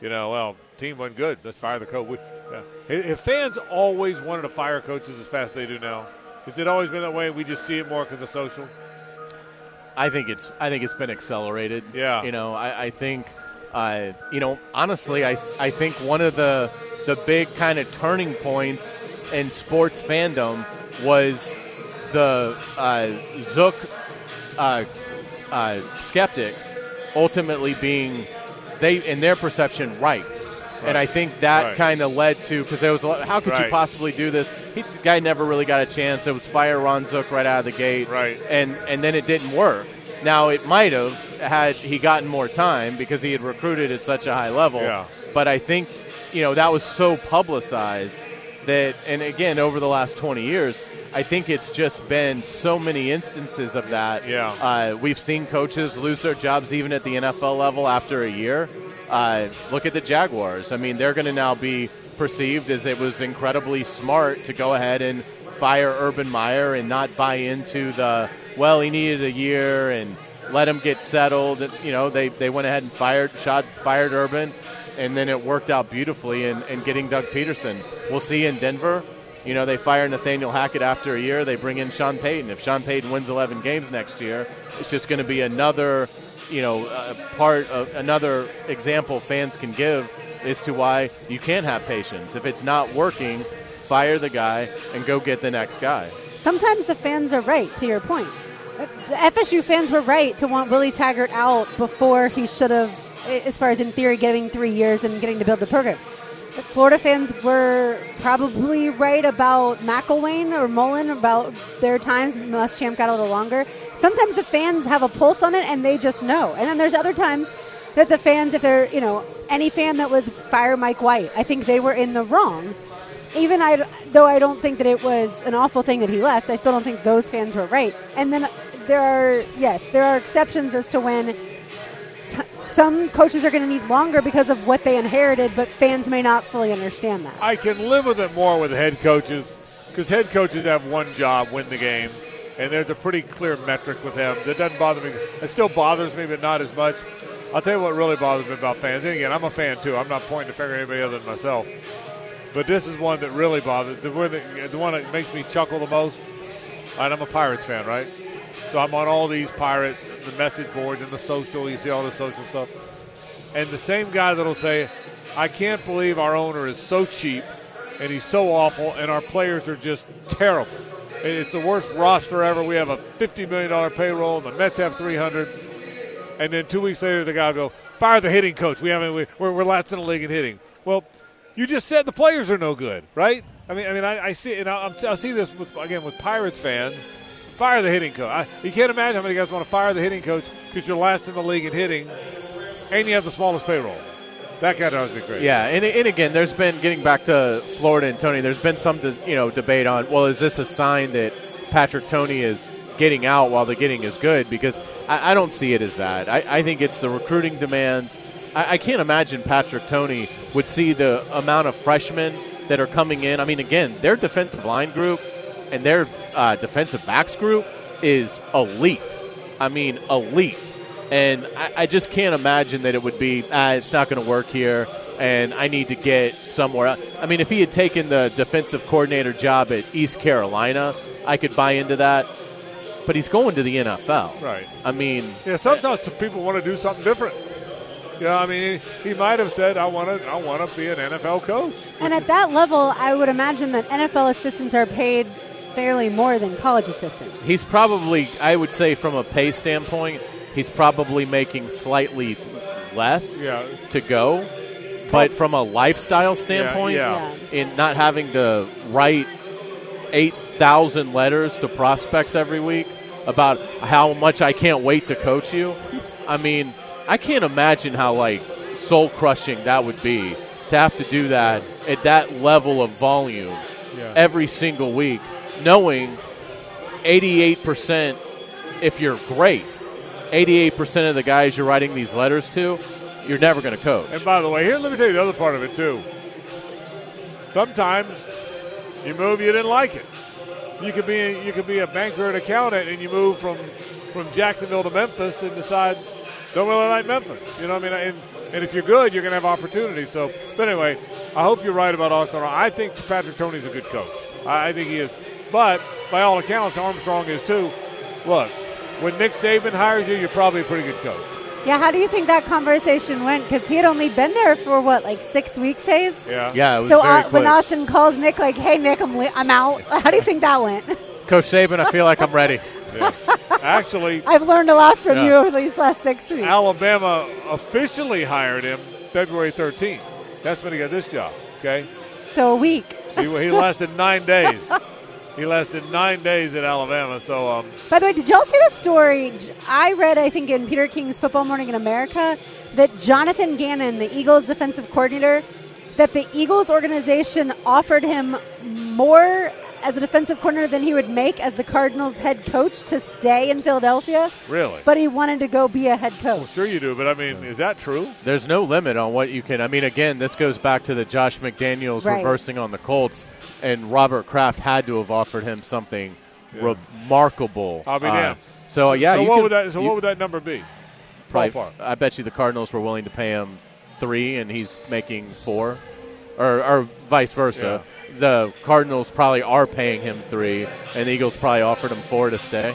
Speaker 1: You know, well, team went good. Let's fire the coach. We, yeah. If fans always wanted to fire coaches as fast as they do now, has it always been that way? We just see it more because of social.
Speaker 3: I think it's I think it's been accelerated.
Speaker 1: Yeah.
Speaker 3: You know, I, I think uh, you know, honestly, I I think one of the the big kind of turning points in sports fandom was the uh, Zook uh, uh, skeptics ultimately being they in their perception right. And I think that
Speaker 1: Right.
Speaker 3: kind of led to because there was a lot, how could you possibly do this? He, the guy never really got a chance. It was fire Ron Zook right out of the gate,
Speaker 1: Right.
Speaker 3: And and then it didn't work. Now it might have had he gotten more time because he had recruited at such a high level.
Speaker 1: Yeah.
Speaker 3: But I think you know that was so publicized that, and again over the last 20 years, I think it's just been so many instances of that.
Speaker 1: Yeah.
Speaker 3: Uh, we've seen coaches lose their jobs even at the NFL level after a year. Uh, look at the Jaguars. I mean, they're going to now be perceived as it was incredibly smart to go ahead and fire Urban Meyer and not buy into the well, he needed a year and let him get settled. You know, they, they went ahead and fired shot fired Urban, and then it worked out beautifully in, in getting Doug Pederson. We'll see in Denver. You know, they fire Nathaniel Hackett after a year. They bring in Sean Payton. If Sean Payton wins 11 games next year, it's just going to be another, you know, uh, part of another example fans can give as to why you can't have patience. If it's not working, fire the guy and go get the next guy.
Speaker 2: Sometimes the fans are right, to your point. The FSU fans were right to want Willie Taggart out before he should have, as far as in theory, getting three years and getting to build the program. Florida fans were probably right about McElwain or Mullen about their times. Muschamp got a little longer. Sometimes the fans have a pulse on it and they just know. And then there's other times that the fans, if they're, you know, any fan that was fire Mike White, I think they were in the wrong even I, though I don't think that it was an awful thing that he left, I still don't think those fans were right. And then there are, yes, there are exceptions as to when some coaches are going to need longer because of what they inherited, but fans may not fully understand that.
Speaker 1: I can live with it more with head coaches because head coaches have one job: win the game, and there's a pretty clear metric with them. That doesn't bother me. It still bothers me, but not as much. I'll tell you what really bothers me about fans. And again, I'm a fan too. I'm not pointing the finger at anybody other than myself. But this is one that really bothers the one that, the one that makes me chuckle the most. Right, I'm a Pirates fan, right? So I'm on all these Pirates, the message boards and the social. You see all the social stuff, and the same guy that'll say, "I can't believe our owner is so cheap, and he's so awful, and our players are just terrible. It's the worst roster ever. We have a $50 million payroll, and the Mets have 300." And then two weeks later, the guy will go, fire the hitting coach. We haven't. We're, we're last in the league in hitting. Well, you just said the players are no good, right? I mean, I mean, I, I see, and I, I see this with, again with Pirates fans. Fire the hitting coach. I, you can't imagine how many guys want to fire the hitting coach because you're last in the league in hitting, and you have the smallest payroll. That guy drives me crazy.
Speaker 3: Yeah, and, and again, there's been getting back to Florida and Toney. There's been some you know debate on well, is this a sign that Patrick Toney is getting out while the getting is good? Because I, I don't see it as that. I, I think it's the recruiting demands. I, I can't imagine Patrick Toney would see the amount of freshmen that are coming in. I mean, again, their defensive line group and their uh, defensive backs group is elite. I mean, elite. And I, I just can't imagine that it would be, ah, it's not going to work here, and I need to get somewhere else. I mean, if he had taken the defensive coordinator job at East Carolina, I could buy into that. But he's going to the NFL.
Speaker 1: Right.
Speaker 3: I mean,
Speaker 1: yeah, sometimes people want to do something different. Yeah, I mean, he, he might have said, "I want to, I want to be an NFL coach."
Speaker 2: And at that level, I would imagine that NFL assistants are paid fairly more than college assistants.
Speaker 3: He's probably, I would say, from a pay standpoint, he's probably making slightly less
Speaker 1: yeah.
Speaker 3: to go. But from a lifestyle standpoint,
Speaker 1: yeah,
Speaker 2: yeah.
Speaker 3: in not having to write 8,000 letters to prospects every week about how much I can't wait to coach you, I mean, I can't imagine how, like, soul crushing that would be to have to do that at that level of volume
Speaker 1: Yeah.
Speaker 3: every single week, knowing 88%, if you're great, 88% of the guys you're writing these letters to, you're never going to coach.
Speaker 1: And by the way, here, let me tell you the other part of it too. Sometimes you move, you didn't like it. You could be you could be a banker and accountant, and you move from from Jacksonville to Memphis and decide don't really like Memphis. You know what I mean? And, and if you're good, you're going to have opportunities. So, but anyway, I hope you're right about Austin. I think Patrick Toney's a good coach. I, I think he is. But by all accounts, Armstrong is too. Look, when Nick Saban hires you, you're probably a pretty good coach.
Speaker 2: Yeah, how do you think that conversation went? Because he had only been there for what, like six weeks, Hayes?
Speaker 1: Yeah.
Speaker 3: Yeah, it was
Speaker 2: So
Speaker 3: very
Speaker 2: uh, when. Austin calls Nick, like, "Hey, Nick, I'm li- I'm out." *laughs* How do you think that went?
Speaker 3: Coach Saban, I feel like I'm ready.
Speaker 1: Actually, *laughs*
Speaker 2: I've learned a lot from
Speaker 3: Yeah.
Speaker 2: you over these last six weeks.
Speaker 1: Alabama officially hired him February 13th. That's when he got this job. Okay,
Speaker 2: So a week.
Speaker 1: he, he lasted nine days. *laughs* He lasted nine days at Alabama. So um,
Speaker 2: By the way, did y'all see the story? I read, I think, in Peter King's Football Morning in America, that Jonathan Gannon, the Eagles defensive coordinator, that the Eagles organization offered him more as a defensive coordinator than he would make as the Cardinals head coach to stay in Philadelphia,
Speaker 1: really,
Speaker 2: but he wanted to go be a head coach.
Speaker 1: sure you do. But I mean, is that true?
Speaker 3: There's no limit on what you can. I mean, again, this goes back to the Josh McDaniels
Speaker 2: Right.
Speaker 3: reversing on the Colts, and Robert Kraft had to have offered him something
Speaker 1: Yeah.
Speaker 3: remarkable.
Speaker 1: I'll be
Speaker 3: Uh,
Speaker 1: damned.
Speaker 3: So, yeah,
Speaker 1: So
Speaker 3: you
Speaker 1: what
Speaker 3: could-
Speaker 1: would that? So
Speaker 3: you-
Speaker 1: what would that number be?
Speaker 3: probably,
Speaker 1: Ballpark.
Speaker 3: I bet you the Cardinals were willing to pay him three, and he's making four, or, or vice versa. The Cardinals probably are paying him three, and the Eagles probably offered him four to stay.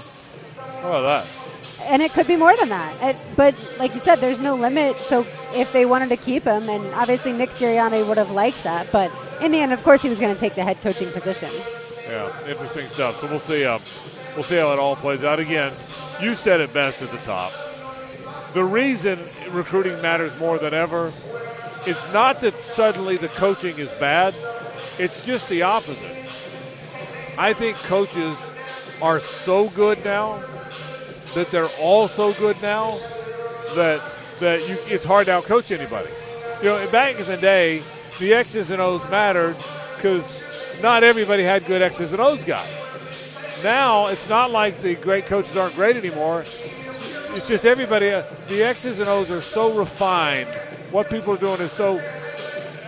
Speaker 1: How about that?
Speaker 2: And it could be more than that. It, but like you said, there's no limit. So if they wanted to keep him, and obviously Nick Sirianni would have liked that, but in the end, of course, he was going to take the head coaching position.
Speaker 1: Yeah, interesting stuff. So we'll see. Um, we'll see how it all plays out. Again, you said it best at the top. The reason recruiting matters more than ever, it's not that suddenly the coaching is bad. It's just the opposite. I think coaches are so good now that they're all so good now that that you, it's hard to outcoach anybody. You know, back in the day, the X's and O's mattered because not everybody had good X's and O's guys. Now it's not like the great coaches aren't great anymore. It's just everybody. Uh, the X's and O's are so refined. What people are doing is so.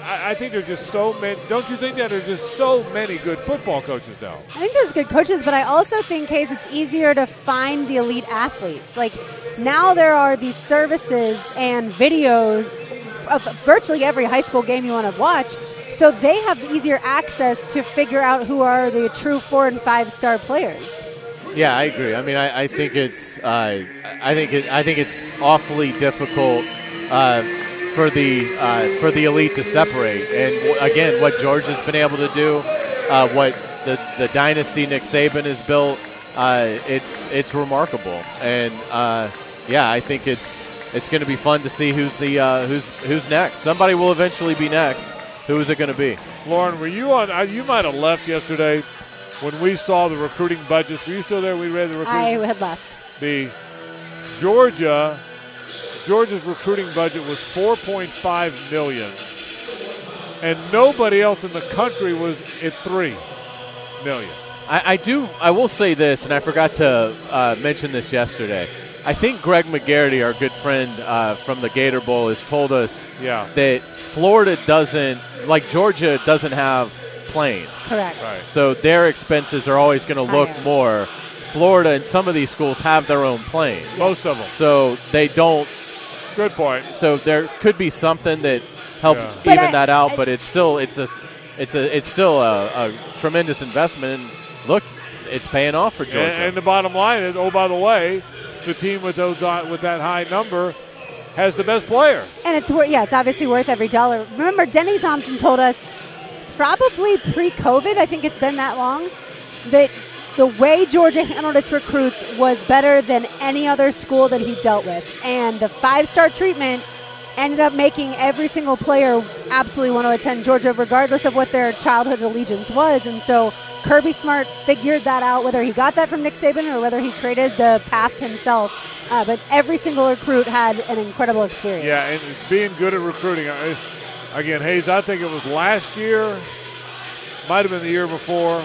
Speaker 1: I, I think there's just so many. Don't you think that there's just so many good football coaches now?
Speaker 2: I think there's good coaches, but I also think, Case, it's easier to find the elite athletes. Like now there are these services and videos of virtually every high school game you want to watch. So they have easier access to figure out who are the true four and five star players.
Speaker 3: Yeah, I agree. I mean, I, I think it's uh, I think it, I think it's awfully difficult uh, for the uh, for the elite to separate. And w- again, what George has been able to do, uh, what the the dynasty Nick Saban has built, uh, it's it's remarkable. And uh, yeah, I think it's it's going to be fun to see who's the uh, who's who's next. Somebody will eventually be next. Who is it going to be?
Speaker 1: Lauren, were you on? Uh, you might have left yesterday when we saw the recruiting budgets. Were you still there? We read the recruiting.
Speaker 2: I had left.
Speaker 1: The Georgia Georgia's recruiting budget was 4.5 million, and nobody else in the country was at three million.
Speaker 3: I, I do. I will say this, and I forgot to uh, mention this yesterday. I think Greg McGarity, our good friend uh, from the Gator Bowl, has told us
Speaker 1: Yeah.
Speaker 3: that Florida doesn't, like Georgia, doesn't have planes.
Speaker 2: Correct.
Speaker 1: Right.
Speaker 3: So their expenses are always going to look
Speaker 2: Higher.
Speaker 3: more. Florida and some of these schools have their own planes.
Speaker 1: Most of them.
Speaker 3: So they don't.
Speaker 1: Good point.
Speaker 3: So there could be something that helps
Speaker 1: Yeah.
Speaker 3: Even
Speaker 2: I-
Speaker 3: that out,
Speaker 2: I-
Speaker 3: but it's still it's a it's a it's still a, a tremendous investment. And look, it's paying off for
Speaker 1: And,
Speaker 3: Georgia.
Speaker 1: and the bottom line is, oh, by the way, the team with those uh, with that high number has the best player.
Speaker 2: And it's worth, yeah, it's obviously worth every dollar. Remember, Denny Thompson told us probably pre-COVID, I think it's been that long, that the way Georgia handled its recruits was better than any other school that he dealt with. And the five-star treatment ended up making every single player absolutely want to attend Georgia, regardless of what their childhood allegiance was. And so Kirby Smart figured that out, whether he got that from Nick Saban or whether he created the path himself. Uh, but every single recruit had an incredible experience.
Speaker 1: Yeah, and being good at recruiting. I, again, Hayes, I think it was last year, might have been the year before,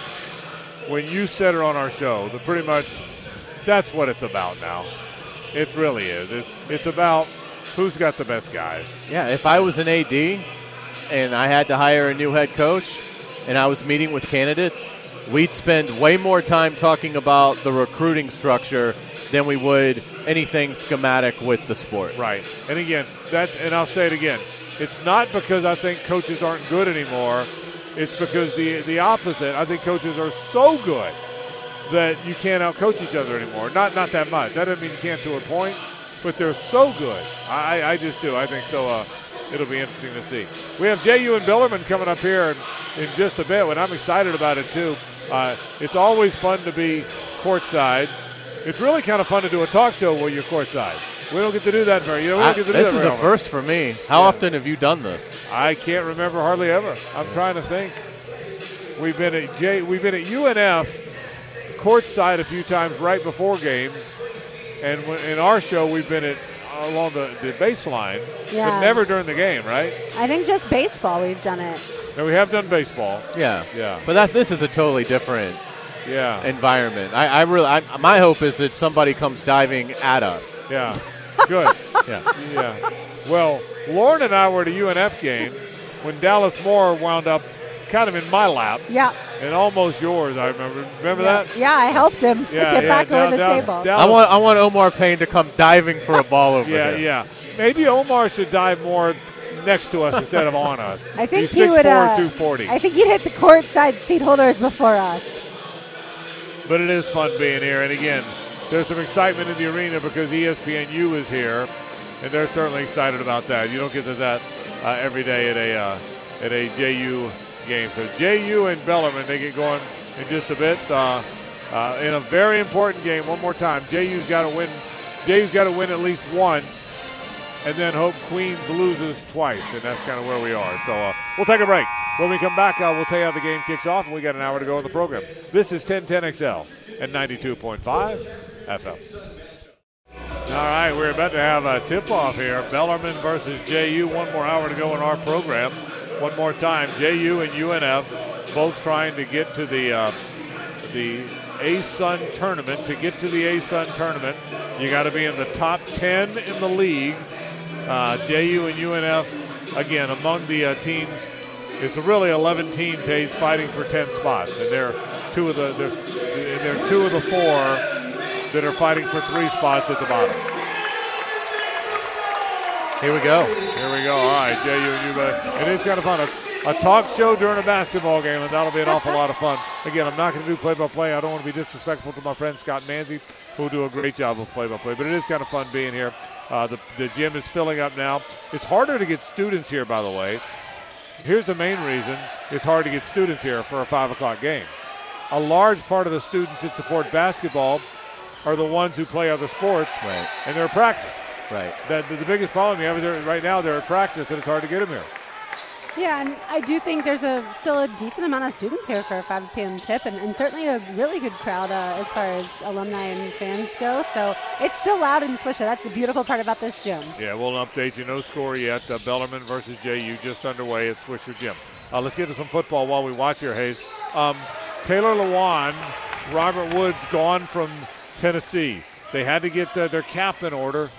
Speaker 1: when you said it on our show that pretty much that's what it's about now. It really is. It's, it's about who's got the best guys.
Speaker 3: yeah, if I was an AD and I had to hire a new head coach and I was meeting with candidates, we'd spend way more time talking about the recruiting structure than we would anything schematic with the sport.
Speaker 1: Right. And again, that and I'll say it again. It's not because I think coaches aren't good anymore. It's because the the opposite. I think coaches are so good that you can't outcoach each other anymore. Not not that much. That doesn't mean you can't to a point, but they're so good. I, I just do. I think so. Uh, it'll be interesting to see. We have J.U. and Bellarmine coming up here in, in just a bit, and I'm excited about it too. Uh, it's always fun to be courtside. It's really kind of fun to do a talk show while you're courtside. We don't get to do that very. You know, we don't get to do
Speaker 3: this
Speaker 1: that
Speaker 3: is a
Speaker 1: often.
Speaker 3: first for me. How
Speaker 1: Yeah.
Speaker 3: often have you done this?
Speaker 1: I can't remember hardly ever. I'm trying to think. We've been at J. We've been at UNF courtside a few times right before games, and in our show we've been at along the, the baseline, but never during the game, right?
Speaker 2: I think just baseball we've done it.
Speaker 1: Now we have done baseball.
Speaker 3: Yeah,
Speaker 1: Yeah.
Speaker 3: But that this is a totally different
Speaker 1: Yeah,
Speaker 3: environment. I, I really, I, my hope is that somebody comes diving at us.
Speaker 1: yeah, *laughs* good.
Speaker 3: Yeah.
Speaker 1: Yeah. Well, Lauren and I were at a UNF game when Dallas Moore wound up kind of in my lap
Speaker 2: Yeah.
Speaker 1: And almost yours. I remember. Remember
Speaker 2: yeah.
Speaker 1: that?
Speaker 2: Yeah, I helped him
Speaker 1: Yeah,
Speaker 2: get
Speaker 1: yeah.
Speaker 2: back
Speaker 1: down-
Speaker 2: over the
Speaker 1: down-
Speaker 2: table.
Speaker 1: Dallas-
Speaker 3: I want, I want Omar Payne to come diving for a ball over
Speaker 1: there.
Speaker 3: Yeah,
Speaker 1: yeah. Maybe Omar should dive more next to us instead of on us.
Speaker 2: I think
Speaker 1: He's
Speaker 2: he would. Uh,
Speaker 1: 240.
Speaker 2: I think he'd hit the courtside seat holders before us.
Speaker 1: but it is fun being here. And again, there's some excitement in the arena because ESPNU is here, and they're certainly excited about that. You don't get to that uh, every day at a uh, at a JU game. So JU and Bellarmine, they get going in just a bit. Uh, uh, in a very important game, one more time. JU's got to win. JU's got to win at least once, and then hope Queens loses twice, and that's kind of where we are. So uh, we'll take a break. When we come back, uh, we'll tell you how the game kicks off, and we got an hour to go in the program. This is 1010XL at 92.5 FM. All right, we're about to have a tip-off here. Bellarmine versus JU. One more hour to go in our program. One more time, JU and UNF both trying to get to the uh, the ASUN tournament. To get to the ASUN tournament, you got to be in the top 10 in the league. Uh, JU and UNF, again, among the uh, teams, it's really 11 teams, fighting for 10 spots, and they're two of the they're, they're two of the four that are fighting for three spots at the bottom.
Speaker 3: Here we go.
Speaker 1: Here we go. All right, JU and U. And it's kind of fun. A, a talk show during a basketball game, and that'll be an awful lot of fun. Again, I'm not going to do play-by-play. I don't want to be disrespectful to my friend Scott Manzi, who will do a great job of play-by-play. But it is kind of fun being here. Uh, the, the gym is filling up now. It's harder to get students here, by the way. Here's the main reason it's hard to get students here for a 5 o'clock game. A large part of the students that support basketball are the ones who play other sports,
Speaker 3: Right.
Speaker 1: and they're at practice.
Speaker 3: Right.
Speaker 1: That the, the biggest problem you have is right now they're at practice and it's hard to get them here.
Speaker 2: Yeah, and I do think there's a still a decent amount of students here for a 5 p.m. tip, and, and certainly a really good crowd uh, as far as alumni and fans go. So it's still loud in Swisher. That's the beautiful part about this gym.
Speaker 1: Yeah, we'll update you. No score yet. Uh, Bellarmine versus JU just underway at Swisher Gym. Uh, let's get to some football while we watch here, Hayes. Um, Taylor Lewan, Robert Woods gone from Tennessee. They had to get their cap in order.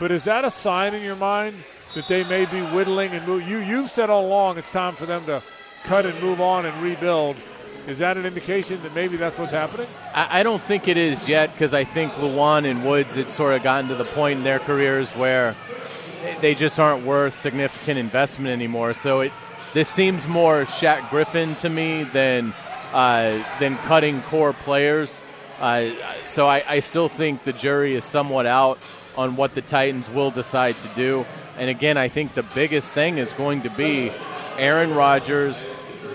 Speaker 1: But is that a sign in your mind that they may be whittling and move? You, you've said all along it's time for them to cut and move on and rebuild. Is that an indication that maybe that's what's happening?
Speaker 3: I, I don't think it is yet because I think Lewan and Woods had sort of gotten to the point in their careers where they just aren't worth significant investment anymore. So it this seems more Shaq Griffin to me than uh, than cutting core players. So I, I still think the jury is somewhat out on what the Titans will decide to do. And again, I think the biggest thing is going to be Aaron Rodgers.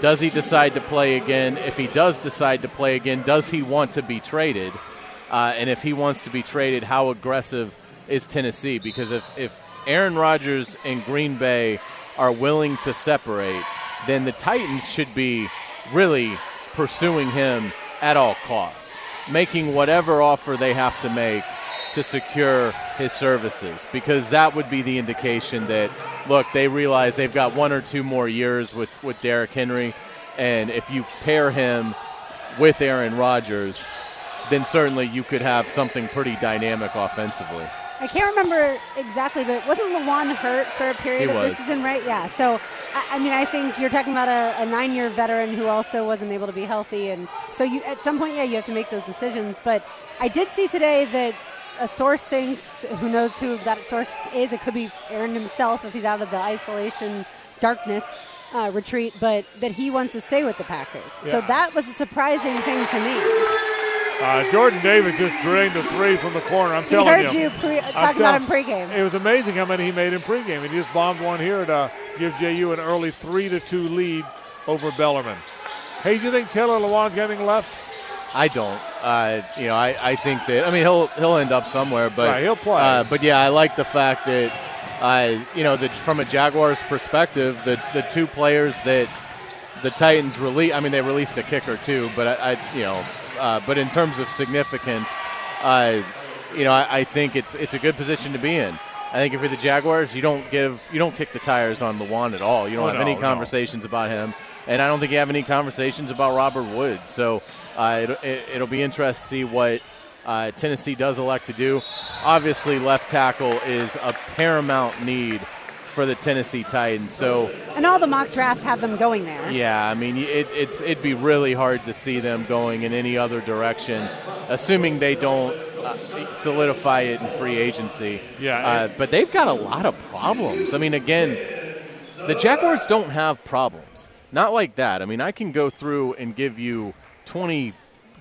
Speaker 3: Does he decide to play again? If he does decide to play again, does he want to be traded? Uh, and if he wants to be traded, how aggressive is Tennessee? Because if, if Aaron Rodgers and Green Bay are willing to separate, then the Titans should be really pursuing him at all costs, making whatever offer they have to make to secure his services, because that would be the indication that, look, they realize they've got one or two more years with, with Derrick Henry, and if you pair him with Aaron Rodgers, then certainly you could have something pretty dynamic offensively.
Speaker 2: I can't remember exactly, but wasn't Lewan hurt for a period
Speaker 3: He
Speaker 2: of
Speaker 3: was.
Speaker 2: the season, right? Yeah. So, I, I mean, I think you're talking about a, a nine-year veteran who also wasn't able to be healthy, and so you at some point, yeah, you have to make those decisions. But I did see today that a source thinks, who knows who that source is? It could be Aaron himself if he's out of the isolation darkness. Uh, retreat, but that he wants to stay with the Packers. So that was a surprising thing to me.
Speaker 1: Uh, Jordan Davis just drained a three from the corner. I'm
Speaker 2: He
Speaker 1: telling
Speaker 2: heard
Speaker 1: you.
Speaker 2: you pre-
Speaker 1: I'm
Speaker 2: talk about
Speaker 1: tell-
Speaker 2: him pregame.
Speaker 1: It was amazing how many he made in pregame. And he just bombed one here to give JU an early three to two lead over Bellarmine. Hey, do you think Taylor Lewan's got anything left?
Speaker 3: I don't. Uh, you know, I, I think that I mean he'll he'll end up somewhere, but
Speaker 1: Right, he'll play.
Speaker 3: Uh, but yeah, I like the fact that uh, you know that from a Jaguars perspective, the the two players that the Titans release. I mean, they released a kicker too, but I, I you know, uh, but in terms of significance, uh, you know, I, I think it's it's a good position to be in. I think if you're the Jaguars, you don't give you don't kick the tires on Lewan at all. You don't
Speaker 1: Oh,
Speaker 3: have
Speaker 1: no,
Speaker 3: any
Speaker 1: no.
Speaker 3: conversations about him, and I don't think you have any conversations about Robert Woods. So uh, it, it'll be interesting to see what uh, Tennessee does elect to do. Obviously, left tackle is a paramount need for the Tennessee Titans. So
Speaker 2: And all the mock drafts have them going there.
Speaker 3: yeah, I mean, it, it's it'd be really hard to see them going in any other direction, assuming they don't uh, solidify it in free agency.
Speaker 1: Yeah,
Speaker 3: uh, but they've got a lot of problems. I mean, again, the Jaguars don't have problems. Not like that. I mean, I can go through and give you 20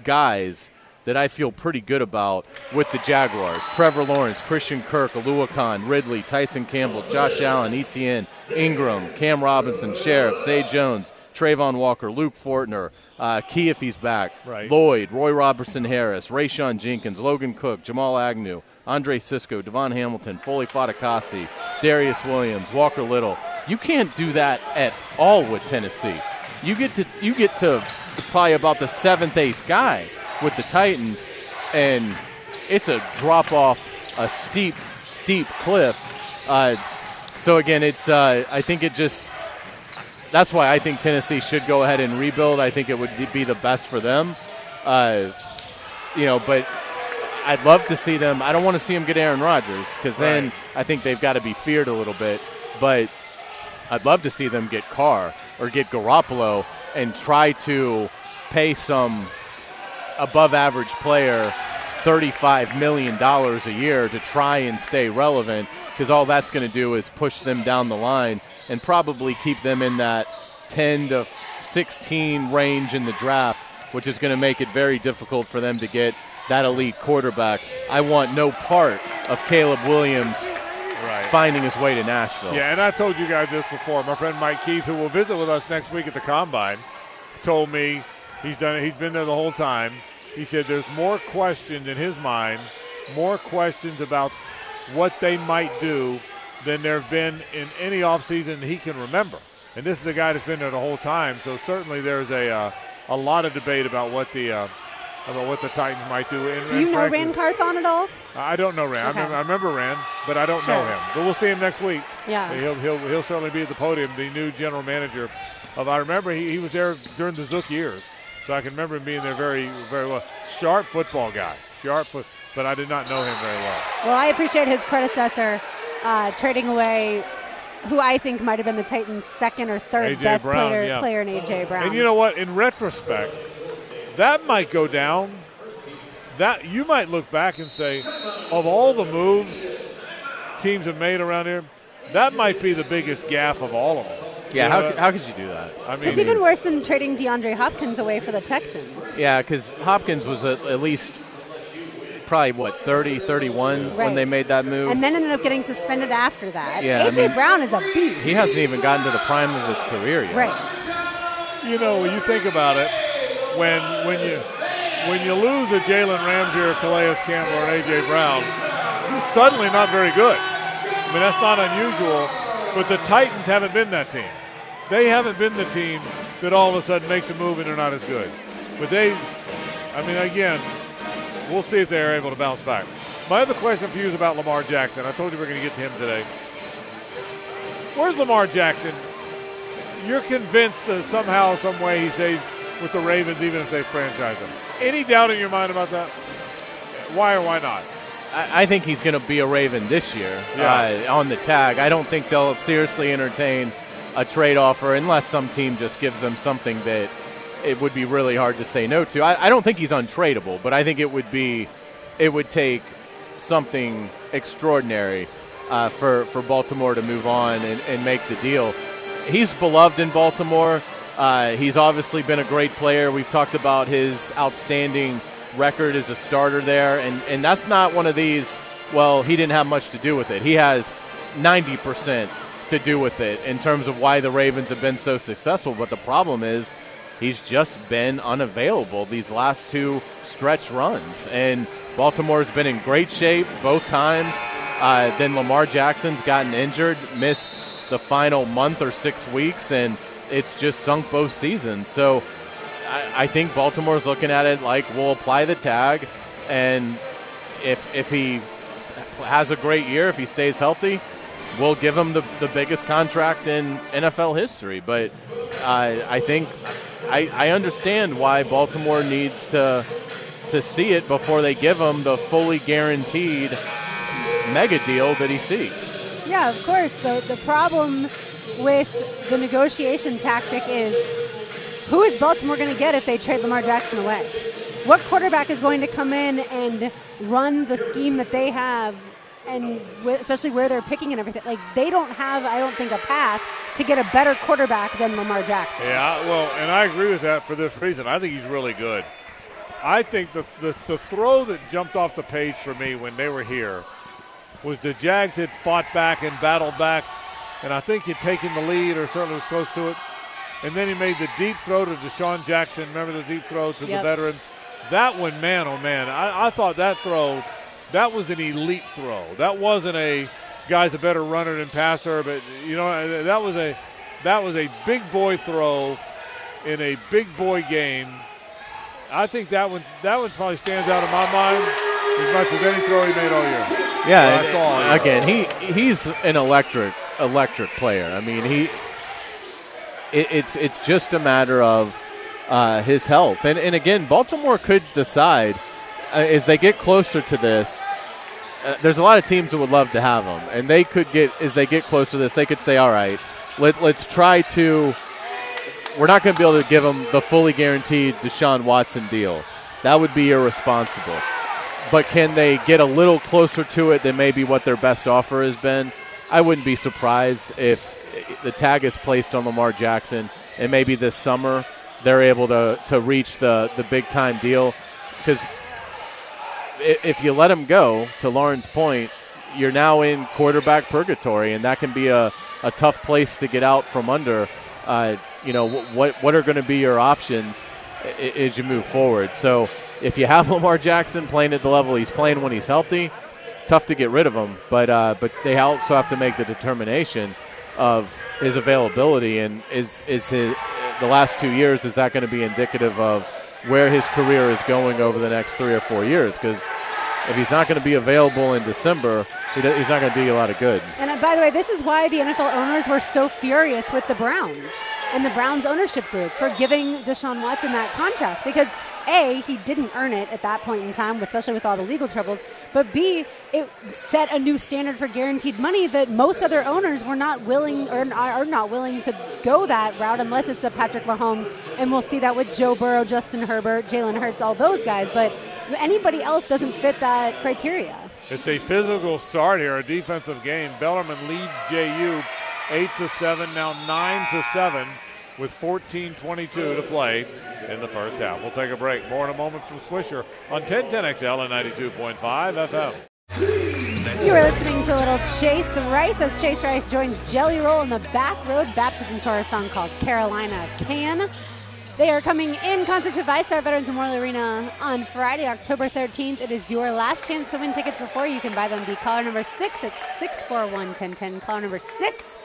Speaker 3: guys that I feel pretty good about with the Jaguars. Trevor Lawrence, Christian Kirk, Oluokun, Ridley, Tyson Campbell, Josh Allen, Etienne, Engram, Cam Robinson, Scherff, Zay Jones, Travon Walker, Luke Fortner, uh, Key if he's back,
Speaker 1: Right.
Speaker 3: Lloyd, Roy Robertson Harris, Rayshawn Jenkins, Logan Cooke, Jamal Agnew, Andre Cisco, DaVon Hamilton, Foley Fatukasi, Darious Williams, Walker Little. You can't do that at all with Tennessee. You get to you get to probably about the seventh, eighth guy with the Titans, and it's a drop off a steep, steep cliff. Uh, so again, it's uh, I think it just that's why I think Tennessee should go ahead and rebuild. I think it would be the best for them. Uh, you know, but I'd love to see them. I don't want to see them get Aaron Rodgers because then
Speaker 1: Right.
Speaker 3: I think they've got to be feared a little bit. But I'd love to see them get Carr or get Garoppolo and try to pay some above average player $35 million a year to try and stay relevant because all that's going to do is push them down the line and probably keep them in that 10 to 16 range in the draft, which is going to make it very difficult for them to get that elite quarterback. I want no part of Caleb Williams
Speaker 1: Right.
Speaker 3: finding his way to Nashville.
Speaker 1: Yeah, and I told you guys this before. My friend Mike Keith, who will visit with us next week at the combine, told me he's done. it. He's been there the whole time. He said there's more questions in his mind, more questions about what they might do than there have been in any offseason he can remember. And this is a guy that's been there the whole time, so certainly there's a uh, a lot of debate about what the uh, about what the Titans might do. And,
Speaker 2: Do you know
Speaker 1: frankly-
Speaker 2: Ran Carthon at all?
Speaker 1: I don't know Ran.
Speaker 2: Okay.
Speaker 1: I, remember, I remember Ran, but I don't know him. But we'll see him next week.
Speaker 2: Yeah.
Speaker 1: He'll, he'll, he'll certainly be at the podium, the new general manager of. I remember he, he was there during the Zook years, so I can remember him being there very, very well. Sharp football guy, sharp foot, but I did not know him very well.
Speaker 2: Well, I appreciate his predecessor uh, trading away who I think might have been the Titans' second or third
Speaker 1: A.J.
Speaker 2: best
Speaker 1: Brown,
Speaker 2: player,
Speaker 1: yeah.
Speaker 2: player in AJ Brown.
Speaker 1: And you know what? In retrospect, that might go down. That you might look back and say, of all the moves teams have made around here, that might be the biggest gaff of all of them.
Speaker 3: Yeah,
Speaker 1: You
Speaker 3: how, could- how could you do that?
Speaker 1: I mean,
Speaker 2: it's even worse than trading DeAndre Hopkins away for the Texans.
Speaker 3: Yeah, because Hopkins was at, at least probably what 30, 31
Speaker 2: Right.
Speaker 3: when they made that move.
Speaker 2: And then ended up getting suspended after that.
Speaker 3: Yeah, I
Speaker 2: AJ
Speaker 3: mean-
Speaker 2: Brown is a beast.
Speaker 3: he hasn't even gotten to the prime of his career yet.
Speaker 2: Right.
Speaker 1: you know, when you think about it, when when you when you lose a Jalen Ramsey or Calais Campbell or AJ Brown, you're suddenly not very good. I mean, that's not unusual. But the Titans haven't been that team. They haven't been the team that all of a sudden makes a move and they're not as good. But they, I mean, again, we'll see if they're able to bounce back. My other question for you is about Lamar Jackson. I told you we are going to get to him today. Where's Lamar Jackson? You're convinced that somehow, some way, he stays with the Ravens, even if they franchise him. Any doubt in your mind about that? Why or why not?
Speaker 3: I, I think he's going to be a Raven this year
Speaker 1: Yeah.
Speaker 3: uh, on the tag. I don't think they'll seriously entertain a trade offer unless some team just gives them something that it would be really hard to say no to. I, I don't think he's untradeable, but I think it would be it would take something extraordinary uh, for for Baltimore to move on and, and make the deal. He's beloved in Baltimore. Uh, he's obviously been a great player. We've talked about his outstanding record as a starter there, and, and that's not one of these, well, he didn't have much to do with it. He has 90% to do with it in terms of why the Ravens have been so successful. But the problem is he's just been unavailable these last two stretch runs. And Baltimore's been in great shape both times. Uh, then Lamar Jackson's gotten injured, missed the final month or six weeks, and it's just sunk both seasons. So I, I think Baltimore's looking at it like we'll apply the tag, and if if he has a great year, if he stays healthy, we'll give him the, the biggest contract in NFL history. But uh, I think I, I understand why Baltimore needs to to see it before they give him the fully guaranteed mega deal that he seeks.
Speaker 2: Yeah, of course. The the problem with the negotiation tactic is who is Baltimore going to get if they trade Lamar Jackson away? What quarterback is going to come in and run the scheme that they have, and especially where they're picking and everything? Like they don't have, I don't think, a path to get a better quarterback than Lamar Jackson.
Speaker 1: Yeah, well, and I agree with that for this reason. I think he's really good. I think the, the, the throw that jumped off the page for me when they were here was the Jags had fought back and battled back, and I think he'd taken the lead or certainly was close to it. And then he made the deep throw to DeSean Jackson. Remember the deep throw to
Speaker 2: Yep.
Speaker 1: the veteran? That one, man, oh man, I, I thought that throw, that was an elite throw. That wasn't a guy's a better runner than passer, but you know uh, that was a that was a big boy throw in a big boy game. I think that one that one probably stands out in my mind as much as any throw he made all year.
Speaker 3: Yeah,
Speaker 1: Well,
Speaker 3: and
Speaker 1: that's all, yeah.
Speaker 3: again, he he's an electric electric player. I mean, he it, it's it's just a matter of uh, his health, and and again, Baltimore could decide uh, as they get closer to this. Uh, there's a lot of teams that would love to have him, and they could get as they get closer to this, they could say, "All right, let, let's try to." We're not going to be able to give him the fully guaranteed Deshaun Watson deal. That would be irresponsible but can they get a little closer to it than maybe what their best offer has been? I wouldn't be surprised if the tag is placed on Lamar Jackson and maybe this summer they're able to, to reach the, the big time deal. Because if you let him go, to Lauren's point, you're now in quarterback purgatory, and that can be a, a tough place to get out from under. Uh, you know, what, what are going to be your options as you move forward? So if you have *laughs* Lamar Jackson playing at the level he's playing when he's healthy, tough to get rid of him. But uh, but they also have to make the determination of his availability and is is his the last two years is that going to be indicative of where his career is going over the next three or four years? Because if he's not going to be available in December, he's not going to do you a lot of good.
Speaker 2: And uh, by the way, this is why the NFL owners were so furious with the Browns and the Browns ownership group for giving Deshaun Watson that contract because A, he didn't earn it at that point in time, especially with all the legal troubles, but B, it set a new standard for guaranteed money that most other owners were not willing or are not willing to go that route unless it's a Patrick Mahomes, and we'll see that with Joe Burrow, Justin Herbert, Jalen Hurts, all those guys, but anybody else doesn't fit that criteria.
Speaker 1: It's a physical start here, a defensive game. Bellarmine leads JU eight to seven, now nine to seven, with 14:22 to play in the first half. We'll take a break. More in a moment from Swisher on 1010XL and 92.5 FM.
Speaker 2: You are listening to a little Chase Rice as Chase Rice joins Jelly Roll in the Back Road Baptism Tour song called Carolina Can. They are coming in concert to VyStar Veterans Memorial Arena on Friday, October 13th. It is your last chance to win tickets before you can buy them. Be caller number six at 641 1010. Caller number six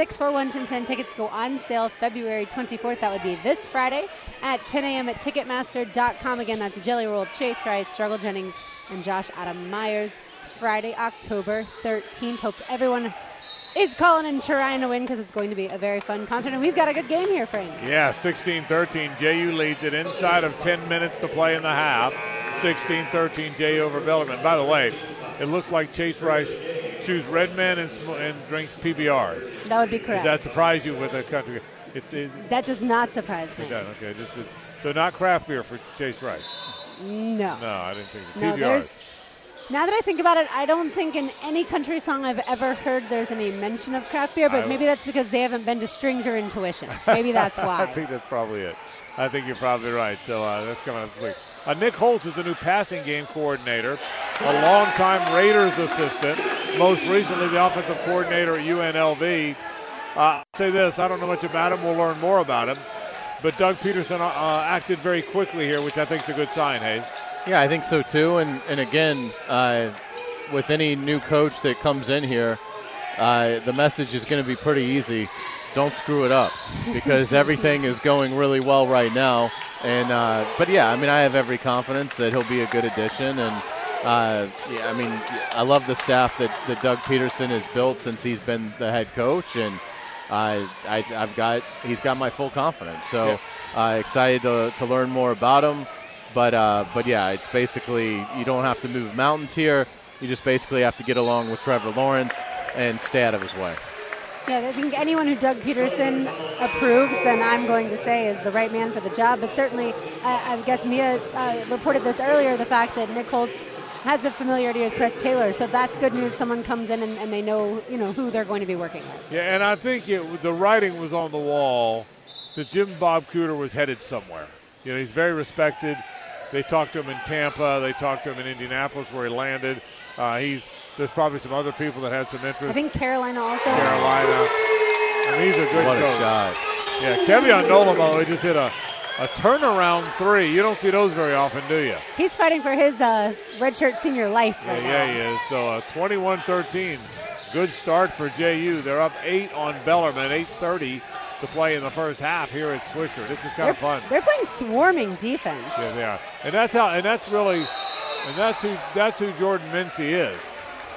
Speaker 2: 641 1010. Tickets go on sale February 24th. That would be this Friday at 10 a.m. at Ticketmaster.com. Again, that's Jelly Roll, Chase Rice, Struggle Jennings, and Josh Adam Myers. Friday, October 13th. Hope everyone is calling and trying to win because it's going to be a very fun concert. And we've got a good game here, Frank.
Speaker 1: Yeah, 16-13. JU leads it inside of 10 minutes to play in the half. 16-13 JU over Bellarmine. By the way, it looks like Chase Rice chews Red Man and, sm- and drinks PBR.
Speaker 2: That would be correct.
Speaker 1: Does that surprise you with a country? It, it,
Speaker 2: that does not surprise me.
Speaker 1: does, okay. Just, so not craft beer for Chase Rice.
Speaker 2: No.
Speaker 1: No, I didn't think so.
Speaker 2: No, there's. Now that I think about it, I don't think in any country song I've ever heard there's any mention of craft beer, but
Speaker 1: I-
Speaker 2: maybe that's because they haven't been to Strings or Intuition. Maybe *laughs* that's why.
Speaker 1: I think that's probably it. I think you're probably right. So uh, that's coming up this week. Uh, Nick Holz is the new passing game coordinator, a longtime Raiders assistant, most recently the offensive coordinator at UNLV. Uh, I'll say this: I don't know much about him. We'll learn more about him. But Doug Pederson uh, uh, acted very quickly here, which I think is a good sign. Hayes.
Speaker 3: Yeah, I think so too. And and again, uh, with any new coach that comes in here, uh, the message is going to be pretty easy. Don't screw it up because everything is going really well right now. And uh, but yeah, I mean, I have every confidence that he'll be a good addition. And uh, yeah, I mean, I love the staff that, that Doug Pederson has built since he's been the head coach. And I, I I've got he's got my full confidence. So uh, excited to, to learn more about him. But uh, but yeah, it's basically you don't have to move mountains here. You just basically have to get along with Trevor Lawrence and stay out of his way.
Speaker 2: Yeah, I think anyone who Doug Pederson approves, then I'm going to say is the right man for the job. But certainly, uh, I guess Mia uh, reported this earlier the fact that Nick Holz has a familiarity with Chris Taylor. So that's good news. Someone comes in and, and they know, you know who they're going to be working with.
Speaker 1: Yeah, and I think it, the writing was on the wall that Jim Bob Cooter was headed somewhere. You know, he's very respected. They talked to him in Tampa. They talked to him in Indianapolis, where he landed. Uh, he's there's probably some other people that had some interest.
Speaker 2: I think Carolina also.
Speaker 1: Carolina. I mean, he's a good
Speaker 3: What a shot!
Speaker 1: Yeah, Kevion Nolan, by the just hit a, a turnaround three. You don't see those very often, do you?
Speaker 2: He's fighting for his uh, redshirt senior life
Speaker 1: Yeah,
Speaker 2: right
Speaker 1: yeah,
Speaker 2: now.
Speaker 1: he is. So uh, 21-13. Good start for JU. They're up eight on Bellarmine, 8.30 to play in the first half here at Swisher. This is kind
Speaker 2: They're,
Speaker 1: of fun.
Speaker 2: they're playing swarming defense.
Speaker 1: Yeah, they are. And that's how and that's really and that's who that's who Jordan Mincy is.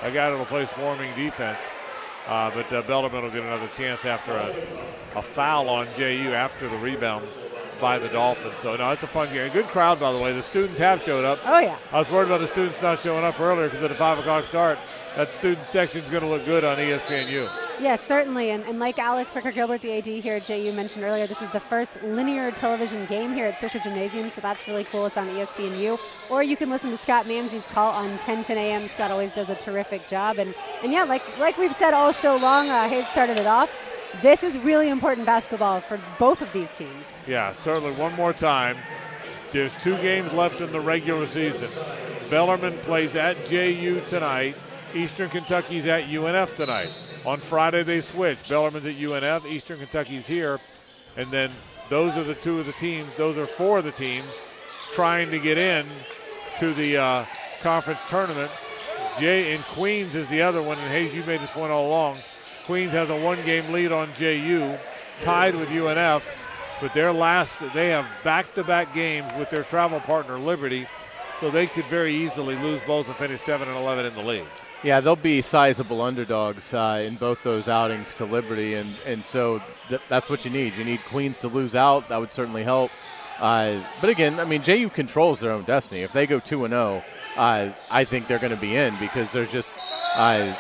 Speaker 1: A guy that'll play swarming defense. Uh, but uh, Bellarmine will get another chance after a, a foul on JU after the rebound by the Dolphins. So no, it's a fun game. Good crowd, by the way. The students have showed up.
Speaker 2: Oh yeah.
Speaker 1: I was worried about the students not showing up earlier because at a five o'clock start, that student section is going to look good on ESPNU.
Speaker 2: Yes, certainly. And, and like Alex Ricker Gilbert, the AD here at JU mentioned earlier, this is the first linear television game here at Swisher Gymnasium, so that's really cool. It's on ESPNU. Or you can listen to Scott Mamsey's call on 10 10 a.m. Scott always does a terrific job. And, and yeah, like, like we've said all show long, uh, Hayes started it off. This is really important basketball for both of these teams.
Speaker 1: Yeah, certainly. One more time. There's two games left in the regular season. Bellarmine plays at JU tonight. Eastern Kentucky's at UNF tonight. On Friday they switch. Bellarmine's at UNF. Eastern Kentucky's here, and then those are the two of the teams. Those are four of the teams trying to get in to the uh, conference tournament. Jay and Queens is the other one, and Hayes, you made this point all along. Queens has a one-game lead on JU, tied with UNF, but their last they have back-to-back games with their travel partner Liberty, so they could very easily lose both and finish seven and eleven in the league.
Speaker 3: Yeah, they'll be sizable underdogs uh, in both those outings to Liberty, and and so th- that's what you need. You need Queens to lose out. That would certainly help. Uh, but again, I mean, JU controls their own destiny. If they go two and zero, uh, I think they're going to be in because there's just uh,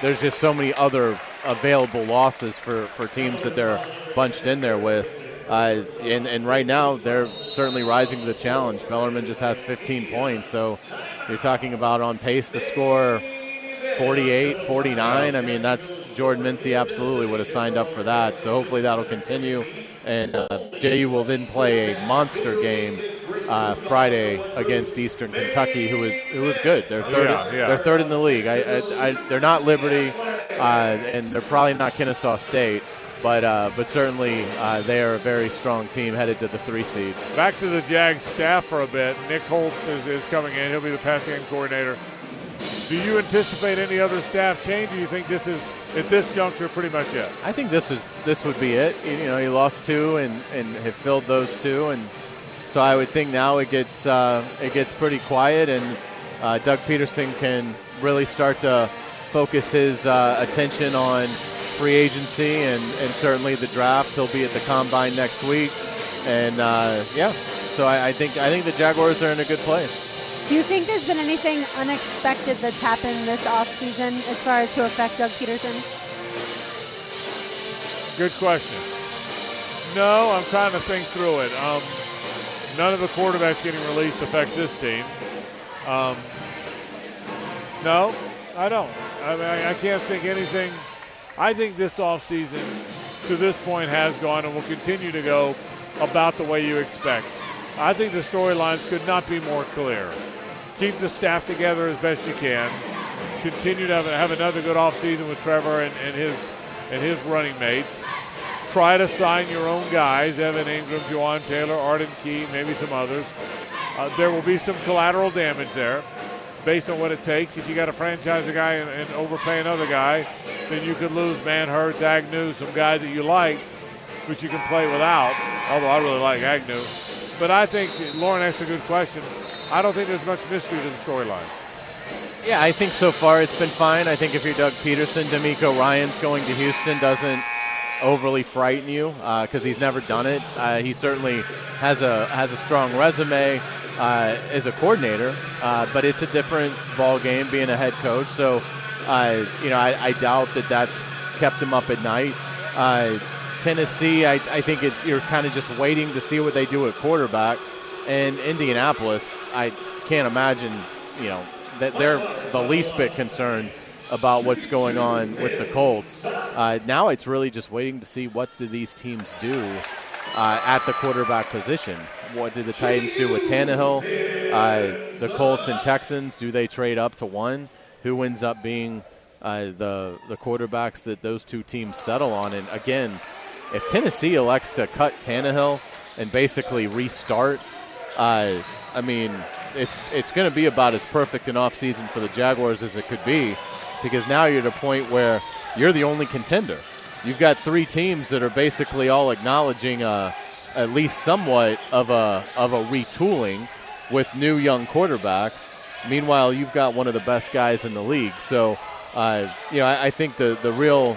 Speaker 3: there's just so many other available losses for, for teams that they're bunched in there with. Uh, and, and right now, they're certainly rising to the challenge. Bellarmine just has 15 points, so you're talking about on pace to score 48, 49. I mean, that's Jordan Mincy absolutely would have signed up for that. So hopefully that'll continue. And uh, JU will then play a monster game uh, Friday against Eastern Kentucky, who is who is good. They're third.
Speaker 1: Yeah, yeah.
Speaker 3: They're third in the league. I, I, I, they're not Liberty, uh, and they're probably not Kennesaw State. But, uh, but certainly uh, they are a very strong team headed to the three seed.
Speaker 1: Back to the Jags staff for a bit. Nick Holz is, is coming in. He'll be the passing game coordinator. Do you anticipate any other staff change? Do you think this is at this juncture pretty much it?
Speaker 3: I think this is this would be it. You know, he lost two and, and have filled those two, and so I would think now it gets uh, it gets pretty quiet, and uh, Doug Pederson can really start to focus his uh, attention on free agency and, and certainly the draft. He'll be at the combine next week, and uh, yeah. So I, I think I think the Jaguars are in a good place.
Speaker 2: Do you think there's been anything unexpected that's happened this offseason as far as to affect Doug Pederson?
Speaker 1: Good question. No, I'm trying to think through it. Um, none of the quarterbacks getting released affects this team. Um, no, I don't. I mean, I, I can't think anything. I think this offseason to this point has gone and will continue to go about the way you expect. I think the storylines could not be more clear. Keep the staff together as best you can. Continue to have, have another good offseason with Trevor and, and his and his running mates. Try to sign your own guys, Evan Engram, Jawaan Taylor, Arden Key, maybe some others. Uh, there will be some collateral damage there based on what it takes. If you got to franchise a guy and, and overpay another guy, then you could lose Manhertz, Agnew, some guys that you like, which you can play without, although I really like Agnew. But I think Lauren asked a good question. I don't think there's much mystery to the storyline.
Speaker 3: Yeah, I think so far it's been fine. I think if you're Doug Pederson, DeMeco Ryans going to Houston doesn't overly frighten you because uh, he's never done it. Uh, he certainly has a has a strong resume uh, as a coordinator, uh, but it's a different ball game being a head coach. So, uh, you know, I, I, doubt that that's kept him up at night. Uh, Tennessee, I, I think it, you're kind of just waiting to see what they do at quarterback. And Indianapolis, I can't imagine, you know, that they're the least bit concerned about what's going on with the Colts. Uh, now it's really just waiting to see what do these teams do uh, at the quarterback position. What did the Titans do with Tannehill? Uh, the Colts and Texans, do they trade up to one? Who ends up being uh, the the quarterbacks that those two teams settle on? And again, if Tennessee elects to cut Tannehill and basically restart, uh, I mean, it's it's going to be about as perfect an offseason for the Jaguars as it could be because now you're at a point where you're the only contender. You've got three teams that are basically all acknowledging uh, at least somewhat of a of a retooling with new young quarterbacks. Meanwhile, you've got one of the best guys in the league. So, uh, you know, I, I think the the real,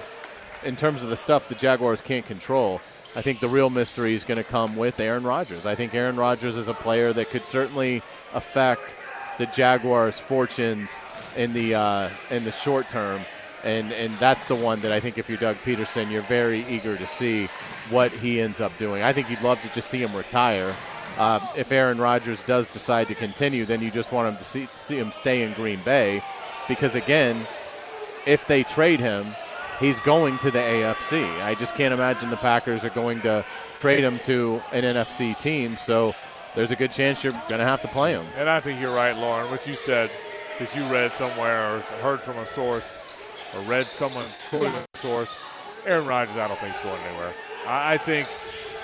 Speaker 3: in terms of the stuff the Jaguars can't control, I think the real mystery is going to come with Aaron Rodgers. I think Aaron Rodgers is a player that could certainly affect the Jaguars' fortunes in the uh, in the short term, and and that's the one that I think if you're Doug Pederson, you're very eager to see what he ends up doing. I think you'd love to just see him retire. Uh, if Aaron Rodgers does decide to continue, then you just want him to see, see him stay in Green Bay, because again, if they trade him, he's going to the AFC. I just can't imagine the Packers are going to trade him to an NFC team. So there's a good chance you're going to have to play him.
Speaker 1: And I think you're right, Lauren. What you said that you read somewhere or heard from a source or read someone source. Aaron Rodgers, I don't think is going anywhere. I, I think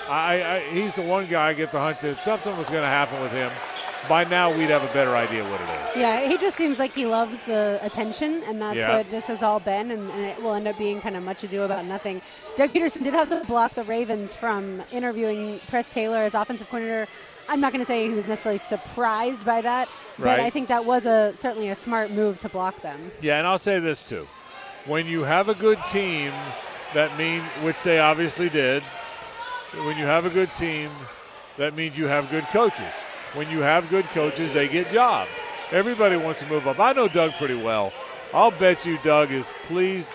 Speaker 1: I, I, he's the one guy I get the hunch that something was going to happen with him by now we'd have a better idea what it is.
Speaker 2: Yeah, he just seems like he loves the attention, and that's
Speaker 1: Yeah.
Speaker 2: what this has all been, and, and it will end up being kind of much ado about nothing. Doug Pederson did have to block the Ravens from interviewing Press Taylor as offensive coordinator. I'm not going to say he was necessarily surprised by that, but
Speaker 1: Right.
Speaker 2: I think that was a certainly a smart move to block them.
Speaker 1: Yeah, and I'll say this too. When you have a good team, that mean which they obviously did. When you have a good team, that means you have good coaches. When you have good coaches, they get jobs. Everybody wants to move up. I know Doug pretty well. I'll bet you Doug is pleased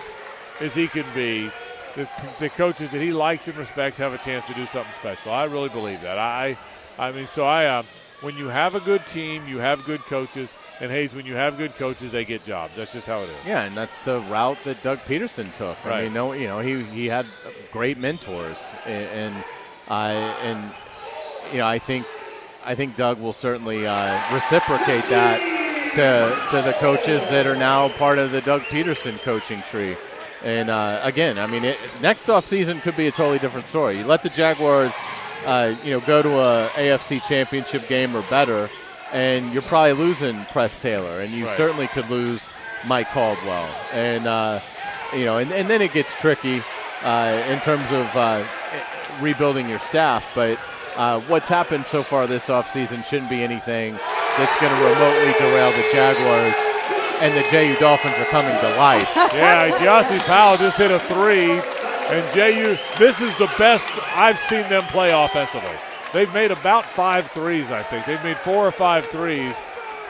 Speaker 1: as he can be that the coaches that he likes and respects have a chance to do something special. I really believe that. I, I mean, so I, uh, when you have a good team, you have good coaches, and Hayes, when you have good coaches, they get jobs. That's just how it is.
Speaker 3: Yeah, and that's the route that Doug Pederson took. I mean, no, you know, he he had great mentors, and and, uh, and you know, I think I think Doug will certainly uh, reciprocate that to to the coaches that are now part of the Doug Pederson coaching tree. And uh, again, I mean, it, next off season could be a totally different story. You let the Jaguars, uh, you know, go to a AFC Championship game or better, and you're probably losing Press Taylor, and you
Speaker 1: Right.
Speaker 3: certainly could lose Mike Caldwell, and uh, you know, and, and then it gets tricky uh, in terms of uh, rebuilding your staff. But uh, what's happened so far this offseason shouldn't be anything that's going to remotely derail the Jaguars. And the JU Dolphins are coming to life. *laughs*
Speaker 1: Yeah, Gyasi Powell just hit a three, and JU, this is the best I've seen them play offensively. They've made about five threes, I think. They've made four or five threes,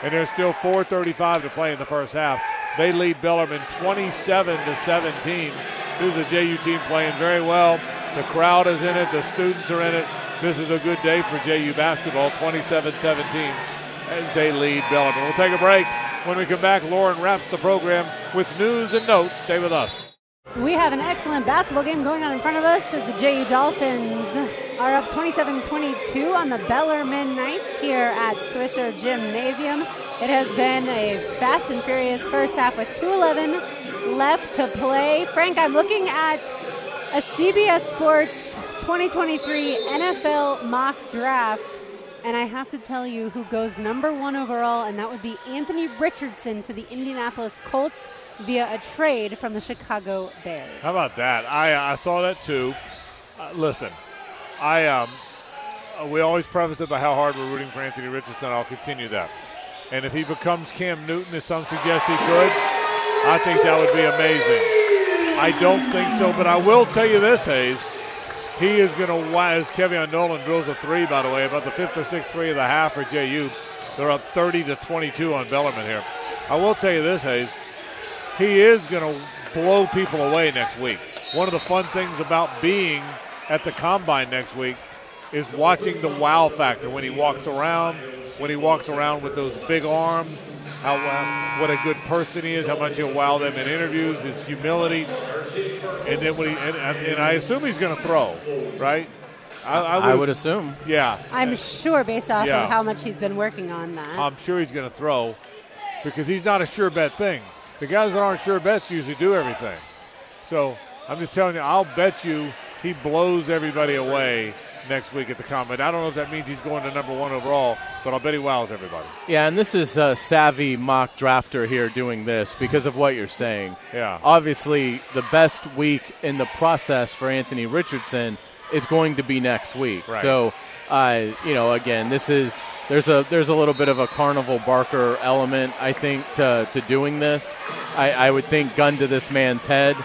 Speaker 1: and there's still 4.35 to play in the first half. They lead Bellarmine 27 to 17. This is a JU team playing very well. The crowd is in it, the students are in it. This is a good day for JU basketball, 27 17 as they lead Bellarmine. We'll take a break. When we come back, Lauren wraps the program with news and notes. Stay with us.
Speaker 2: We have an excellent basketball game going on in front of us as the JU Dolphins are up 27-22 on the Bellarmine Knights here at Swisher Gymnasium. It has been a fast and furious first half with 2:11 left to play. Frank, I'm looking at a CBS Sports 2023 NFL mock draft. And I have to tell you who goes number one overall, and that would be Anthony Richardson to the Indianapolis Colts via a trade from the Chicago Bears.
Speaker 1: How about that? I I saw that too. Uh, listen, I um, uh, we always preface it by how hard we're rooting for Anthony Richardson. I'll continue that. And if he becomes Cam Newton, as some suggest he could, I think that would be amazing. I don't think so, but I will tell you this, Hayes. He is going to, as Kevin Nolan drills a three, by the way, about the fifth or sixth three of the half for JU. They're up 30 to 22 on Bellarmine here. I will tell you this, Hayes. He is going to blow people away next week. One of the fun things about being at the combine next week is watching the wow factor when he walks around, when he walks around with those big arms, how uh, what a good person he is, how much he'll wow them in interviews, his humility, and then when he and, and I assume he's going to throw, right? I,
Speaker 3: I would assume.
Speaker 1: Yeah,
Speaker 2: I'm sure, based off
Speaker 1: Yeah.
Speaker 2: of how much he's been working on that.
Speaker 1: I'm sure he's going to throw because he's not a sure bet thing. The guys that aren't sure bets usually do everything. So I'm just telling you, I'll bet you he blows everybody away next week at the combine. I don't know if that means he's going to number one overall, but I'll bet he wows everybody.
Speaker 3: Yeah, and this is a savvy mock drafter here doing this because of what you're saying.
Speaker 1: Yeah.
Speaker 3: Obviously, the best week in the process for Anthony Richardson is going to be next week.
Speaker 1: Right.
Speaker 3: So, uh, you know, again, this is there's a there's a little bit of a carnival barker element, I think, to, to doing this. I, I would think gun to this man's head.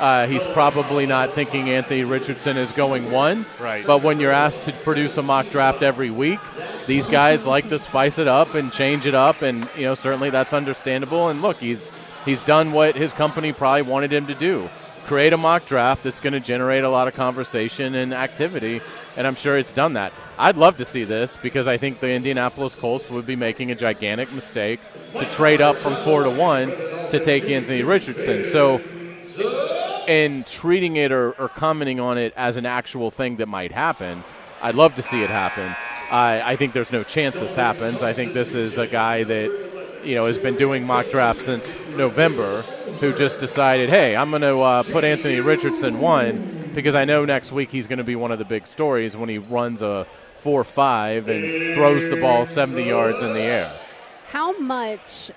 Speaker 3: Uh, he's probably not thinking Anthony Richardson is going one.
Speaker 1: Right.
Speaker 3: But when you're asked to produce a mock draft every week, these guys like to spice it up and change it up, and you know certainly that's understandable. And look, he's he's done what his company probably wanted him to do: create a mock draft that's going to generate a lot of conversation and activity. And I'm sure it's done that. I'd love to see this because I think the Indianapolis Colts would be making a gigantic mistake to trade up from four to one to take Anthony Richardson. So and treating it or, or commenting on it as an actual thing that might happen. I'd love to see it happen. I, I think there's no chance this happens. I think this is a guy that you know has been doing mock drafts since November, who just decided, hey, I'm going to uh, put Anthony Richardson one because I know next week he's going to be one of the big stories when he runs a four five and throws the ball 70 yards in the air.
Speaker 2: How much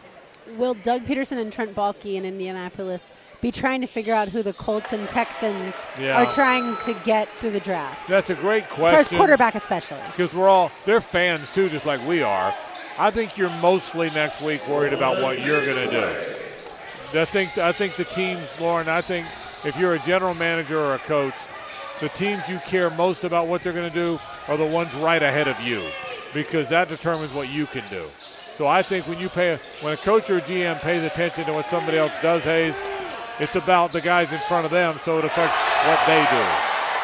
Speaker 2: will Doug Pederson and Trent Baalke in Indianapolis be trying to figure out who the Colts and Texans
Speaker 1: Yeah.
Speaker 2: are trying to get through the draft?
Speaker 1: That's a great
Speaker 2: As far as
Speaker 1: question.
Speaker 2: quarterback, especially.
Speaker 1: because we're all they're fans too, just like we are. I think you're mostly next week worried about what you're going to do. I think I think the teams, Lauren. I think if you're a general manager or a coach, the teams you care most about what they're going to do are the ones right ahead of you, because that determines what you can do. So I think when you pay, when a coach or a GM pays attention to what somebody else does, Hayes, it's about the guys in front of them, so it affects what they do.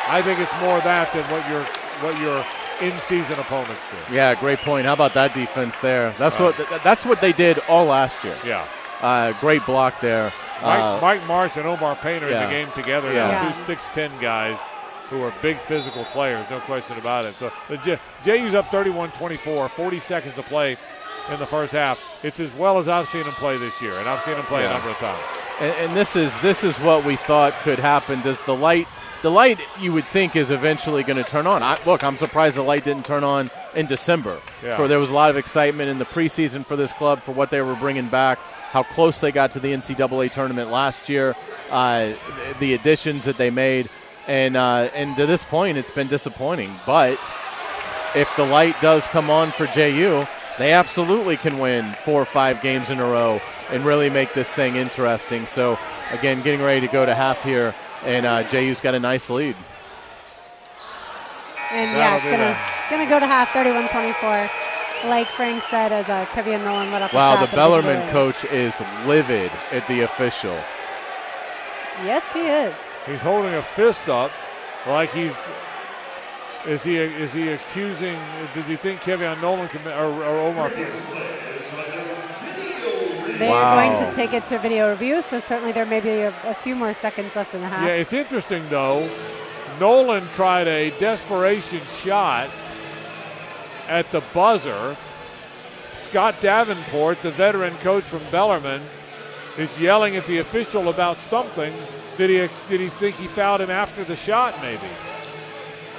Speaker 1: I think it's more that than what your what your in-season opponents do.
Speaker 3: Yeah, great point. How about that defense there? That's what th- that's what they did all last year.
Speaker 1: Yeah.
Speaker 3: Uh, great block there.
Speaker 1: Mike,
Speaker 3: Uh,
Speaker 1: Mike Marsh and Omar Payne are
Speaker 3: yeah.
Speaker 1: in the game together
Speaker 3: Yeah.
Speaker 1: now.
Speaker 2: Yeah.
Speaker 1: Two six ten guys who are big physical players, no question about it. So the J- JU's up 31-24, 40 seconds to play in the first half. It's as well as I've seen him play this year, and I've seen him play
Speaker 3: Yeah.
Speaker 1: a number of times.
Speaker 3: And, and this is this is what we thought could happen. Does the light the light you would think is eventually going to turn on? I, look, I'm surprised the light didn't turn on in December.
Speaker 1: Yeah.
Speaker 3: For there was a lot of excitement in the preseason for this club for what they were bringing back, how close they got to the NCAA tournament last year, uh, the additions that they made, and uh, and to this point, it's been disappointing. But if the light does come on for JU, they absolutely can win four or five games in a row and really make this thing interesting. So, again, getting ready to go to half here, and uh, JU's got a nice lead.
Speaker 2: And
Speaker 1: That'll
Speaker 2: yeah, it's gonna
Speaker 1: that.
Speaker 2: gonna go to half 31-24. Like Frank said, as uh, Kevin Nolan let off the
Speaker 3: Wow,
Speaker 2: shot
Speaker 3: the
Speaker 2: at
Speaker 3: Bellarmine
Speaker 2: win.
Speaker 3: coach is livid at the official.
Speaker 2: Yes, he is.
Speaker 1: He's holding a fist up, like he's. Is he is he accusing? Did he think Kevin Nolan can, or, or Omar?
Speaker 2: They
Speaker 3: Wow.
Speaker 2: are going to take it to video review, so certainly there may be a, a few more seconds left in the half.
Speaker 1: Yeah, it's interesting though. Nolan tried a desperation shot at the buzzer. Scott Davenport, the veteran coach from Bellarmine, is yelling at the official about something. Did he did he think he fouled him after the shot? Maybe.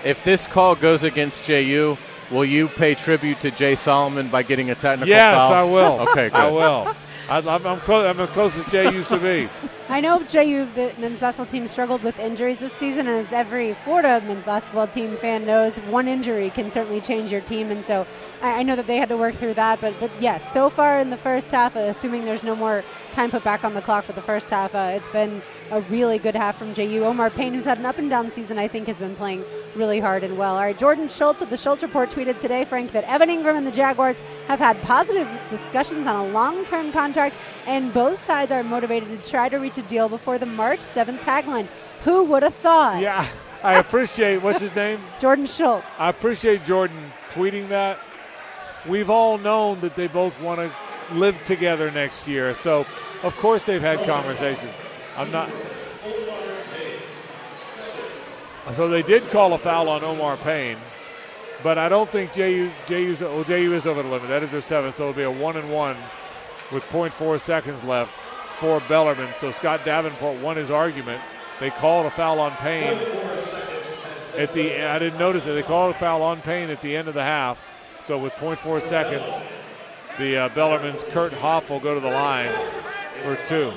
Speaker 3: If this call goes against JU, will you pay tribute to Jay Solomon by getting a technical
Speaker 1: Yes,
Speaker 3: foul?
Speaker 1: I will.
Speaker 3: Okay, good.
Speaker 1: I will. I'm, I'm, close, I'm as close as Jay used to be. *laughs*
Speaker 2: I know JU the men's basketball team struggled with injuries this season, as every Florida men's basketball team fan knows, one injury can certainly change your team. And so I, I know that they had to work through that. But but yes, so far in the first half, assuming there's no more time put back on the clock for the first half, uh, it's been a really good half from JU. Omar Payne, who's had an up and down season, I think has been playing really hard and well. All right, Jordan Schultz of the Schultz Report tweeted today, Frank, that Evan Engram and the Jaguars have had positive discussions on a long-term contract, and both sides are motivated to try to reach a deal before the March 7th tagline. Who would have thought?
Speaker 1: Yeah, I appreciate what's his name. *laughs*
Speaker 2: Jordan Schultz.
Speaker 1: I appreciate Jordan tweeting that. We've all known that they both want to live together next year, so of course they've had conversations. I'm not. So they did call a foul on Omar Payne, but I don't think JU JU's well, JU is over the limit. That is their seventh, so it'll be a one and one with 0.4 seconds left for Bellarmine. So Scott Davenport won his argument. They called a foul on Payne at the. I didn't notice it. They called a foul on Payne at the end of the half. So with 0.4 seconds, the uh, Bellarmine's Curt Hopf will go to the line for two.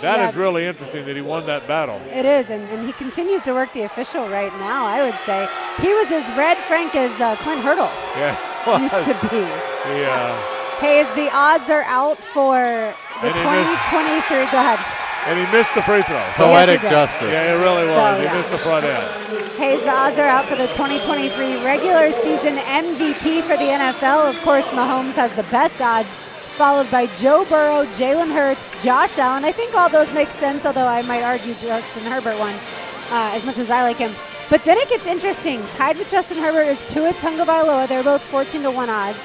Speaker 1: That is
Speaker 2: Yeah.
Speaker 1: really interesting that he won that battle.
Speaker 2: It is, and, and he continues to work the official right now, I would say. He was as red Frank as uh, Clint Hurdle
Speaker 1: Yeah, *laughs*
Speaker 2: used to be.
Speaker 1: yeah. *laughs*
Speaker 2: Hayes, the odds are out for the
Speaker 1: And he missed-
Speaker 2: 2023. Go ahead.
Speaker 1: And he missed the free throw. So,
Speaker 3: Poetic justice.
Speaker 1: yeah, it really was.
Speaker 2: So,
Speaker 1: he
Speaker 2: yeah.
Speaker 1: missed the front end.
Speaker 2: Hayes, the odds are out for the 2023 regular season MVP for the NFL. Of course, Mahomes has the best odds, followed by Joe Burrow, Jalen Hurts, Josh Allen. I think all those make sense, although I might argue Justin Herbert one uh, as much as I like him. But then it gets interesting. Tied with Justin Herbert is Tua Tagovailoa. They're both 14 to 1 odds.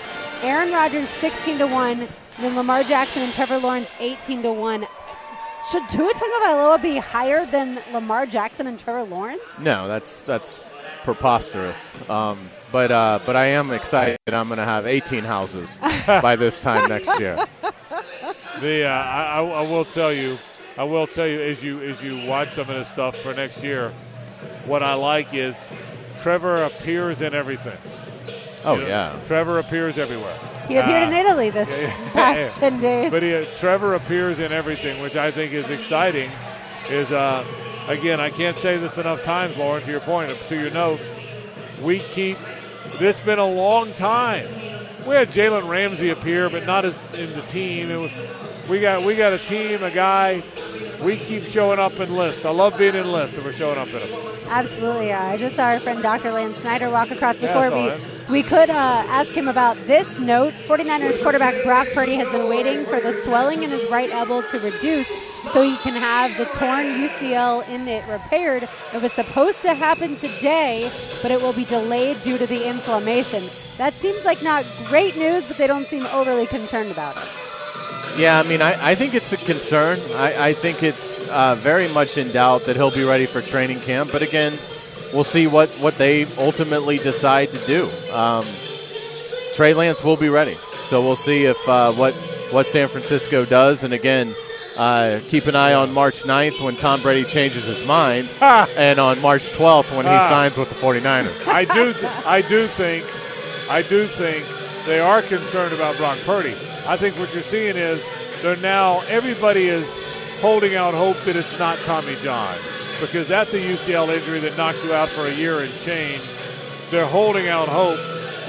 Speaker 2: Aaron Rodgers 16 to 1. Then Lamar Jackson and Trevor Lawrence 18 to 1. Should Tua Tagovailoa be higher than Lamar Jackson and Trevor Lawrence?
Speaker 3: No, that's that's preposterous. Um, but uh, but I am excited. I'm going to have 18 houses by this time next year.
Speaker 1: The uh, I, I, I will tell you, I will tell you as you as you watch some of this stuff for next year, what I like is Trevor appears in everything.
Speaker 3: Oh,
Speaker 1: You know,
Speaker 3: yeah.
Speaker 1: Trevor appears everywhere.
Speaker 2: He appeared
Speaker 1: Uh,
Speaker 2: in Italy this *laughs* past 10 days.
Speaker 1: But he, Trevor appears in everything, which I think is exciting. Is uh, again, I can't say this enough times, Lauren. To your point, to your note, we keep. It's been a long time. We had Jalen Ramsey appear, but not as in the team. Was, we got we got a team, a guy. We keep showing up in lists. I love being in lists, and we're showing up in them.
Speaker 2: Absolutely. Uh, I just saw our friend Dr. Lance Snyder walk across the
Speaker 1: Yeah,
Speaker 2: court. We, we could uh, ask him about this note. 49ers quarterback Brock Purdy has been waiting for the swelling in his right elbow to reduce so he can have the torn UCL in it repaired. It was supposed to happen today, but it will be delayed due to the inflammation. That seems like not great news, but they don't seem overly concerned about it.
Speaker 3: Yeah, I mean, I, I think it's a concern. I, I think it's uh, very much in doubt that he'll be ready for training camp. But again, we'll see what, what they ultimately decide to do. Um, Trey Lance will be ready, so we'll see if uh, what what San Francisco does. And again, uh, keep an eye on March 9th when Tom Brady changes his mind, and on March 12th when he
Speaker 1: Ah.
Speaker 3: signs with the 49ers.
Speaker 1: I do, I do think, I do think they are concerned about Brock Purdy. I think what you're seeing is they're now everybody is holding out hope that it's not Tommy John because that's a UCL injury that knocked you out for a year and change. They're holding out hope.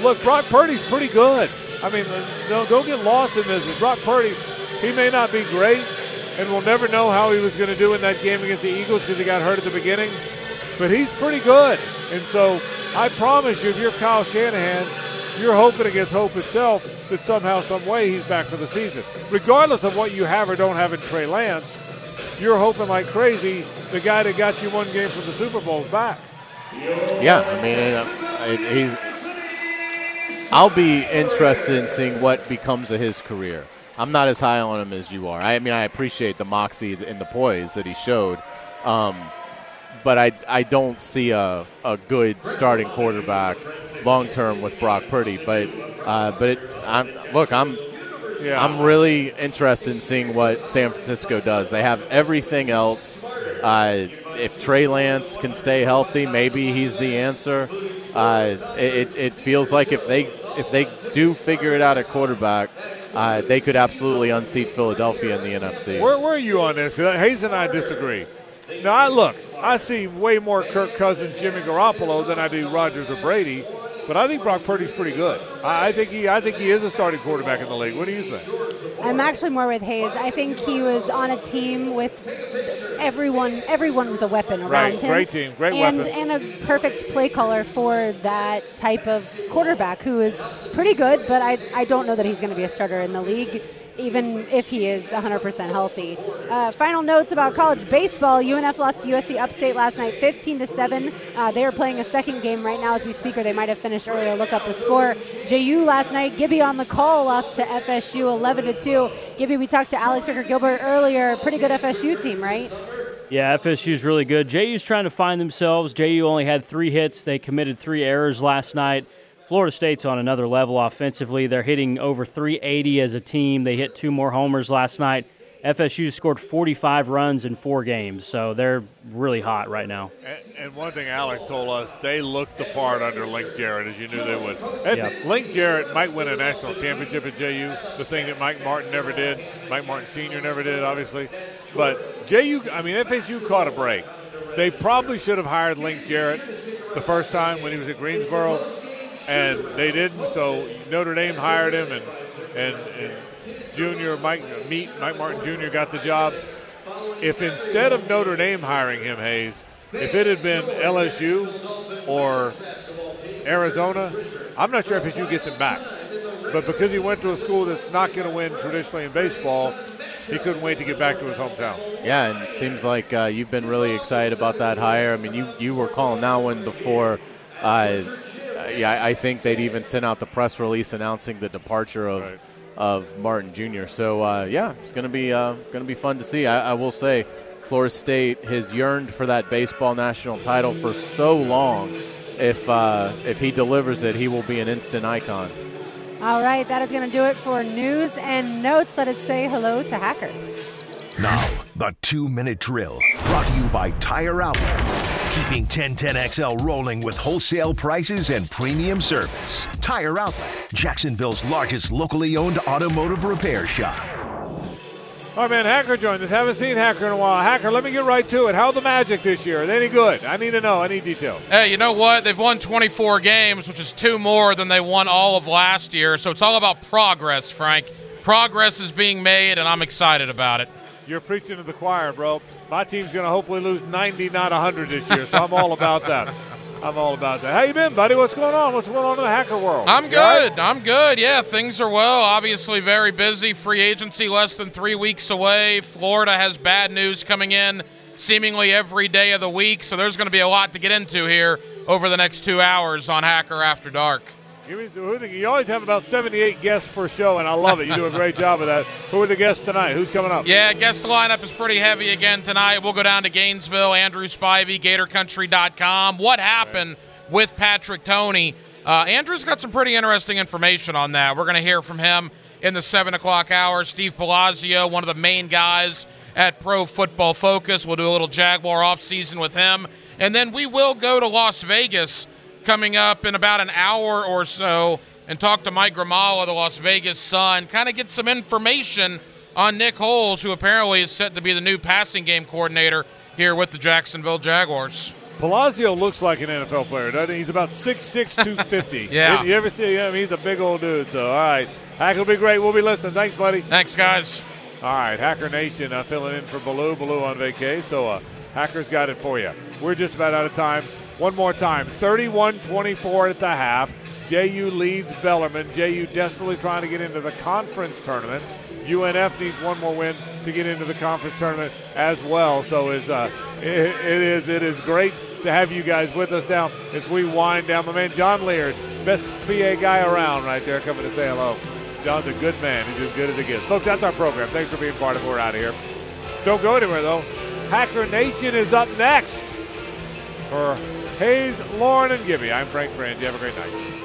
Speaker 1: Look, Brock Purdy's pretty good. I mean, don't, get lost in this. Brock Purdy, he may not be great, and we'll never know how he was going to do in that game against the Eagles because he got hurt at the beginning but he's pretty good. And so I promise you, if you're Kyle Shanahan, you're hoping against hope itself that somehow, some way, he's back for the season. Regardless of what you have or don't have in Trey Lance, you're hoping like crazy the guy that got you one game from the Super Bowl is back.
Speaker 3: Yeah, I mean, uh, he's. I'll be interested in seeing what becomes of his career. I'm not as high on him as you are. I mean, I appreciate the moxie and the poise that he showed, um, but I I don't see a, a good starting quarterback long term with Brock Purdy. But uh, but it, I'm look, I'm
Speaker 1: Yeah.
Speaker 3: I'm really interested in seeing what San Francisco does. They have everything else. Uh, if Trey Lance can stay healthy, maybe he's the answer. Uh, it, it feels like if they if they do figure it out at quarterback, uh, they could absolutely unseat Philadelphia in the NFC.
Speaker 1: Where, where are you on this? Because Hayes and I disagree. Now, I look, I see way more Kirk Cousins, Jimmy Garoppolo than I do Rodgers or Brady, but I think Brock Purdy's pretty good. I, I think he, I think he is a starting quarterback in the league. What do you think?
Speaker 2: I'm actually more with Hayes. I think he was on a team with everyone. Everyone was a weapon around
Speaker 1: Right,
Speaker 2: him.
Speaker 1: great team, great
Speaker 2: and,
Speaker 1: weapons.
Speaker 2: and a perfect play caller for that type of quarterback who is pretty good. But I, I don't know that he's going to be a starter in the league, even if he is 100% healthy. Uh, final notes about college baseball: UNF lost to USC Upstate last night, 15 to seven. Uh, they are playing a second game right now as we speak, or they might have finished earlier. Look up the score. JU last night, Gibby on the call lost to FSU 11 to two. Gibby, we talked to Alex Ricker Gilbert earlier. Pretty good FSU team, right?
Speaker 9: Yeah, FSU's really good. JU's trying to find themselves. JU only had three hits. They committed three errors last night. Florida State's on another level offensively. They're hitting over 380 as a team. They hit two more homers last night. FSU scored 45 runs in four games, so they're really hot right now.
Speaker 1: And, and one thing Alex told us, they looked the part under Link Jarrett, as you knew they would.
Speaker 9: Yep.
Speaker 1: Link Jarrett might win a national championship at JU, the thing that Mike Martin never did. Mike Martin Sr. never did, obviously. But JU, I mean, FSU caught a break. They probably should have hired Link Jarrett the first time when he was at Greensboro, and they didn't. So Notre Dame hired him, and and, and Junior Mike Meet Mike Martin Jr. got the job. If instead of Notre Dame hiring him, Hayes, if it had been LSU or Arizona, I'm not sure if FSU gets him back. But because he went to a school that's not going to win traditionally in baseball, he couldn't wait to get back to his hometown.
Speaker 3: Yeah, and it seems like uh, you've been really excited about that hire. I mean, you, you were calling that one before. Uh, yeah, I- I think they'd even sent out the press release announcing the departure of
Speaker 1: Right.
Speaker 3: of Martin Jr. So uh, yeah, it's gonna be uh, gonna be fun to see. I, I will say, Florida State has yearned for that baseball national title for so long. If uh, if he delivers it, he will be an instant icon.
Speaker 2: All right, that is going to do it for news and notes. Let us say hello to Hacker.
Speaker 10: Now, the two minute drill brought to you by Tire Outlet. Keeping 1010XL rolling with wholesale prices and premium service. Tire Outlet, Jacksonville's largest locally owned automotive repair shop.
Speaker 1: All right, man, Hacker joined us. Haven't seen Hacker in a while. Hacker, let me get right to it. How the Magic this year? Are they any good? I need to know. I need details.
Speaker 11: Hey, you know what? They've won 24 games, which is two more than they won all of last year. So it's all about progress, Frank. Progress is being made, and I'm excited about it.
Speaker 1: You're preaching to the choir, bro. My team's going to hopefully lose 90, not 100 this year, so I'm all about that. I'm all about that. How you been, buddy? What's going on? What's going on in the hacker world?
Speaker 11: I'm good. Right? I'm good. Yeah, things are well. Obviously, very busy. Free agency less than three weeks away. Florida has bad news coming in seemingly every day of the week, so there's going to be a lot to get into here over the next two hours on Hacker After Dark.
Speaker 1: You always have about 78 guests per show, and I love it. You do a great job of that. Who are the guests tonight? Who's coming up?
Speaker 11: Yeah, guest lineup is pretty heavy again tonight. We'll go down to Gainesville. Andrew Spivey, GatorCountry.com. What happened right. with Patrick Toney? Uh, Andrew's got some pretty interesting information on that. We're going to hear from him in the 7 o'clock hour. Steve Palazzolo, one of the main guys at Pro Football Focus. We'll do a little Jaguar offseason with him. And then we will go to Las Vegas coming up in about an hour or so and talk to Mike Grimala, the Las Vegas Sun, kind of get some information on Nick Holz, who apparently is set to be the new passing game coordinator here with the Jacksonville Jaguars.
Speaker 1: Palazzolo looks like an NFL player, doesn't he? He's about 6'6", *laughs* 250.
Speaker 11: yeah.
Speaker 1: You ever see him? He's a big old dude. So, all right. Hack will be great. We'll be listening. Thanks, buddy.
Speaker 11: Thanks, guys.
Speaker 1: All right. Hacker Nation uh, filling in for Baloo. Baloo on vacay. So, uh, Hacker's got it for you. We're just about out of time. One more time 31 24 at the half. JU leads Bellarmine. JU desperately trying to get into the conference tournament. UNF needs one more win to get into the conference tournament as well. So is uh, it, it is it is great to have you guys with us now as we wind down. My man John Leard, best PA guy around, right there, coming to say hello. John's a good man. He's as good as it gets. Folks, that's our program. Thanks for being part of it. We're out of here. Don't go anywhere though. Hacker Nation is up next for Hayes, Lauren, and Gibby. I'm Frank Frangie. Have a great night.